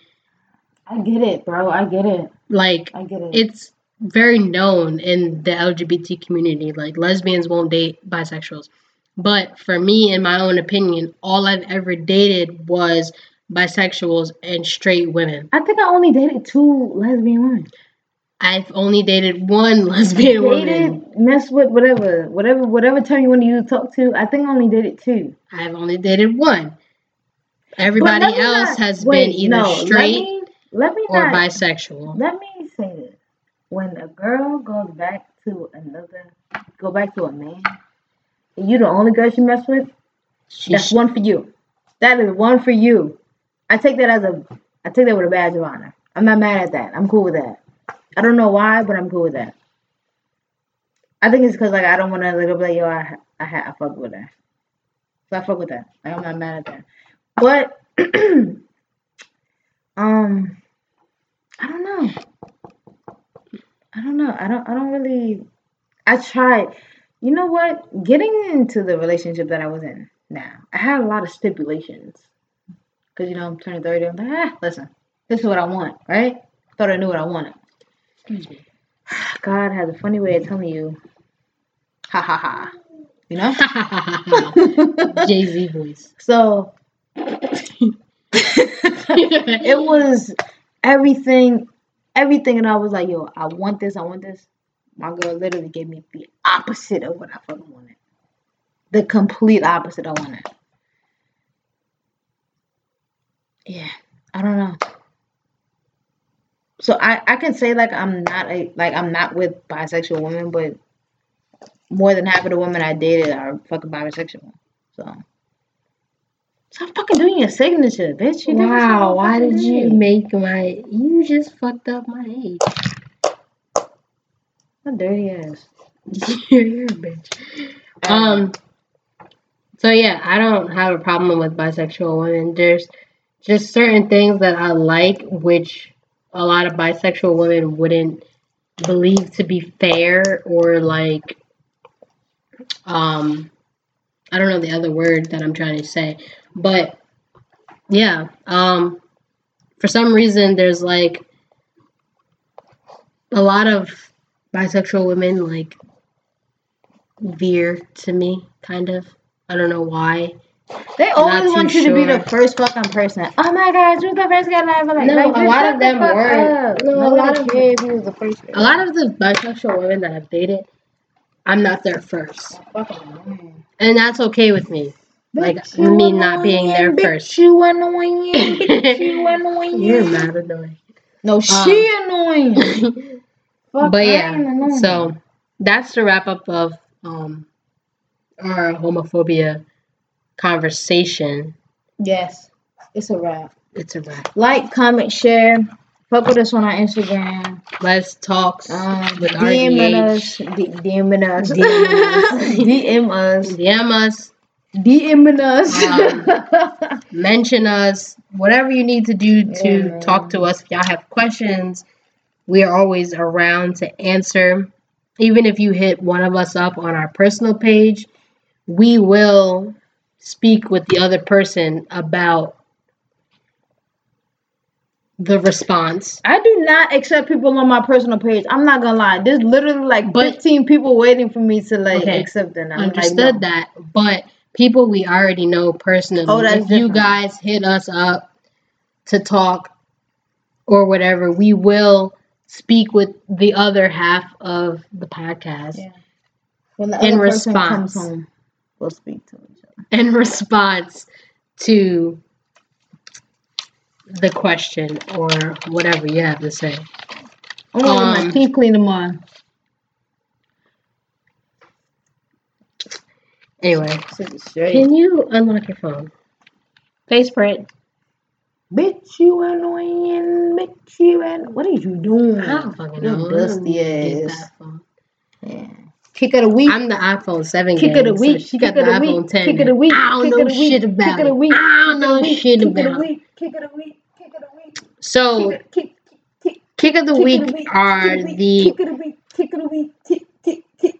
I get it, bro. I get it. like I get it. it's very known in the LGBT community. Like lesbians won't date bisexuals. But for me, in my own opinion, all I've ever dated was bisexuals and straight women. I think I only dated two lesbian women. I've only dated one *laughs* lesbian woman. Dated, mess with whatever, whatever, whatever term you want to use to talk to. I think I only dated two. I've only dated one. Everybody But let me else not- has wait, been either no, straight Let me, let me or not, bisexual. Let me say this: when a girl goes back to another, go back to a man, you the only girl she mess with, that's She's, one for you. That is one for you. I take that as a I take that with a badge of honor. I'm not mad at that. I'm cool with that. I don't know why, but I'm cool with that. I think it's because like I don't want to like, be like yo I I, I fuck with that. So I fuck with that. Like, I'm not mad at that. But *clears throat* um, I don't know. I don't know. I don't. I don't really. I tried. You know what? Getting into the relationship that I was in now, I had a lot of stipulations. Cause you know I'm turning thirty. I'm like, ah, listen, this is what I want, right? Thought I knew what I wanted. God has a funny way of telling you, ha ha ha. You know? *laughs* Jay Z voice. So *laughs* it was everything, everything, and I was like, yo, I want this, I want this. My girl literally gave me the opposite of what I fucking wanted. The complete opposite I wanted. Yeah, I don't know. So I, I can say like I'm not a like I'm not with bisexual women, but more than half of the women I dated are fucking bisexual. So stop fucking doing your signature, bitch. You wow, why did you make my? You just fucked up my age. My dirty ass. *laughs* You're a bitch. Um. So yeah, I don't have a problem with bisexual women. There's just certain things that I like, which a lot of bisexual women wouldn't believe to be fair or like um I don't know the other word that I'm trying to say, but yeah, um for some reason there's like a lot of bisexual women like veer to me kind of. I don't know why. They always want you sure. to be the first fucking person. Oh my god, you're the first guy ever like. No, like, a lot of them weren't. No, a lot of he was the first. A lot of the bisexual women that I've dated, I'm not their first, and that's okay with me. Like me not being there first. You annoying. you *laughs* annoying. You're mad annoying. No, she um, annoying. *laughs* but yeah, so that's the wrap up of um our homophobia conversation. Yes, it's a wrap. It's a wrap. Like, comment, share. Fuck with us on our Instagram. Let's talk um, with DM us, D- DM us, DM us, *laughs* DM us, DM us, um, *laughs* mention us, whatever you need to do to yeah, talk to us. If y'all have questions, we are always around to answer. Even if you hit one of us up on our personal page, we will speak with the other person about the response. I do not accept people on my personal page. I'm not gonna lie. There's literally like but, 15 people waiting for me to like okay, accept them. I'm understood like, no. that, but people we already know personally. Oh, that's if different. you guys hit us up to talk or whatever, we will speak with the other half of the podcast. Yeah. When the in response, home, we'll speak to them in response to the question or whatever you have to say. I'm going um, my teeth clean tomorrow. Anyway, can you unlock your phone? Face print. Bitch, you annoying. Bitch, you and what are you doing? I don't fucking know. Dusty ass. Yeah. Kick of the week. I'm the iPhone 7 Kick gang, of the week. So she got the iPhone 10. Kick of the week. I don't know shit about Kick of the week. I don't know shit about Kick of the week. Kick of the week. Kick of the week. So, kick, kick, kick of the week are the. Kick of the week. Kick of the week. Kick, kick, kick.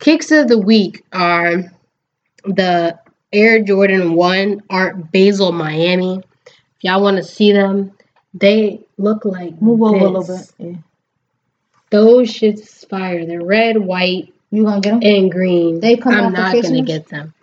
Kicks of the week are the Air Jordan 1 Art Basel Miami. If y'all want to see them, they look like. Move over a little bit. Yeah. Those shits fire. They're red, white, you gonna get them and green. They come. I'm not gonna get them.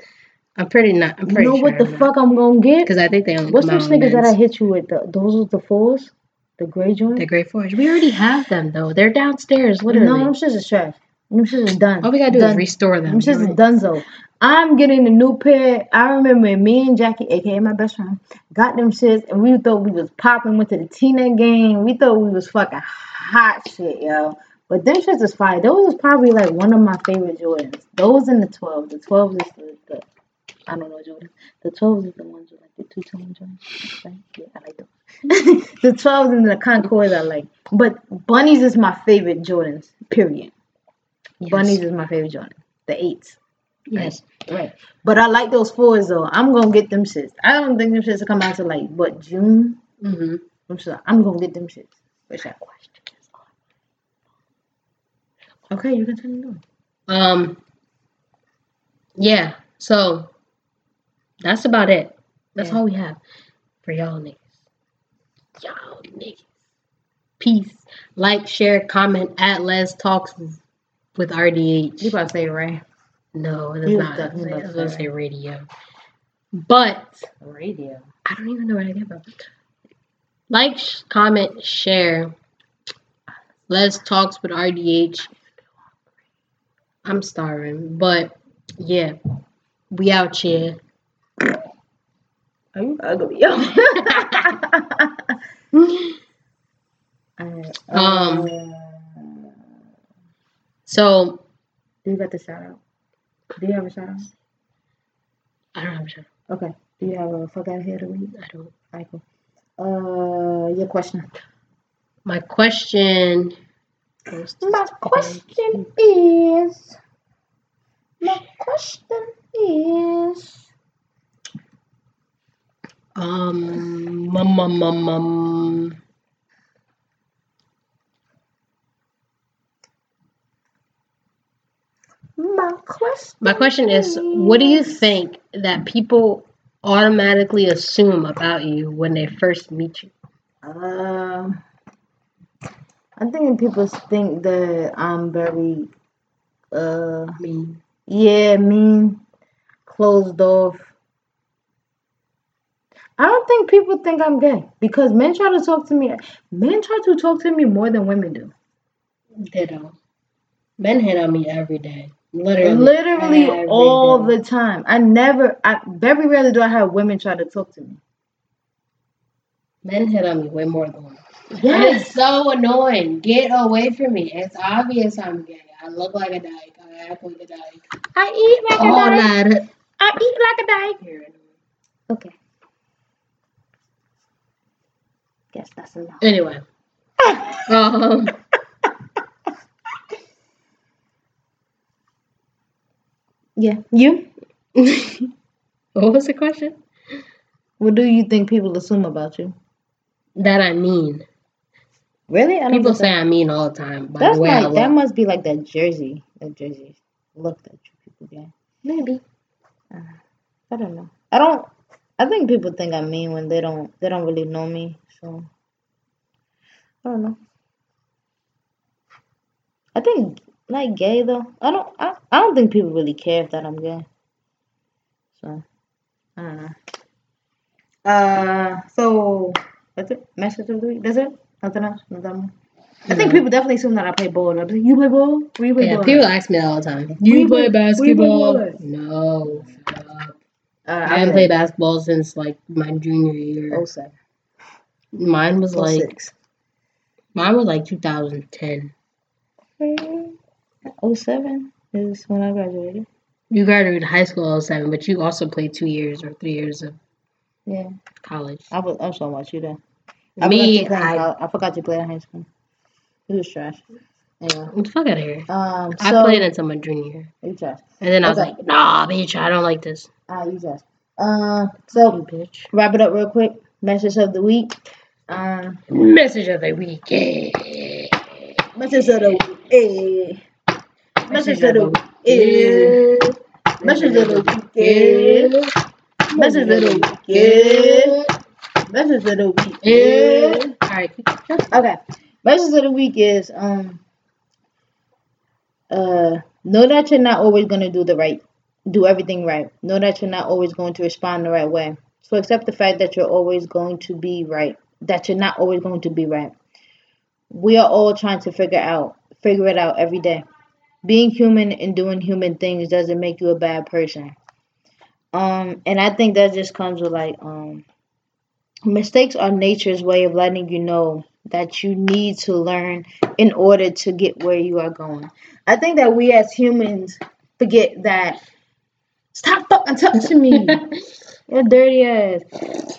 I'm pretty not. I'm pretty. You know sure what the I'm fuck not. I'm gonna get? Because I think they only. What's those sneakers that I hit you with? The, those are the fours, the gray joints. The gray fours. We already have them though. They're downstairs. Literally. No, them shits is trash. Them shits is done. All we gotta do done. is restore them. Them shits right. is donezo. I'm getting a new pair. I remember me and Jackie, aka my best friend, got them shits, and we thought we was popping. Went to the Tina game. We thought we was fucking hot shit, yo. But them shits is fire. Those is probably like one of my favorite Jordans. Those in the 12. The 12 is the, the I don't know Jordan. The twelves is the ones with like the two tone joints. Right? Yeah, I like those. *laughs* the twelves and the Concords I like. But bunnies is my favorite Jordans. Period. Yes. Bunnies is my favorite Jordan. The eights. Yes. Right. But I like those fours though. I'm gonna get them shits. I don't think them shits will come out to like what June. Mm-hmm. I'm sure I'm gonna get them shits. What's that question? Okay, you can turn it on. Um. Yeah. So that's about it. That's Yeah. all we have for y'all niggas. Y'all niggas. Peace. Like, share, comment at Les Talks with RDH. You about to say Ray? No, it is You not. I was gonna say say radio. But Radio. I don't even know where I get from. Like, comment, share. Let's talks with RDH. I'm starving, but yeah, we out here. Are you ugly? *laughs* *laughs* Yo. Um, uh, So do you got the shout out? Do you have a shout out? I don't have a show. Okay. Do you have a fuck out here to read? I don't. Cool. Uh, your question. My question. My question is. My question is. Um, mum, mum, mum, mum. My question. My question is, what do you think that people automatically assume about you when they first meet you? Um, I'm thinking people think that I'm very, uh, mean, yeah, mean, closed off. I don't think people think I'm gay because men try to talk to me. Men try to talk to me more than women do. ditto. Men hit on me every day. Literally. Literally all the time. I never, I very rarely do I have women try to talk to me. Men hit on me way more than women. Yes. it's so annoying. Get away from me. It's obvious I'm gay. I look like a dyke. I act like a dyke. I eat like a dyke. that. I eat like a dyke. Okay. Guess that's enough. Anyway. *laughs* Um. Yeah. You? *laughs* what was the question? What do you think people assume about you? That I mean. Really? I don't People say I mean all the time. By that's the way I like that must be like that jersey, that jersey look that you people get. Maybe. Uh, I don't know. I don't. I think people think I'm mean when they don't. They don't really know me. So I don't know. I think like gay though. I don't. I, I don't think people really care if that I'm gay. So I don't know. Uh. So that's it. Message of the week. That's it. Nothing else. Nothing more. I think people definitely assume that I play ball. Be like, you play ball? Where you play Yeah, ball? people ask me that all the time. You you play you play basketball? No. Uh, I haven't played basketball since like my junior year. 07. Mine was like 06. mine was like 2010. 07 is when I graduated. You graduated high school in 07, but you also played two years or three years of Yeah, college. I was. I was talking about you then. I Me, forgot you I I forgot you played in high school. It was trash. Anyway, get the fuck out of here. um, I so played until my junior year, you trash. and then I was Okay. like, Nah, bitch, I don't like this. Ah, you trash. Uh, You so bitch. wrap it up real quick. Message of the week. Um, Message of the week. Yeah. message of the week. Eh. Message of the week. Eh. Message of the week. Eh. Message of the week. Eh. Message of the week. Eh. All right. Okay. Message of the week is um uh know that you're not always gonna do the right do everything right. Know that you're not always going to respond the right way. So accept the fact that you're always going to be right. That you're not always going to be right. We are all trying to figure out figure it out every day. Being human and doing human things doesn't make you a bad person. Um and I think that just comes with like um mistakes are nature's way of letting you know that you need to learn in order to get where you are going. I think that we as humans forget that Stop fucking touching me. *laughs* You're dirty ass.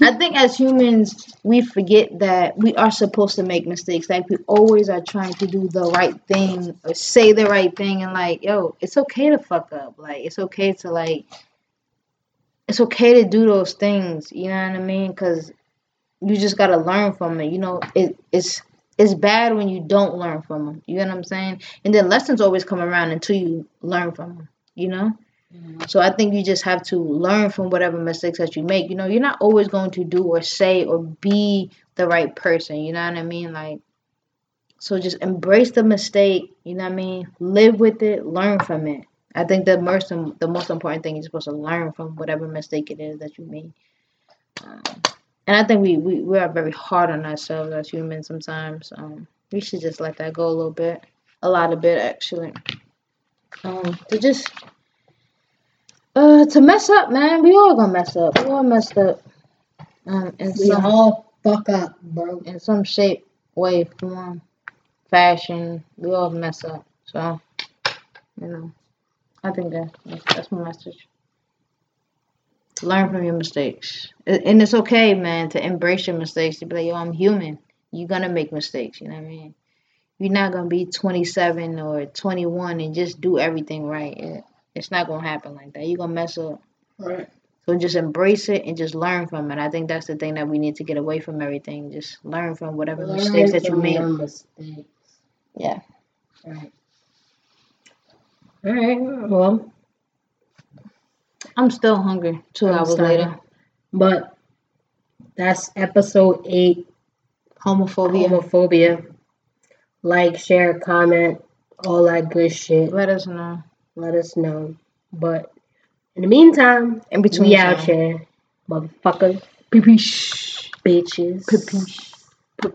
I think as humans, we forget that we are supposed to make mistakes. Like we always are trying to do the right thing or say the right thing, and like, yo, it's okay to fuck up. Like it's okay to like, it's okay to do those things. You know what I mean? Because you just gotta learn from it. You know, it it's it's bad when you don't learn from them. You know what I'm saying? And then lessons always come around until you learn from them. You know. So I think you just have to learn from whatever mistakes that you make. You know, you're not always going to do or say or be the right person. You know what I mean? Like, so just embrace the mistake. You know what I mean? Live with it. Learn from it. I think the most the most important thing is supposed to learn from whatever mistake it is that you made. Um, and I think we, we we are very hard on ourselves as humans sometimes. Um, we should just let that go a little bit, a lot of bit actually. Um, to just uh, to mess up, man. We all gonna mess up. We all messed up. Um, and we some, all fuck up, bro. In some shape, way, form, fashion, we all mess up. So, you know, I think that that's my message. Learn from your mistakes, and it's okay, man, to embrace your mistakes. To be like, yo, I'm human. You're gonna make mistakes. You know what I mean? You're not gonna be 27 or 21 and just do everything right. It's not gonna happen like that. You're gonna mess up. Right. So just embrace it and just learn from it. I think that's the thing that we need to get away from everything. Just learn from whatever learn mistakes that you make. Mistakes. Yeah. Right. All right. Well, I'm still hungry. 2 I'm hours later. But that's episode eight. Homophobia. Homophobia. Like, share, comment, all that good shit. Let us know let us know. But in the meantime, in between, we out here, motherfuckers, bitches, bitches.